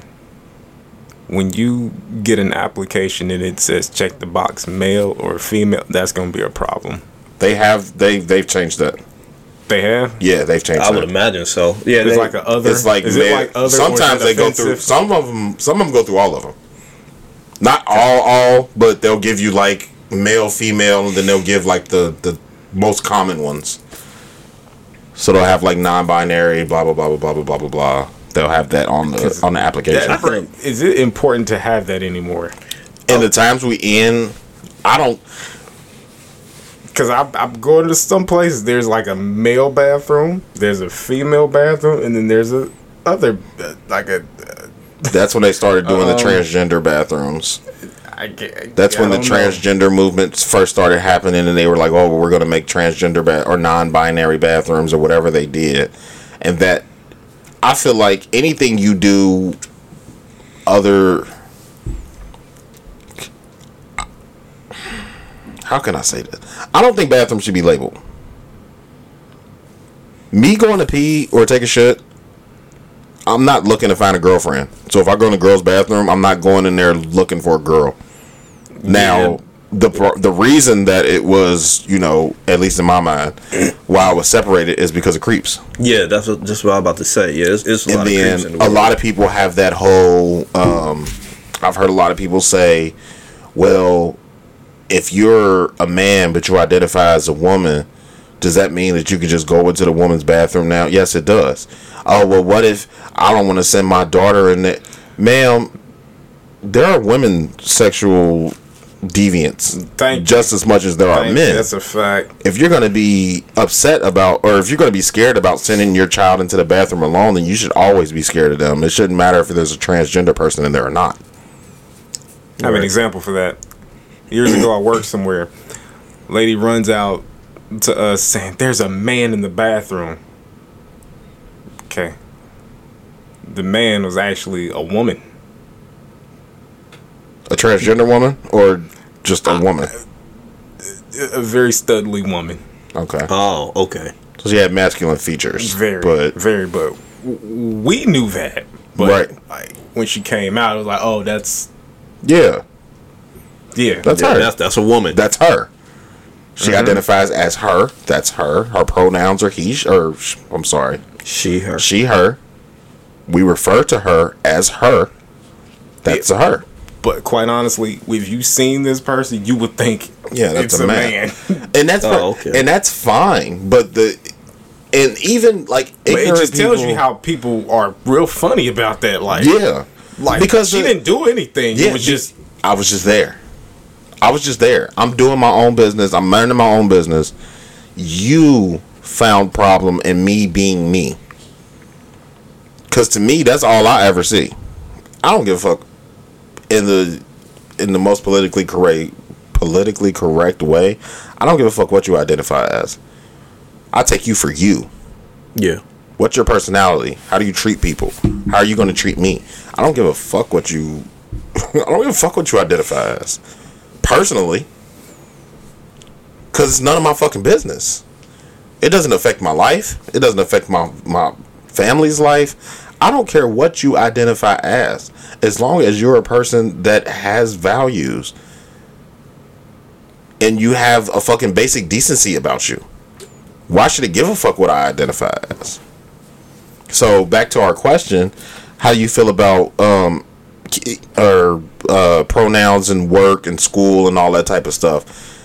when you get an application and it says check the box male or female, that's gonna be a problem. They have they they've changed that. They have. Yeah, they've changed. I that. would imagine so. Yeah, It's they- like a other. It's like, is it like other? sometimes it they go through some of them. Some of them go through all of them. Not all, all, but they'll give you like male, female, and then they'll give like the the most common ones. So they'll have like non-binary, blah blah blah blah blah blah blah blah blah. They'll have that on the on the application. Is it important to have that anymore? In the times we in, I don't. Because I'm, I'm going to some places. There's like a male bathroom, there's a female bathroom, and then there's a other uh, like a. That's when they started doing the Um, transgender bathrooms. I get, That's I when the don't know. transgender movements first started happening, and they were like, "Oh, well, we're going to make transgender ba- or non-binary bathrooms or whatever they did," and that I feel like anything you do other. How can I say this? I don't think bathrooms should be labeled. Me going to pee or take a shit, I'm not looking to find a girlfriend. So if I go in a girl's bathroom, I'm not going in there looking for a girl. Now, the the reason that it was, you know, at least in my mind, why I was separated is because of creeps. Yeah, that's what, just what I'm about to say. Yeah, it's, it's a lot And of creeps then in the a lot of people have that whole. Um, I've heard a lot of people say, "Well, if you're a man but you identify as a woman, does that mean that you can just go into the woman's bathroom now?" Yes, it does. Oh well, what if I don't want to send my daughter in there, ma'am? There are women sexual deviants Thank you. just as much as there are Thank you, men That's a fact. if you're going to be upset about or if you're going to be scared about sending your child into the bathroom alone then you should always be scared of them it shouldn't matter if there's a transgender person in there or not I have an example for that. Years ago, I worked somewhere. Lady runs out to us saying, "There's a man in the bathroom." Okay. The man was actually a woman. A transgender woman or just a woman? A very studly woman. okay. Oh okay. So she had masculine features Very, but very, but we knew that. But Right. like when she came out, it was like, oh, that's yeah. Yeah, that's Yeah, her. that's that's a woman. that's her. She Mhm. identifies as her. That's her. Her pronouns are he sh- or i'm sorry. She her. she her. We refer to her as her. That's a her But quite honestly, if you seen this person, you would think, Yeah, that's it's a a man. man. and that's Oh, okay. and that's fine. But the and even like it ignorant just tells you how people are real funny about that. Like, yeah, like because she the- didn't do anything. Yeah, it was just I was just there. I was just there. I'm doing my own business. I'm minding my own business. You found problem in me being me. Cause to me, that's all I ever see. I don't give a fuck in the in the most politically correct politically correct way. I don't give a fuck what you identify as. I take you for you. Yeah. What's your personality? How do you treat people? How are you going to treat me? I don't give a fuck what you. I don't give a fuck what you identify as. Personally, because it's none of my fucking business. It doesn't affect my life. It doesn't affect my my family's life. I don't care what you identify as, as long as you're a person that has values and you have a fucking basic decency about you. Why should it give a fuck what I identify as? So back to our question, how do you feel about um or uh, pronouns and work and school and all that type of stuff?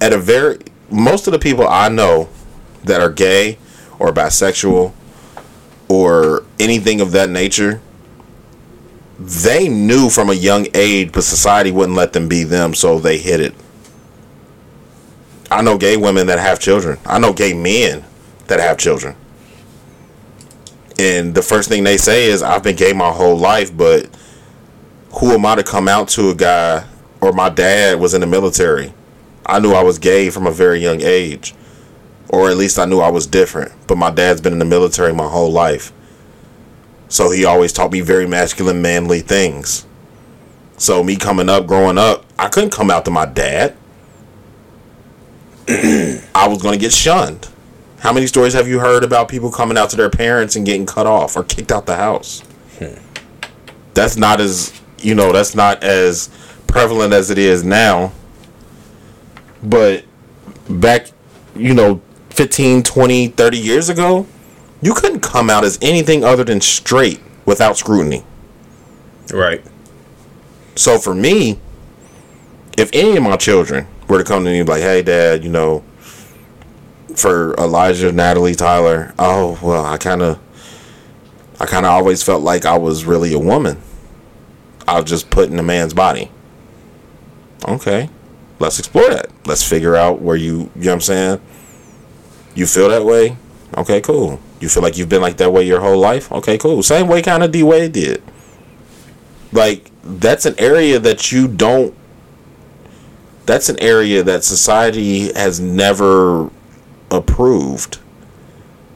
At a very most of the people I know that are gay or bisexual or anything of that nature, they knew from a young age, but society wouldn't let them be them, so they hid it. I know gay women that have children. I know gay men that have children. And the first thing they say is, I've been gay my whole life, but who am I to come out to a guy or my dad was in the military? I knew I was gay from a very young age. Or at least I knew I was different. But my dad's been in the military my whole life. So he always taught me very masculine, manly things. So me coming up, growing up, I couldn't come out to my dad. I was gonna get shunned. How many stories have you heard about people coming out to their parents and getting cut off or kicked out the house? Hmm. That's not as you know, that's not as prevalent as it is now. But back, you know, 15, 20, 30 years ago, you couldn't come out as anything other than straight without scrutiny. Right. So for me, if any of my children were to come to me like, "Hey, Dad, you know, for Elijah, Natalie, Tyler, oh well, I kind of, I kind of always felt like I was really a woman. I was just put in a man's body. Okay, let's explore that. Let's figure out where you, you know what I'm saying. You feel that way? Okay, cool. You feel like you've been like that way your whole life? Okay, cool. Same way kind of D Wade did. Like that's an area that you don't that's an area that society has never approved.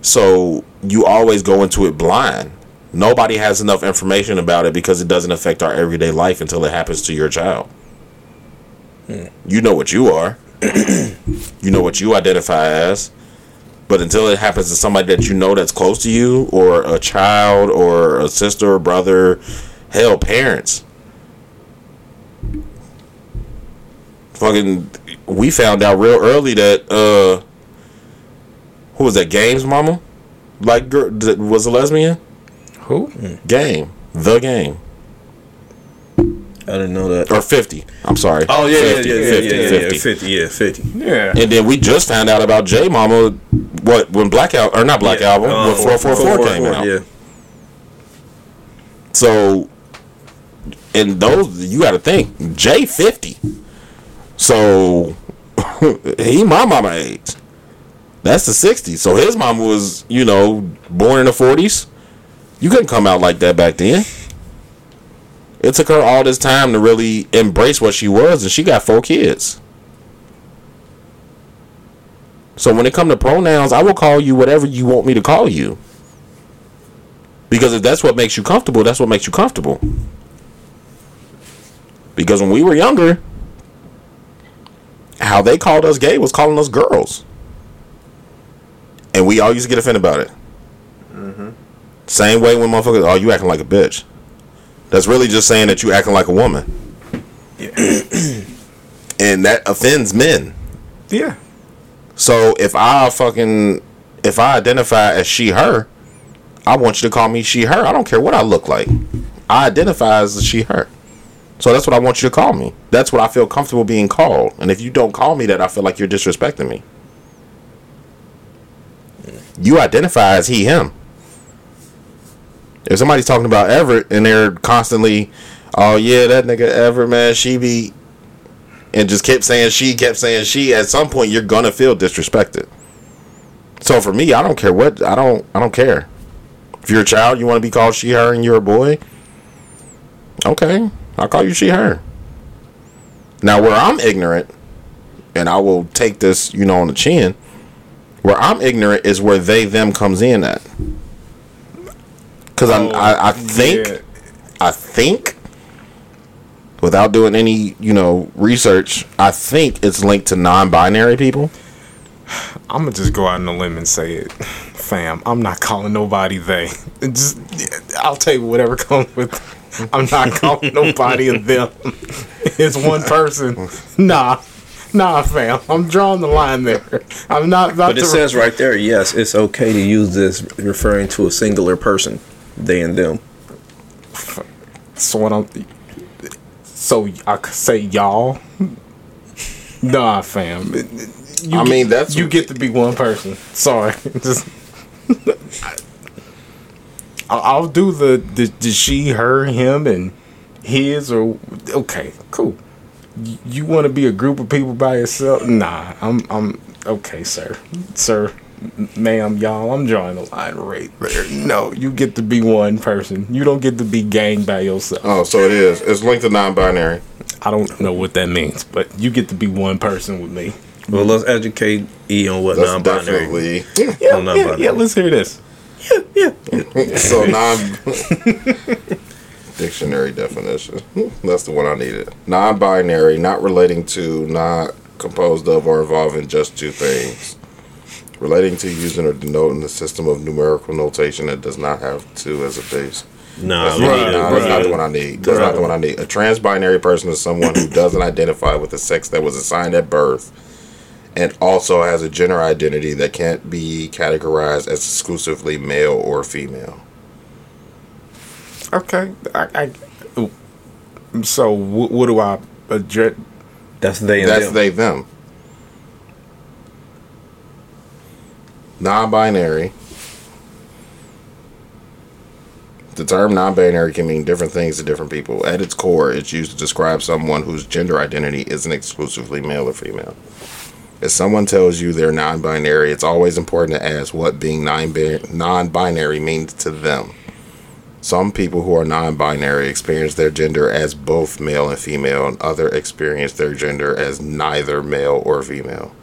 So you always go into it blind. Nobody has enough information about it because it doesn't affect our everyday life until it happens to your child. Hmm. You know what you are. you know what you identify as. But until it happens to somebody that you know that's close to you, or a child, or a sister, or brother, hell, parents. Fucking, we found out real early that uh, who was that? Games mama, like girl was a lesbian. Who? Game, the game, I didn't know that. or fifty. I'm sorry. Oh yeah, 50, yeah, yeah, 50, yeah, yeah, 50. yeah, fifty, yeah, fifty. Yeah. And then we just found out about Jay Mama, what when Black Album or not Black Yeah, Album, uh, when four four four came out. Yeah, So, and those you got to think Jay fifty. So he my mama age. That's the '60s. So his mom was, you know, born in the '40s. You couldn't come out like that back then. It took her all this time to really embrace what she was, and she got four kids. So when it come to pronouns, I will call you whatever you want me to call you. Because if that's what makes you comfortable, that's what makes you comfortable. Because when we were younger, how they called us gay was calling us girls. And we all used to get offended about it. Mm-hmm. Same way when motherfuckers, oh, you acting like a bitch. That's really just saying that you acting like a woman. and that offends men. Yeah. So if I fucking if I identify as she her, I want you to call me she her. I don't care what I look like. I identify as she her. So that's what I want you to call me. That's what I feel comfortable being called. And if you don't call me that, I feel like you're disrespecting me. You identify as he him. If somebody's talking about Everett and they're constantly, oh yeah, that nigga Everett, man, she be and just kept saying she, kept saying she, at some point you're gonna feel disrespected. So for me, I don't care what I don't I don't care. If you're a child, you want to be called she, her, and you're a boy. Okay, I'll call you she, her. Now where I'm ignorant, and I will take this, you know, on the chin. Where I'm ignorant is where they them comes in at. Cause oh, I, I I think yeah. I think without doing any you know research, I think it's linked to non-binary people. I'm gonna just go out on a limb and say it, fam. I'm not calling nobody they. It Just, I'll take whatever comes with. I'm not calling nobody a them. It's one person. Nah, nah, fam. I'm drawing the line there. I'm not about but it to. says right there, yes, it's okay to use this referring to a singular person, they and them. So what I'm. So I could say y'all. Nah, fam. You I get- mean, that's- you get to be one person. Sorry, just. I'll, I'll do the, the the she, her, him, and his or okay, cool. You, want to be a group of people by yourself? Nah, I'm I'm okay, sir, sir, ma'am, y'all. I'm drawing the line right there. No, you get to be one person. You don't get to be gang by yourself. Oh, so it is. It's linked to non-binary. I don't know what that means, but you get to be one person with me. Well, let's educate E on what That's non-binary. definitely Yeah, no, yeah, but- yeah. Let's hear this. Yeah, yeah. so non dictionary definition. That's the one I needed. Non-binary, not relating to, not composed of or involving just two things. Relating to using or denoting the system of numerical notation that does not have two as a base. Nah, that's, we not, need nah, to- that's not the one I need. That's not the one I need. A trans-binary person is someone who doesn't identify with the sex that was assigned at birth, and also has a gender identity that can't be categorized as exclusively male or female. Okay, I. I so what, what do I address? That's they That's they them. Non-binary. The term non-binary can mean different things to different people. At its core, it's used to describe someone whose gender identity isn't exclusively male or female. If someone tells you they're non-binary, it's always important to ask what being non-bin- non-binary means to them. Some people who are non-binary experience their gender as both male and female, and other experience their gender as neither male or female.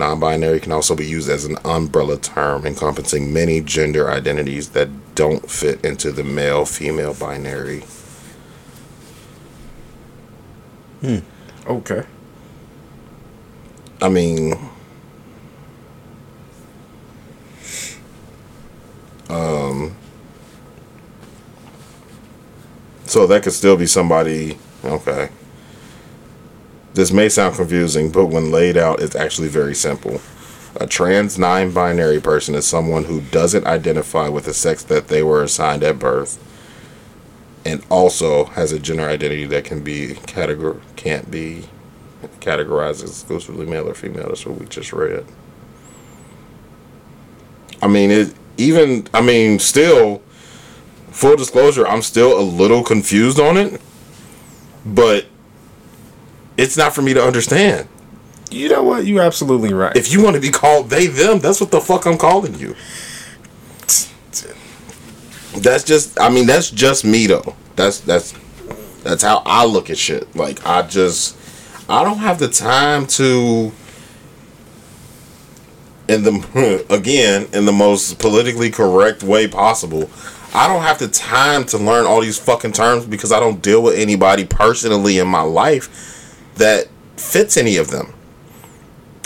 Non-binary can also be used as an umbrella term encompassing many gender identities that don't fit into the male-female binary. Hmm. Okay. I mean, um, so that could still be somebody. Okay. This may sound confusing, but when laid out, it's actually very simple. A trans non binary person is someone who doesn't identify with the sex that they were assigned at birth and also has a gender identity that can be categor can't be categorized as exclusively male or female. That's what we just read. I mean, it even. I mean, still. Full disclosure, I'm still a little confused on it, but it's not for me to understand. You know what? You're absolutely right. If you want to be called they them, that's what the fuck I'm calling you. That's just. I mean, that's just me though. That's that's that's how I look at shit. Like I just, I don't have the time to. In the again, in the most politically correct way possible, I don't have the time to learn all these fucking terms because I don't deal with anybody personally in my life that fits any of them.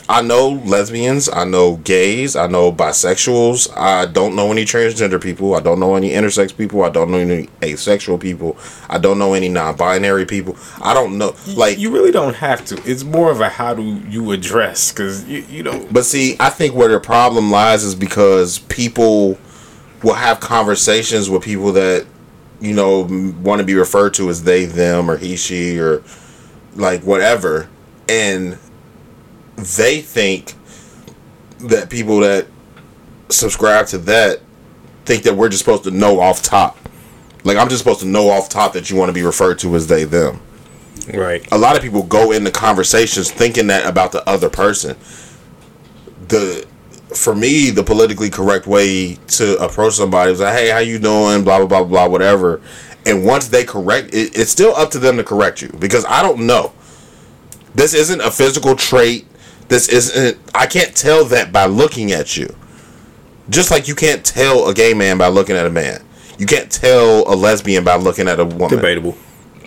I know lesbians, I know gays, I know bisexuals. I don't know any transgender people. I don't know any intersex people. I don't know any asexual people. I don't know any non-binary people. I don't know like you really don't have to. It's more of a how do you address because you you know. But see, I think where the problem lies is because people will have conversations with people that you know want to be referred to as they, them, or he, she, or like whatever, and they think that people that subscribe to that think that we're just supposed to know off top. Like I'm just supposed to know off top that you want to be referred to as they, them. Right. A lot of people go into conversations thinking that about the other person. The for me, the politically correct way to approach somebody is like, "Hey, how you doing?" Blah blah blah blah whatever. And once they correct, it, it's still up to them to correct you because I don't know. This isn't a physical trait. This isn't. I can't tell that by looking at you. Just like you can't tell a gay man by looking at a man. You can't tell a lesbian by looking at a woman. Debatable.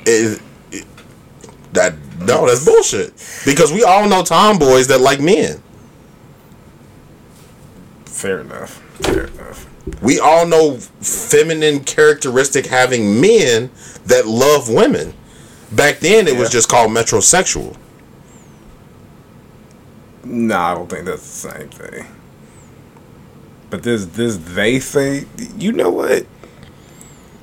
It, it- that no, that's bullshit. Because we all know tomboys that like men. Fair enough. Fair enough. We all know feminine characteristic having men that love women. Back then, it was just called metrosexual. No, I don't think that's the same thing. But this this they thing, you know what?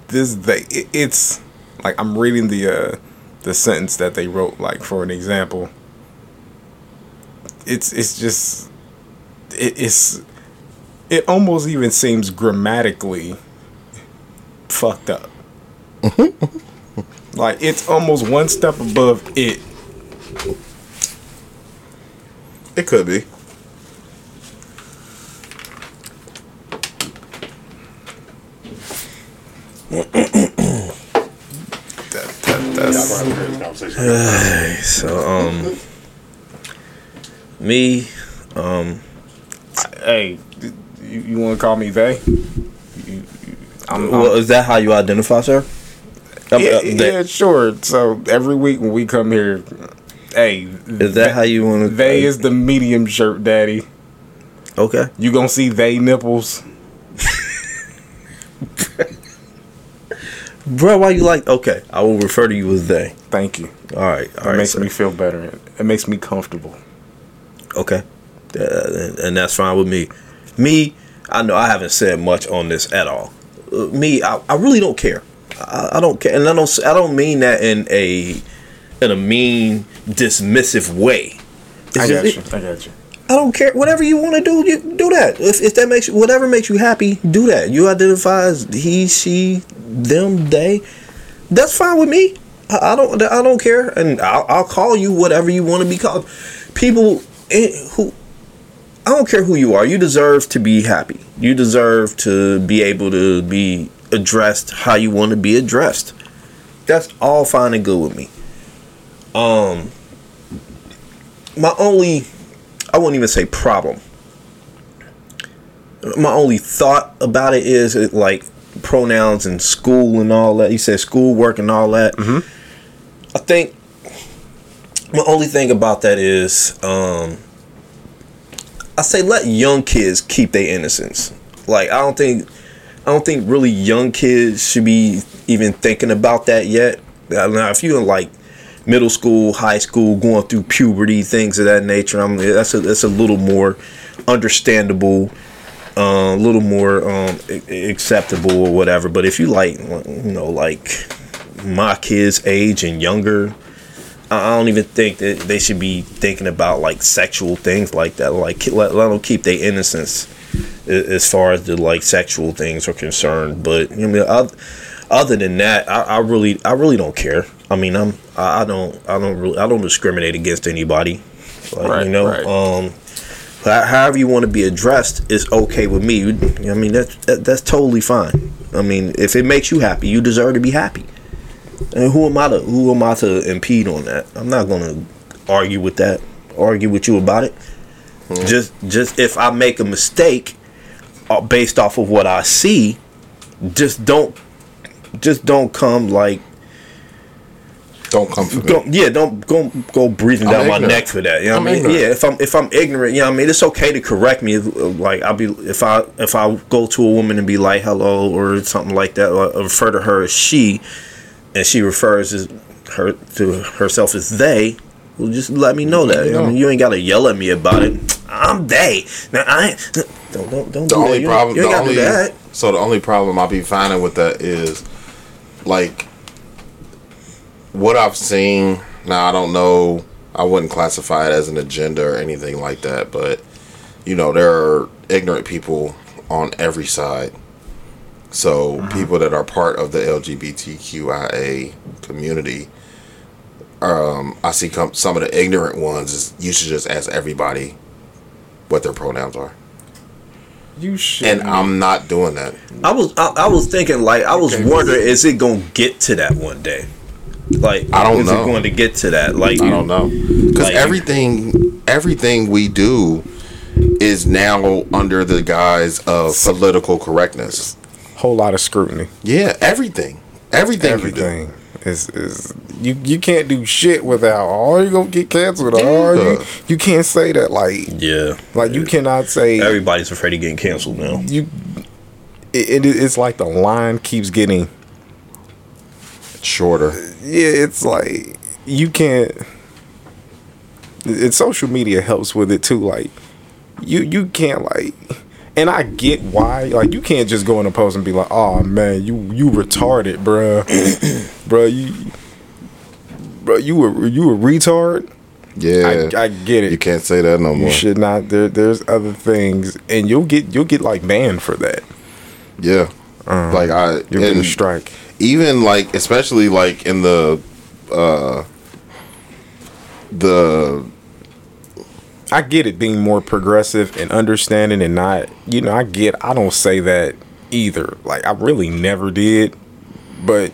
This they it, it's like I'm reading the uh the sentence that they wrote like for an example. It's it's just it, it's it almost even seems grammatically fucked up. like it's almost one step above it. It could be. so um, me, um, hey, you, you want to call me they? I'm- well, I'm- is that how you identify, sir? Yeah, uh, they- yeah, sure. So every week when we come here, Hey, Is that how you want to? they is the medium shirt, daddy. okay. You gonna see they nipples? Bro, why you like? Okay, I will refer to you as they. Thank you. All right, It all right. makes sir. me feel better. It makes me comfortable. Okay, uh, and, and that's fine with me. Me, I know I haven't said much on this at all. Uh, me, I, I really don't care. I, I don't care, and I don't. I don't mean that in a in a mean, dismissive way. It's I got just- you. I got you. I don't care. Whatever you want to do, you do that. If, if that makes whatever makes you happy, do that. You identify as he, she, them, they. That's fine with me. I, I don't. I don't care, and I'll, I'll call you whatever you want to be called. People eh, who. I don't care who you are. You deserve to be happy. You deserve to be able to be addressed how you want to be addressed. That's all fine and good with me. Um, my only I wouldn't even say problem. My only thought about it is it, like pronouns and school and all that. You said school work and all that. Mm-hmm. I think my only thing about that is um, I say let young kids keep their innocence. Like I don't think I don't think really young kids should be even thinking about that yet. Now if you're in like middle school, high school, going through puberty, things of that nature. I mean, that's a that's a little more understandable, uh, a little more um, acceptable or whatever. But if you like, you know, like my kids' age and younger, I I don't even think that they should be thinking about like sexual things like that. Like let, let them keep their innocence as far as the like sexual things are concerned. But I mean, other, other than that, I, I really I really don't care. I mean, I'm I, I don't I don't really I don't discriminate against anybody. Like, Right, you know, right. um, however you want to be addressed is okay with me. You- I mean, that's that, that's totally fine. I mean, if it makes you happy, you deserve to be happy. And who am I to who am I to impede on that? I'm not gonna argue with that. Argue with you about it. Just just if I make a mistake uh, based off of what I see, just don't just don't come like Don't come for me. yeah, don't go go breathing I'm down my ignorant. neck for that. You know I'm what I mean? ignorant. Yeah, if I'm if I'm ignorant, you know what I mean, it's okay to correct me. Uh, Like I'll be if I if I go to a woman and be like hello or something like that, or refer to her as she, and she refers as her to herself as they. Well, just let me know that. Let me I mean, you ain't gotta yell at me about it. I'm they. Now I ain't, don't don't don't the do only that. Problem you the only that. so the only problem i'll be finding with that is like what i've seen now i don't know i wouldn't classify it as an agenda or anything like that but you know there are ignorant people on every side so people that are part of the lgbtqia community um, I see com- some of the ignorant ones is you should just ask everybody what their pronouns are. You should. And I'm not doing that. I was I, I was thinking like I was Okay. wondering is it gonna get to that one day? Like I don't is know. it going to get to that? Like I don't know because Like- everything everything we do is now under the guise of political correctness. Whole lot of scrutiny. Yeah, everything, everything, Everything is is you you can't do shit without. Oh, you gonna get canceled. Oh, you, you can't say that. Like Yeah. like you cannot say Everybody's afraid of getting canceled now. you. It, it, it's like the line keeps getting shorter. yeah, it's like you can't. And social media helps with it too. Like you, you can't like, and I get why. Like you can't just go in a post and be like, "Oh man, you you retarded, bruh, bruh, you, bruh, you were you a retard." Yeah, I, I get it. you can't say that no You more. You should not. There, there's other things, and you'll get you'll get like banned for that. Yeah, like I You'll get a strike. even like especially like in the uh the I get it being more progressive and understanding and not, you know, I get, I don't say that either. Like, I really never did. But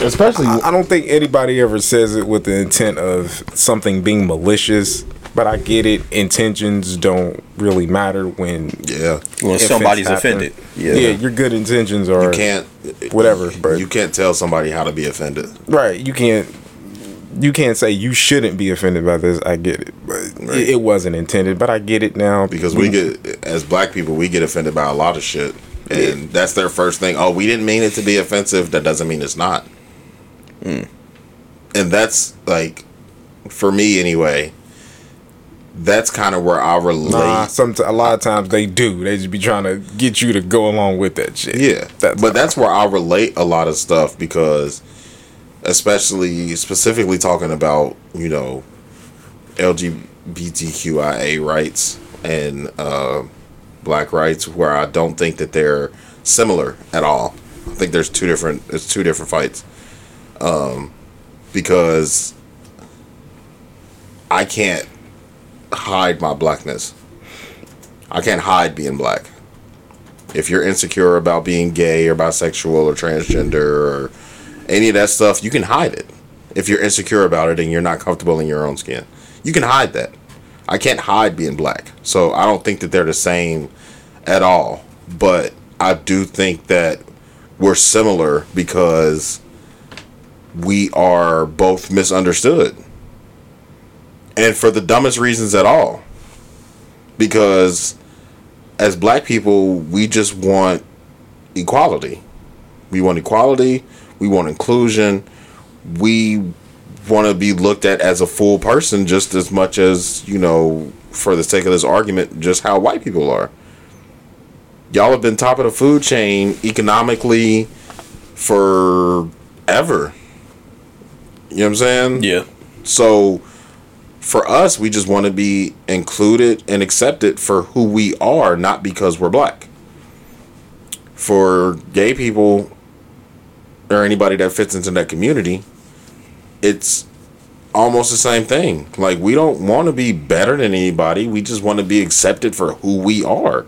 especially I, I don't think anybody ever says it with the intent of something being malicious. But I get it. Intentions don't really matter when yeah When somebody's happening. offended. Yeah. Yeah. your good intentions are you can't whatever. But you can't tell somebody how to be offended. right, you can't you can't say you shouldn't be offended by this. I get it, but it, it wasn't intended. But I get it now because we get as black people we get offended by a lot of shit. And that's their first thing. Oh we didn't mean it to be offensive. That doesn't mean it's not. Hmm. And that's like for me anyway that's kind of where i relate. Nah, some a lot of times they do. They just be trying to get you to go along with that shit. yeah. But that's where i relate a lot of stuff because especially specifically talking about you know lgbtqia rights and uh, black rights where i don't think that they're similar at all. I think there's two different it's two different fights. Um, because i can't hide my blackness. I can't hide being black. If you're insecure about being gay or bisexual or transgender or any of that stuff, you can hide it. If you're insecure about it and you're not comfortable in your own skin, you can hide that. I can't hide being black. So I don't think that they're the same at all. But I do think that we're similar because we are both misunderstood. And for the dumbest reasons at all. Because as black people, we just want equality. We want equality. We want inclusion. We want to be looked at as a full person just as much as, you know, for the sake of this argument, just how white people are. Y'all have been top of the food chain economically forever. You know what I'm saying? Yeah. So for us, we just want to be included and accepted for who we are, not because we're black. For gay people or anybody that fits into that community, it's almost the same thing. Like we don't want to be better than anybody. We just want to be accepted for who we are.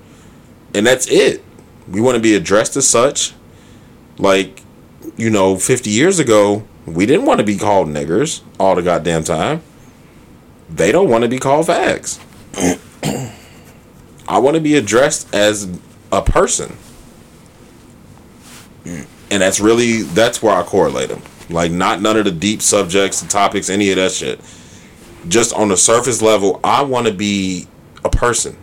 And that's it. We want to be addressed as such. Like, you know, 50 years ago, we didn't want to be called niggers all the goddamn time. They don't want to be called fags. I want to be addressed as a person. And that's really that's where I correlate them. Like not none of the deep subjects the topics, any of that shit. Just on the surface level, I want to be a person.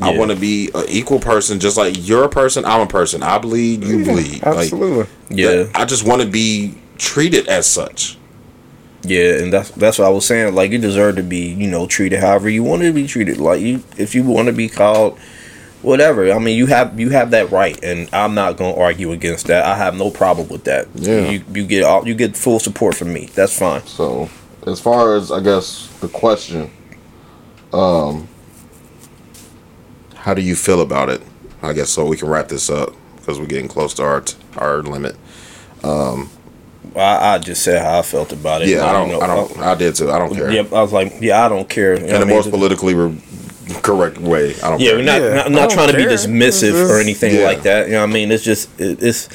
I want to be an equal person, just like you're a person. I'm a person. I bleed, you bleed. Like, absolutely. Yeah. I just want to be treated as such. Yeah, and that's that's what I was saying. Like you deserve to be, you know, treated however you want to be treated. Like you, if you want to be called whatever, I mean, you have you have that right, and I'm not gonna argue against that. I have no problem with that. Yeah. you you get all you get full support from me. That's fine. So, as far as I guess the question, um, how do you feel about it? I guess so we can wrap this up because we're getting close to our our limit. Um, I, I just said how I felt about it. yeah, I don't, know, I don't, I did too. I don't care. Yep, I was like, yeah, I don't care. You what the I mean? most politically re- correct way. I don't Yeah, care. we're not Yeah, not, I not don't trying to be dismissive It's or anything Yeah. like that. You know what I mean? It's just it, it's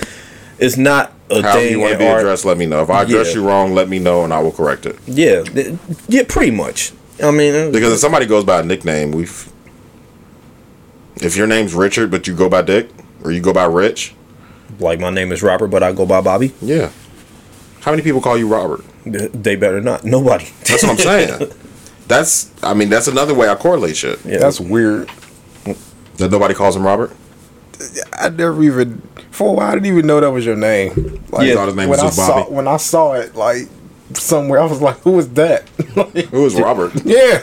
it's not a However thing you want to be addressed, let me know. If I address Yeah. you wrong, let me know and I will correct it. Yeah, th- yeah, pretty much. I mean, uh, Because if somebody goes by a nickname, we've. If your name's Richard, but you go by Dick or you go by Rich, like my name is Robert, but I go by Bobby. yeah. How many people call you Robert? They better not. Nobody. That's what I'm saying. That's, I mean, that's another way I correlate shit. Yeah. That's weird. That nobody calls him Robert. I never even for a while I didn't even know that was your name. Like, I thought his name when was I just saw Bobby. when I saw it like somewhere, I was like, "Who is that?" Like, Who is Robert? yeah,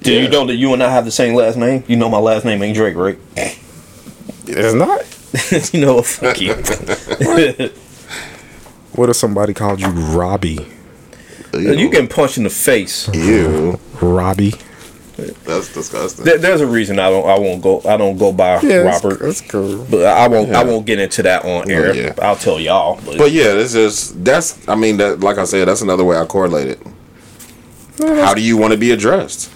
Do you know that you and I have the same last name? You know my last name ain't Drake, right? it's not. you know, fuck you. What if somebody called you Robbie? You get punched in the face. Ew. Robbie. That's disgusting. There, there's a reason I don't. I won't go. I don't go by Yeah, Robert. That's cool. But I won't. I won't get into that on air. yeah. I'll tell y'all. But, But yeah, this is that's. I mean, that like I said, that's another way I correlate it. How do you want to be addressed?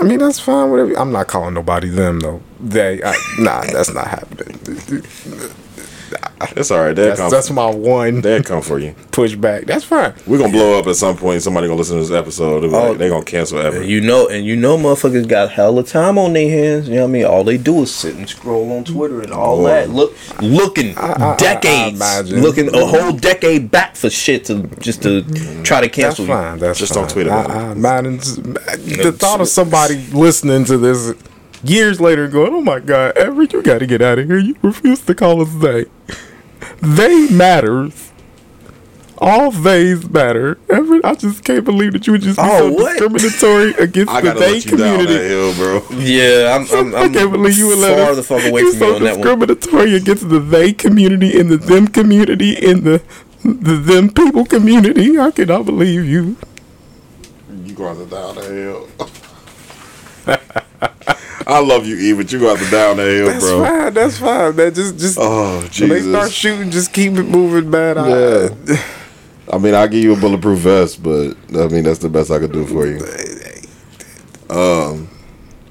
I mean, that's fine. Whatever. I'm not calling nobody them though. They. I, nah, that's not happening. It's all right. That That's, come. that's my one that come for you. pushback. That's fine. We're gonna blow up at some point. Somebody gonna listen to this episode. They're, Oh. like, they gonna cancel ever. You know, and you know, motherfuckers got hella time on their hands. You know what I mean? All they do is sit and scroll on Twitter and all Boy. that. Look, looking I- I decades, imagine. looking a whole decade back for shit to just to try to cancel you. fine. That's Just fine. don't tweet about I, it. Man, the thought of somebody listening to this years later going, "Oh my God, Everett, you got to get out of here. You refuse to call us they. They matters. All theys matter. Everett, I just can't believe that you would just be Oh, so what? discriminatory against the gotta they let you down that community. hill, bro. Yeah, I'm, I'm, I I'm can't believe you would let far us. the fuck away You're from you so on that one. discriminatory against the they community and the them community and the the them people community. I cannot believe you. You going to down the hill. I love you, E, but you going to down the hill, That's bro. fine. That's fine. man. just just Oh when they start shooting, just keep it moving, man. I, Yeah. I mean, I'll give you a bulletproof vest, but I mean that's the best I could do for you. Um,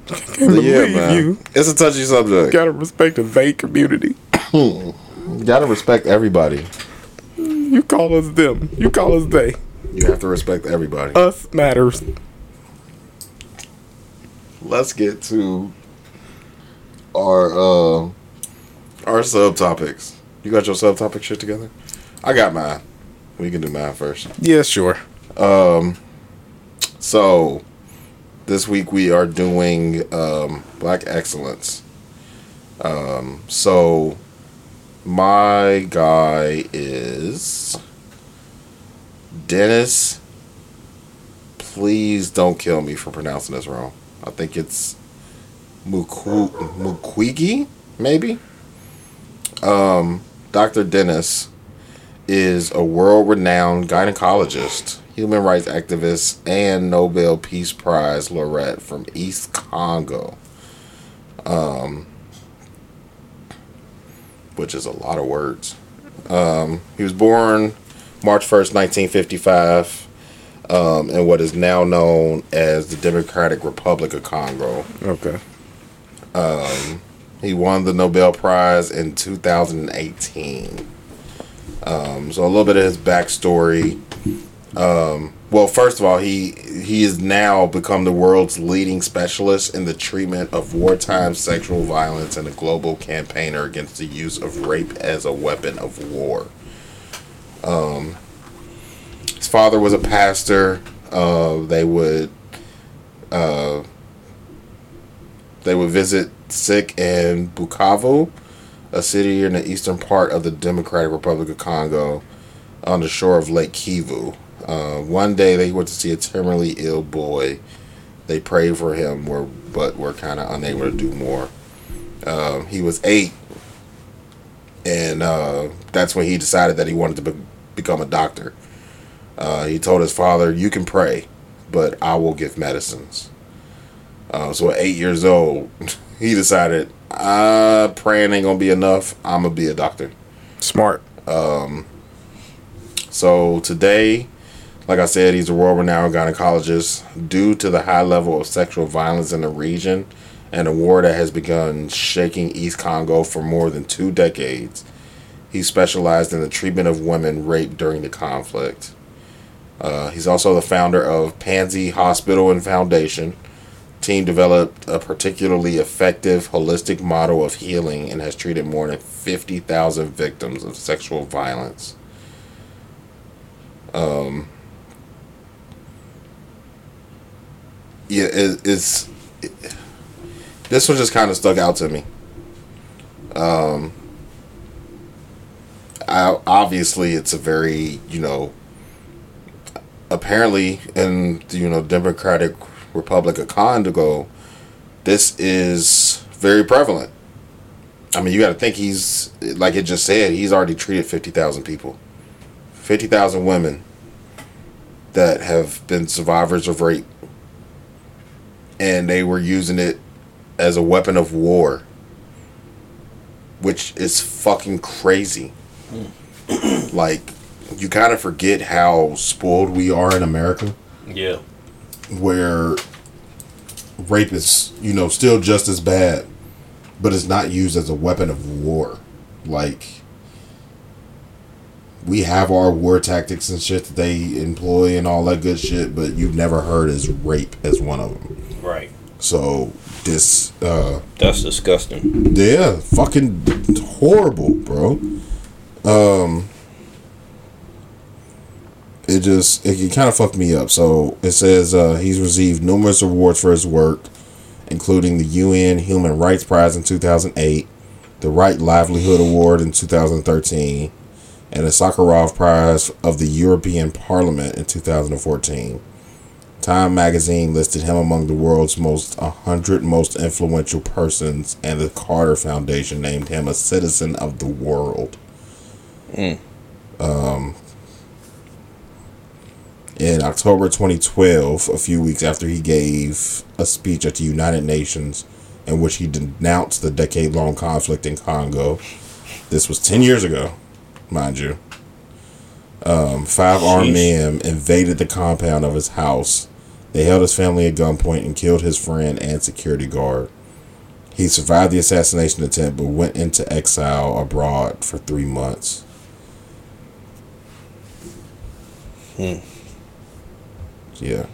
can't but yeah, man, you. it's a touchy subject. You gotta respect the they community. You gotta respect everybody. You call us them. You call us they. You have to respect everybody. Us matters. Let's get to our uh, our subtopics. You got your subtopic shit together? I got mine. We can do mine first. Yeah, sure. Um, so this week we are doing um, Black Excellence. Um, so my guy is Dennis. Please don't kill me for pronouncing this wrong. I think it's Mukwege, maybe. Um, Dr. Dennis is a world renowned gynecologist, human rights activist, and Nobel Peace Prize laureate from East Congo. Um, which is a lot of words. Um, he was born March 1st, 1955, um, in what is now known as the Democratic Republic of Congo. Okay. Um, he won the Nobel Prize in 2018. Um, so a little bit of his backstory. Um, well, first of all, he he has now become the world's leading specialist in the treatment of wartime sexual violence and a global campaigner against the use of rape as a weapon of war. Um, his father was a pastor. Uh, they would uh, they would visit sick in Bukavu, a city in the eastern part of the Democratic Republic of Congo, on the shore of Lake Kivu. Uh, one day they went to see a terminally ill boy. They prayed for him, were but were kind of unable to do more. Um, he was eight, and uh, that's when he decided that he wanted to be- become a doctor. Uh, he told his father, "You can pray, but I will give medicines." Uh, so at eight years old, he decided, uh, praying ain't gonna be enough. I'm gonna be a doctor. Smart. Um, so today, like I said, he's a world-renowned gynecologist. Due to the high level of sexual violence in the region, and a war that has begun shaking East Congo for more than two decades, he specialized in the treatment of women raped during the conflict. Uh, he's also the founder of Panzi Hospital and Foundation. Team developed a particularly effective holistic model of healing and has treated more than 50,000 victims of sexual violence. Um, yeah, it, it's it, this one just kind of stuck out to me. Um, I, obviously, it's a very you know apparently in the you know Democratic Republic of Congo, this is very prevalent. I mean, you got to think he's like it just said. He's already treated fifty thousand people, fifty thousand women that have been survivors of rape, and they were using it as a weapon of war, which is fucking crazy. Hmm. like, you kind of forget how spoiled we are in America Yeah. where rape is, you know, still just as bad, but it's not used as a weapon of war. Like, we have our war tactics and shit that they employ and all that good shit, but you've never heard as rape as one of them. Right. So this, uh, That's disgusting. yeah, fucking horrible, bro. Um, it just it, it kind of fucked me up. So it says uh, he's received numerous awards for his work, including the UN Human Rights Prize in 2008, the Right Livelihood Award in 2013, and the Sakharov Prize of the European Parliament in 2014. Time magazine listed him among the world's most 100 most influential persons, and the Carter Foundation named him a citizen of the world. Um, in October 2012, a few weeks after he gave a speech at the United Nations in which he denounced the decade long conflict in Congo, this was 10 years ago, mind you. Um, five armed Sheesh. men invaded the compound of his house. They held his family at gunpoint and killed his friend and security guard. He survived the assassination attempt but went into exile abroad for three months. Hmm. Yeah.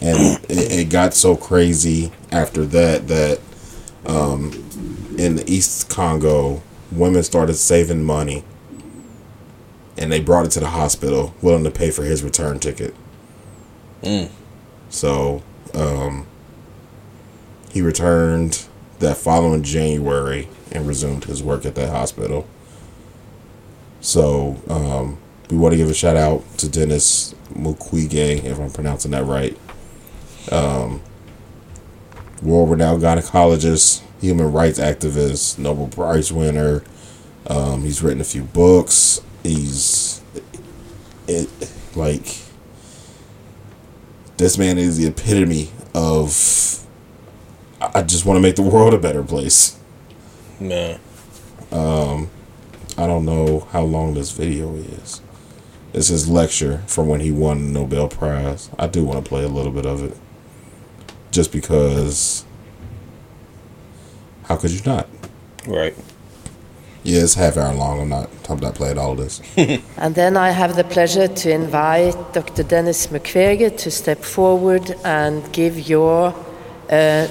And it, it got so crazy after that that um, in the East Congo, women started saving money and they brought it to the hospital, willing to pay for his return ticket. Mm. So um, he returned that following January and resumed his work at that hospital. So um, we want to give a shout out to Dennis Mukwege, if I'm pronouncing that right. Um, world renowned gynecologist, human rights activist, Nobel Prize winner. Um, he's written a few books. He's it like this man is the epitome of I just want to make the world a better place. Man. Um, I don't know how long this video is. It's his lecture from when he won the Nobel Prize. I do want to play a little bit of it. Just because. How could you not? Right. Yeah, it's half hour long. I'm not. I'm not playing all of this. And then I have the pleasure to invite Dr. Dennis Mukwege to step forward and give your uh,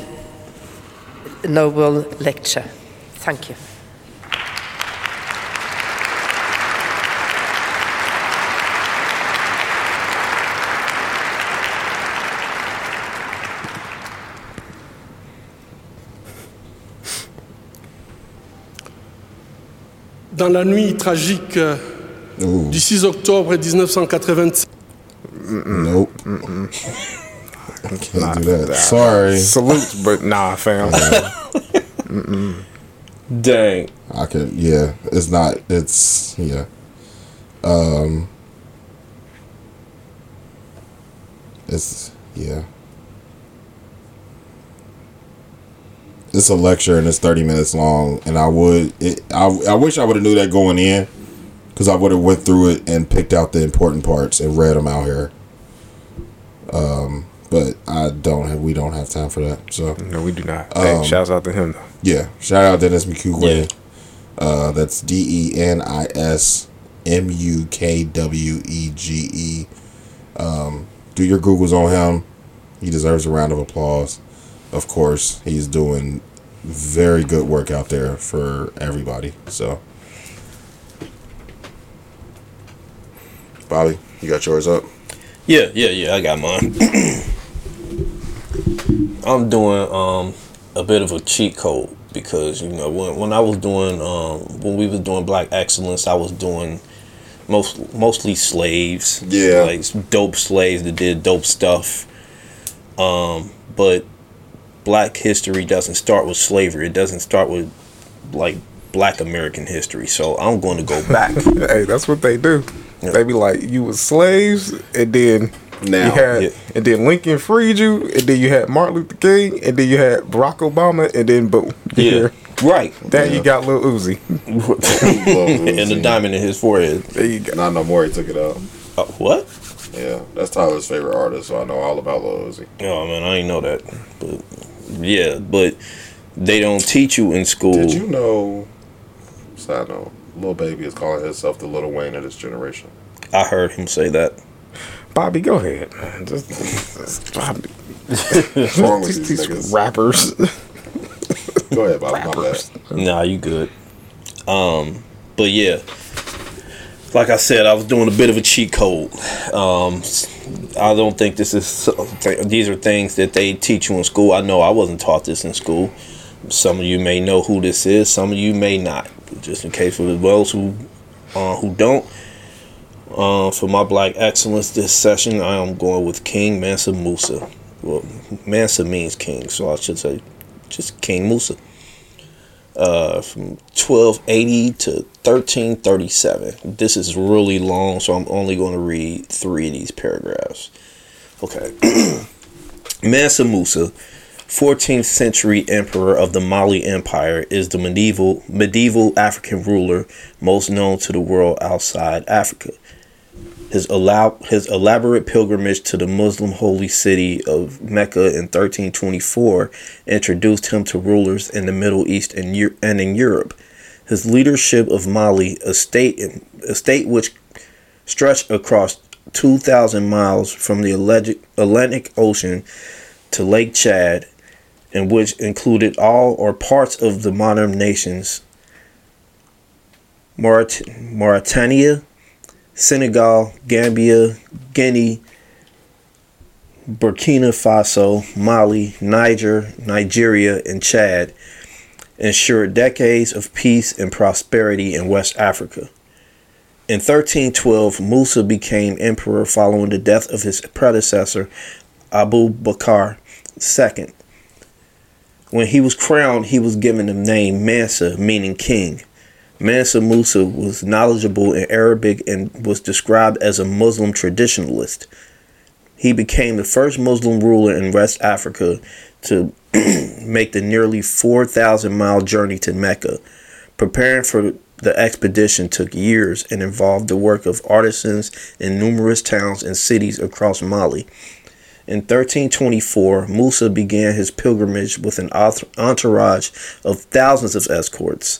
Nobel lecture. Thank you. Dans la nuit tragique euh, du 6 octobre 1986. Nope. Can't do that. Sorry. Salute, but nah, fam. Mm-mm. Dang. I could. Yeah, it's not. It's yeah. Um. It's yeah. It's a lecture and it's thirty minutes long, and I would. It, I I wish I would have knew that going in, because I would have went through it and picked out the important parts and read them out here. Um, but I don't have. We don't have time for that. So no, we do not. Hey, shouts out to him though. Yeah, shout out Dennis Mukwege. Uh, that's D E N I S M U K W E G E. Um, do your Googles on him. He deserves a round of applause. Of course, he's doing very good work out there for everybody. So, Bobby, you got yours up. Yeah, yeah, yeah. I got mine. I'm doing um a bit of a cheat code because you know when when I was doing um when we was doing Black Excellence, I was doing most mostly slaves. Yeah. like dope slaves that did dope stuff. Um, but Black history doesn't start with slavery. It doesn't start with like Black American history. So I'm going to go back. hey, that's what they do. They be like, you was slaves, and then Now. you had, Yeah. and then Lincoln freed you, and then you had Martin Luther King, and then you had Barack Obama, and then boom, Yeah. here. Right. Then you got Lil Uzi. and the diamond in his forehead. There you go. Not no more. He took it out. Uh, what? Yeah, that's Tyler's favorite artist, so I know all about Lil Uzi. Oh man, I ain't know that. But yeah, but they don't teach you in school. Did you know? Side note. Lil Baby is calling himself the Lil Wayne of this generation. I heard him say that. Bobby, go ahead, man. Just, just Bobby. Wrong with These- these these rappers. Go ahead, Bobby. My bad. Nah, you good. Um, but yeah, like I said, I was doing a bit of a cheat code. Um, I don't think this is. These are things that they teach you in school. I know I wasn't taught this in school. Some of you may know who this is. Some of you may not. Just in case for those who uh, who don't. Uh, for my black excellence this session, I am going with King Mansa Musa. Well, Mansa means king, so I should say just King Musa uh, from 1280 to 1337. This is really long, so I'm only going to read three of these paragraphs. Okay. Mansa Musa, 14th century emperor of the Mali Empire, is the medieval medieval African ruler most known to the world outside Africa. His, allow, his elaborate pilgrimage to the Muslim holy city of Mecca in 1324 introduced him to rulers in the Middle East and, and in Europe. His leadership of Mali, a state, a state which stretched across 2,000 miles from the Atlantic- Ocean to Lake Chad, and which included all or parts of the modern nations Maurit- Mauritania, Senegal, Gambia, Guinea, Burkina Faso, Mali, Niger, Nigeria, and Chad ensured decades of peace and prosperity in West Africa. In 1312, Musa became emperor following the death of his predecessor, Abu Bakr II. When he was crowned, he was given the name Mansa, meaning king. Mansa Musa was knowledgeable in Arabic and was described as a Muslim traditionalist. He became the first Muslim ruler in West Africa to make the nearly 4,000 mile journey to Mecca. Preparing for the expedition took years and involved the work of artisans in numerous towns and cities across Mali. In 1324, Musa began his pilgrimage with an entourage of thousands of escorts.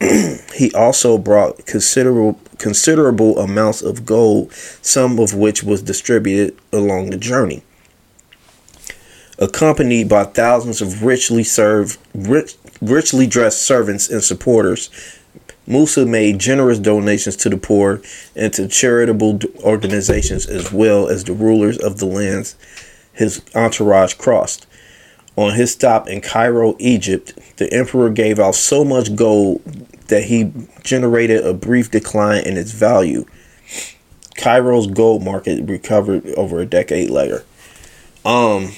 he also brought considerable considerable amounts of gold, some of which was distributed along the journey. Accompanied by thousands of richly served, rich, richly dressed servants and supporters, Musa made generous donations to the poor and to charitable organizations as well as the rulers of the lands his entourage crossed. On his stop in Cairo, Egypt, the emperor gave out so much gold that he generated a brief decline in its value. Cairo's gold market recovered over a decade later. Um,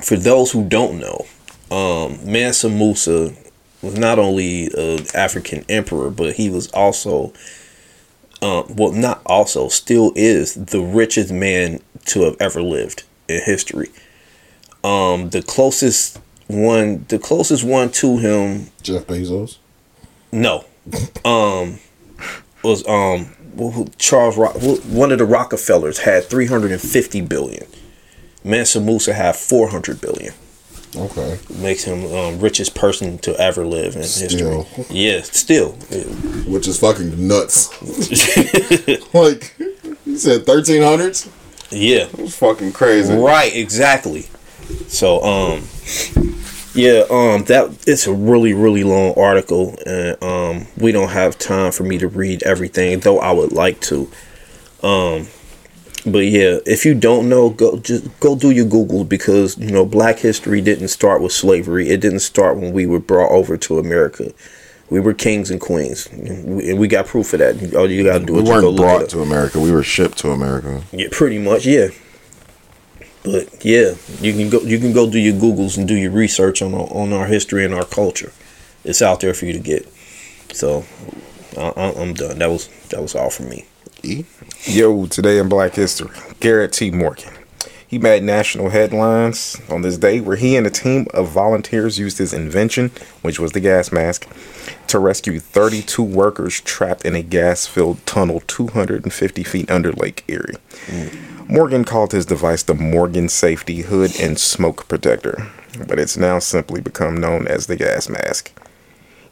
for those who don't know, um, Mansa Musa was not only an African emperor, but he was also, um, well, not also, still is the richest man to have ever lived in history. Um, the closest one, the closest one to him, Jeff Bezos. no, um, was um Charles Rock. One of the Rockefellers had three hundred and fifty billion. Mansa Musa had four hundred billion. Okay. Makes him um, richest person to ever live in Still. history. Yeah, still. Which is fucking nuts. like, you said 1300s? Yeah. That's fucking crazy. Right, exactly. So, um, yeah, um, that it's a really, really long article, and um, we don't have time for me to read everything, though I would like to. Um, but yeah, if you don't know, go just go do your Google because you know Black history didn't start with slavery. It didn't start when we were brought over to America. We were kings and queens, and we, and we got proof of that. All you gotta do We is go weren't brought to America. We were shipped to America. Yeah, pretty much, yeah. But yeah, you can go you can go do your googles and do your research on our, on our history and our culture. It's out there for you to get. So I, I'm done. That was that was all for me. Yo, today in Black History, Garrett T. Morgan. He made national headlines on this day where he and a team of volunteers used his invention, which was the gas mask, to rescue 32 workers trapped in a gas filled tunnel 250 feet under Lake Erie. Morgan called his device the Morgan Safety Hood and Smoke Protector, but it's now simply become known as the gas mask.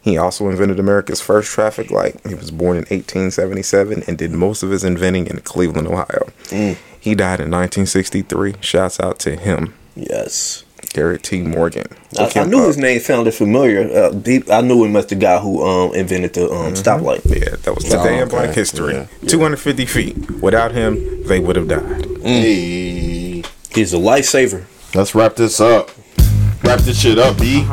He also invented America's first traffic light. He was born in 1877 and did most of his inventing in Cleveland, Ohio. Mm. He died in 1963. Shouts out to him. Yes. Garrett T. Morgan. I, I knew up. his name sounded familiar. Uh, deep, I knew him as the guy who um, invented the um, stoplight. Yeah, that was today in Black History. 250 feet. Without him, they would have died. Hey. He's a lifesaver. Let's wrap this up. Wrap this shit up, B.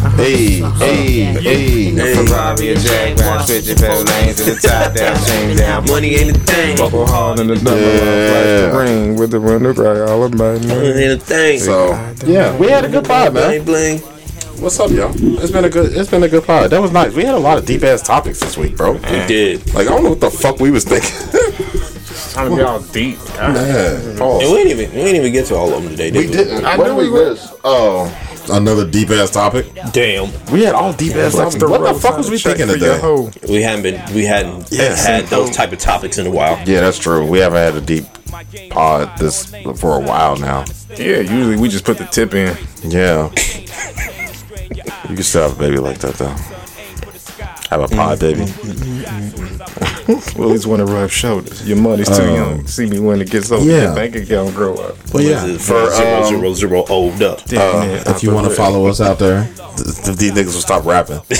Hey, uh-huh. hey, hey. Ferrari, a Jaguar, switching pedal lanes to the top down, chain down. Money ain't a thing. Buckle hard in the double Yeah. like the ring with the window cry all about Money ain't a thing. So yeah, we had a good pod, man. Bling bling. What's up, y'all? It's been a good. It's been a good pod. That was nice. We had a lot of deep ass topics this week, bro. We did. Like I don't know what the fuck we was thinking. Trying to be all deep. Man, And we didn't even we didn't even get to all of them today. Did We we didn't. I what knew we we was. Oh, another deep ass topic. Damn. We had all deep ass topics. What the fuck was we thinking today? We haven't been we hadn't Yeah. had those type of topics in a while. Yeah, that's true. We haven't had a deep pod this for a while now. Yeah, usually we just put the tip in. Yeah. You can still have a baby like that though. Have a pod baby. Willies want to rub shoulders. Your money's too Um, young. See me when it gets old. yeah. Your bank account grow up. Well, yeah. For For, zero um, zero zero old up. Damn, Uh, if you want to follow us out there, th- th- these niggas will stop rapping.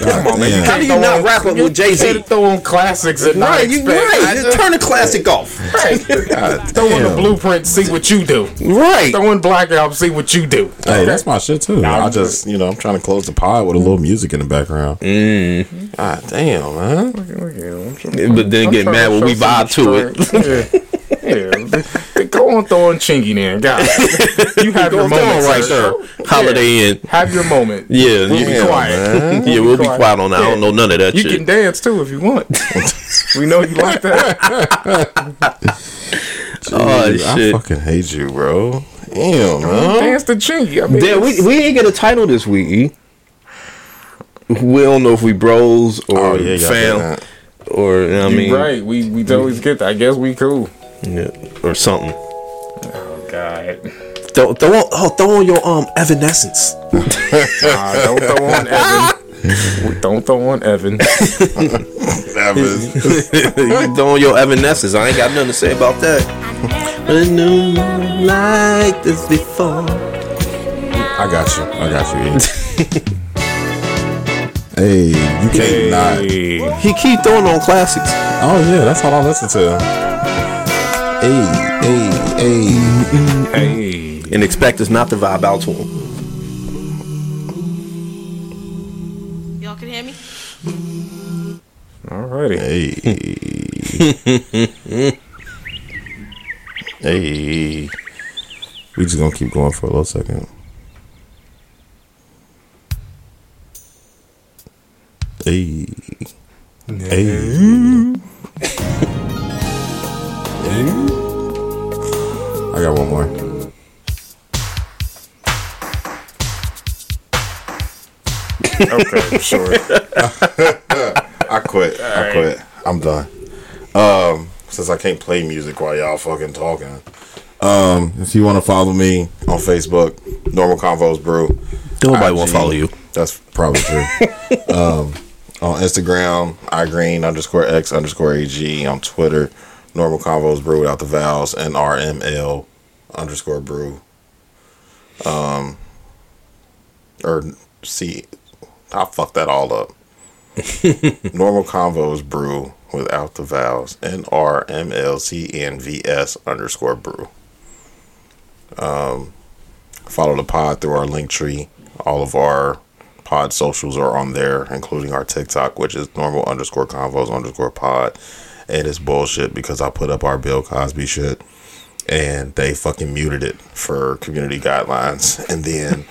Come on, man. Yeah. How do you not rap it with Jay Z? Throw on classics and not Right, you right. Just just- turn the classic off. God Throw on the blueprint, see what you do. Right. Throw in Black Album, see what you do. Hey, that's my shit too. Nah, I just, you know, I'm trying to close the pod with a little music in the background. Mm. God damn, man. But then get mad when we vibe to it. Yeah, yeah. They Go on throwing Chingy then, God. You have your moment right there. Holiday Inn. Have your moment. Yeah, We'll you be quiet. man. Yeah, we'll be quiet on that. I don't know none of that You shit. can dance too if you want. we know you like that. Oh Dude, I fucking hate you, bro. Damn, man. Dance to Chingy. I mean, Damn, we, we ain't get a title this week. E. We don't know if we bros or Oh, yeah, y'all fam did that. Or you know what I mean, right. We we always get that. I guess we cool. Yeah, or something. Oh God. Throw, throw on, oh, throw on your um Evanescence. Nah, don't throw on Evan. don't throw on Evan. That was- you throw on your Evanescence. I ain't got nothing to say about that. I knew like this before. I got you. I got you. hey, you can't not. He keep throwing on classics. Oh yeah, that's all I listen to. Hey, hey, hey. Hey. And expect us not to vibe out to him. Y'all can hear me? Alrighty. Hey. hey. We just gonna keep going for a little second. Hey. Hey. I got one more. Okay, sure. I quit. I quit. I'm done. Um, since I can't play music while y'all fucking talking. Um, if you want to follow me on Facebook, Normal Convos Brew. Nobody won't IG, follow you. That's probably true. um, on Instagram, iGreen underscore X underscore AG. On Twitter, Normal Convos Brew without the vowels and RML underscore Brew. Um, or see, I fucked that all up. Normal Convos Brew without the vowels. N R M L C N V S underscore brew. Um, follow the pod through our link tree. All of our pod socials are on there, including our TikTok, which is normal underscore convos underscore pod. And it's bullshit because I put up our Bill Cosby shit and they fucking muted it for community guidelines. And then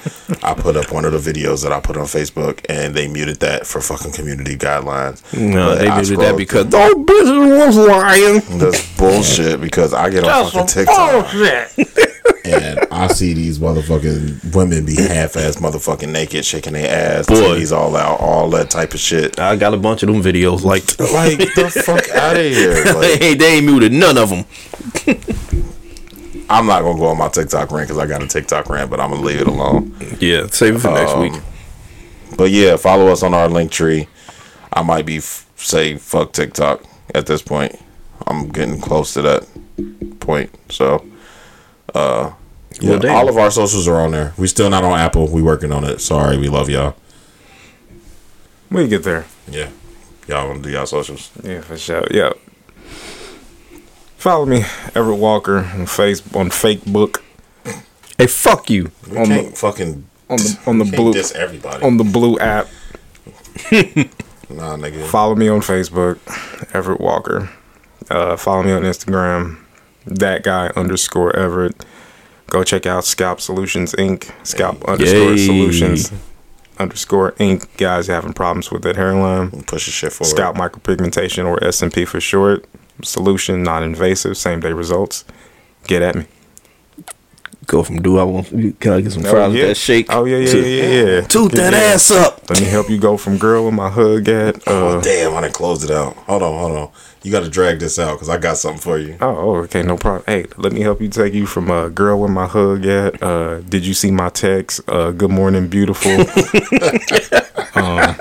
I put up one of the videos that I put on Facebook and they muted that for fucking community guidelines. No, But they I did that because oh bitches was lying. that's bullshit because I get on fucking TikTok and I see these motherfucking women be half ass motherfucking naked, shaking their ass, Boy. titties all out, all that type of shit. I got a bunch of them videos. Like, Like the fuck out of here. Like, hey, they ain't muted none of them. I'm not gonna go on my TikTok rant because I got a TikTok rant, but I'm gonna leave it alone. Yeah, save it for next Um, week. but yeah, follow us on our link tree. I might be f- say fuck TikTok at this point. I'm getting close to that point. So, uh, yeah, Well, all of our socials are on there. We still not on Apple. We working on it. Sorry, we love y'all. We get there. Yeah, y'all want to do y'all socials? Yeah, for sure. Yeah. Follow me, Everett Walker, on face on Facebook. Hey, fuck you. We on can't the fucking on the on the blue diss everybody. on the blue app. Nah, nigga. Follow me on Facebook, Everett Walker. Uh, follow me on Instagram, that guy underscore Everett. Go check out Scalp Solutions Inc. Scalp underscore Yay. Solutions underscore Inc. Guys having problems with that hairline. Push the shit forward. Scalp micropigmentation or SMP for short. Solution, non-invasive, same day results. Get at me. Go from do I want? You can I get some Oh, fries yeah. with that shake? Oh yeah, yeah, to- yeah, yeah. yeah. Toot that Yeah. ass up. Let me help you go from girl with my hug at. Uh, Oh damn! I didn't close it out. Hold on, hold on. You got to drag this out because I got something for you. Oh, oh, okay, no problem. Hey, let me help you take you from uh, girl with my hug at. Uh, did you see my text? Uh, good morning, beautiful. um,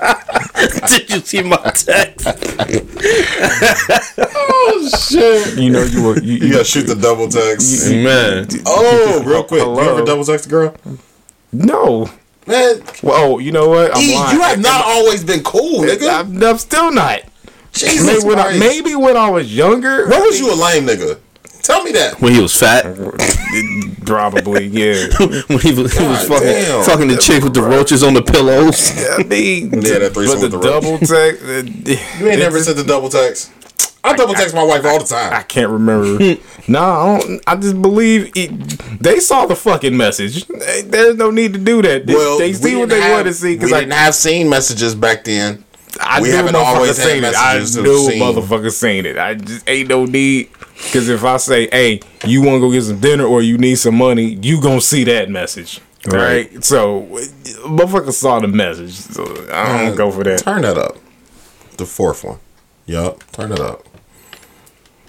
Did you see my text? oh shit! you know you were you, You gotta shoot the double text, Man. Oh, real quick. You Hello. ever double text a girl? No. Man, well, oh, you know what? I'm E, lying. you have not always been cool, nigga. I'm, I'm still not. Jesus maybe when, I, Christ. maybe when I was younger. When was you a lame nigga? Tell me that. When he was fat. Probably, yeah. when he was, he was fucking damn. fucking the chick with the roaches on the pillows. I mean, Yeah, that threesome but the the double text. uh, You ain't never sent the double text. I double text my wife all the time. I can't remember. no, I don't. I just believe it, they saw the fucking message. There's no need to do that. They, Well, they see what they have- want to see. Because I, didn't have seen messages back then. I we haven't always seen it. I knew seen. motherfucker seen it. I just ain't no need. Because if I say, "Hey, you want to go get some dinner or you need some money," you gonna see that message, right? Right. So, motherfucker saw the message. So I don't go for that. Turn that up. The fourth one. Yup. Turn it up.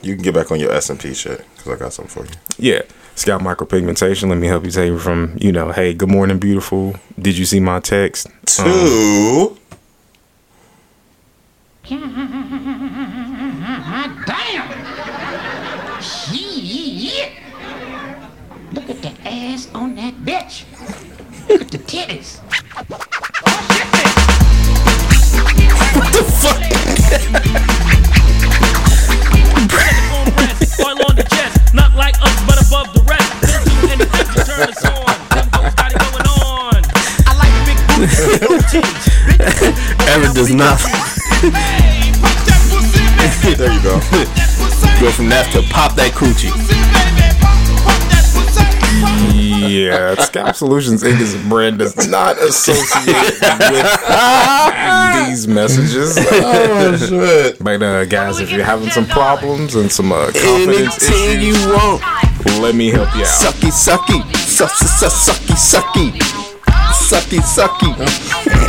You can get back on your SMP shit because I got something for you. Yeah. Scalp micropigmentation. Let me help you take it from, you know, hey, good morning, beautiful. Did you see my text? Um, Two. Damn! Look at the ass on that bitch. Look at the titties. what the fuck? Ever does not. There you go. Go from that to pop that coochie. Yeah, Scalp Solutions Inc. is a brand that's not associated with these messages. Oh shit. But uh, guys, if you're having some problems and some uh, confidence Anything you issues, want. let me help you out. Sucky, sucky. Sucky, sucky, sucky. Sucky, sucky.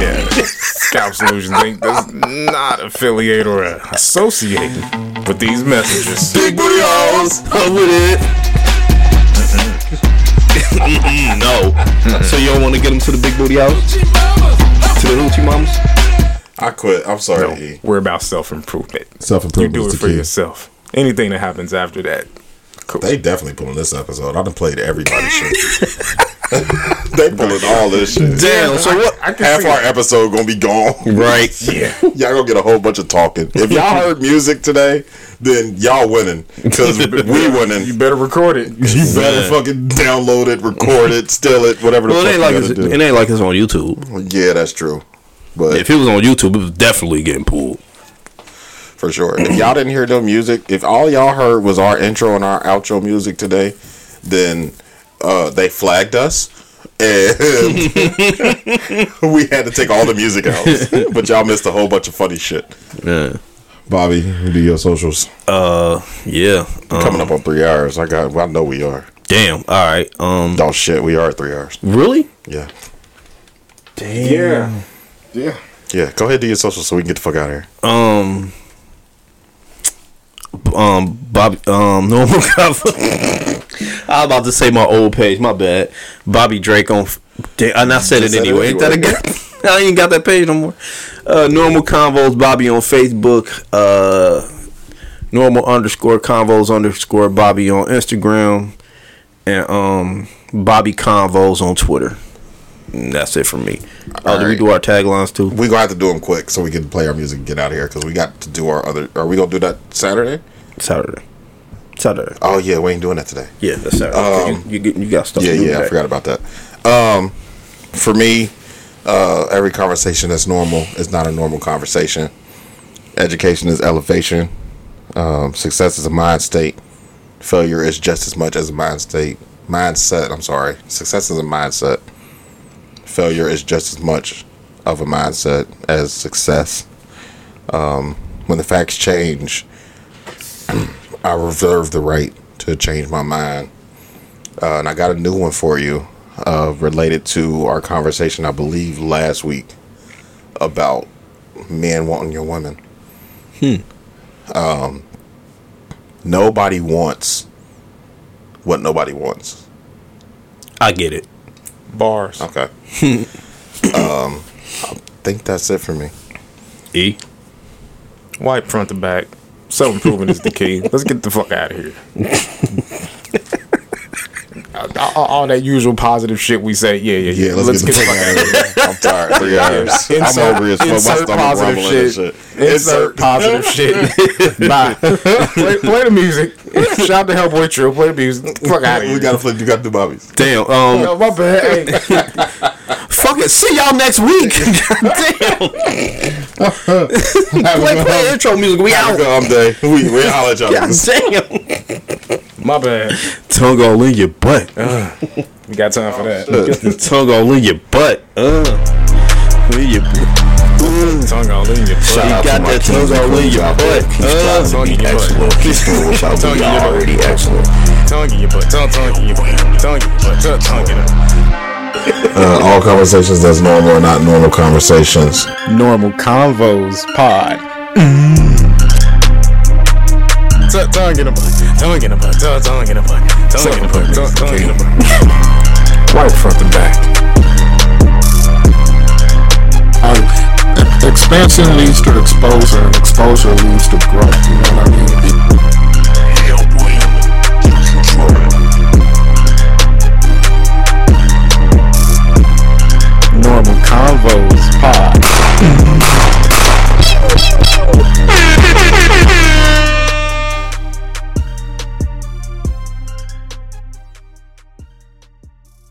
Yeah, Scalp Solutions Inc. does not affiliate or associate with these messages. Big booty hoes. I'm with it. No. So you don't want to get them to the big booty house? To the hoochie mamas? I quit. I'm sorry. No, we're about self improvement. Self improvement. You do it for key. yourself. Anything that happens after that, cool. They definitely pulling this episode. I done played everybody's shit. they pulling all this shit. Damn, so what? I can Half see our it. episode gonna be gone. Right. Yeah. Y'all gonna get a whole bunch of talking. If y'all heard music today, then y'all winning because we winning. You better record it. You better fucking download it, record it, steal it, whatever the Well, it ain't like it's, do. it ain't like it's on YouTube. Yeah, that's true. But If it was on YouTube, it was definitely getting pulled. For sure, if y'all didn't hear no music, if all y'all heard was our intro and our outro music today, then uh, they flagged us. And we had to take all the music out, but y'all missed a whole bunch of funny shit. Yeah. Bobby, do your socials. Uh, yeah. Um, Coming up on three hours. I got. I know we are. Damn. All right. Um. Don't shit. We are at three hours. Really? Yeah. Damn. Yeah. Yeah. Yeah. Go ahead, do your socials so we can get the fuck out of here. Um. Um. Bobby. Um. Normal cover. I was about to say my old page. My bad. Bobby Drake on. And I said it anyway. Ain't that a anyway. I ain't got that page no more. Uh, normal convos Bobby on Facebook. Uh, normal underscore convos underscore Bobby on Instagram, and um Bobby convos on Twitter. That's it for me. Oh, do we do our taglines too? We gonna have to do them quick so we can play our music and get out of here because we got to do our other. Are we gonna do that Saturday? Saturday. Saturday. Oh yeah, we ain't doing that today. Yeah, that's Saturday. Um, you, you, you got stuff. yeah, to do yeah, I forgot about that. Um, for me, uh, every conversation that's normal is not a normal conversation. Education is elevation. Um, success is a mind state. Failure is just as much as a mind state. Mindset. I'm sorry. Success is a mindset. Failure is just as much of a mindset as success. Um, when the facts change, I reserve the right to change my mind. Uh, and I got a new one for you uh, related to our conversation, I believe, last week about men wanting your women. Hmm. Um, nobody wants what nobody wants. I get it. Bars. Okay. um, I think that's it for me. E. White front to back. Self improvement is the key. Let's get the fuck out of here. all, all- all that usual positive shit we say. Yeah, yeah, yeah. Yeah, let's, get the fuck out of here. I'm tired. Three hours. Insert- I'm over as fuck. Insert positive shit. shit. Insert positive shit. Bye. play, play the music. Shout out to Hellboy Trill. Play the music. Fuck out of here. We gotta flip. You gotta do Bobby's. Damn. Um. Yo, my bad. Hey. Fuck it. See y'all next week. Damn. play, play intro music. We Have a out. good um, day. We we holler at y'all. God damn. My bad. Tongue all in your butt. Uh, we got time for that. Tongue all in your butt. Uh. In your butt. Tongue all in your butt. You got that tongue all in your butt. Uh. Tongue in your butt. He's doing what y'all Tongue do. in Y'all your butt. already excellent. Tongue in your butt. Tongue, tongue in your butt. Tongue in your butt. Tongue, tongue in your butt. Uh, all conversations that's normal are not normal conversations. Normal Convos Pod. Tongue tongue in the butt. Tongue in the butt. Tongue, tongue in the butt. Tongue in the butt. Tongue, tongue in the butt. Right front to back. Uh, expansion leads to exposure, and exposure leads to growth. You know what I mean? From Convos Pod.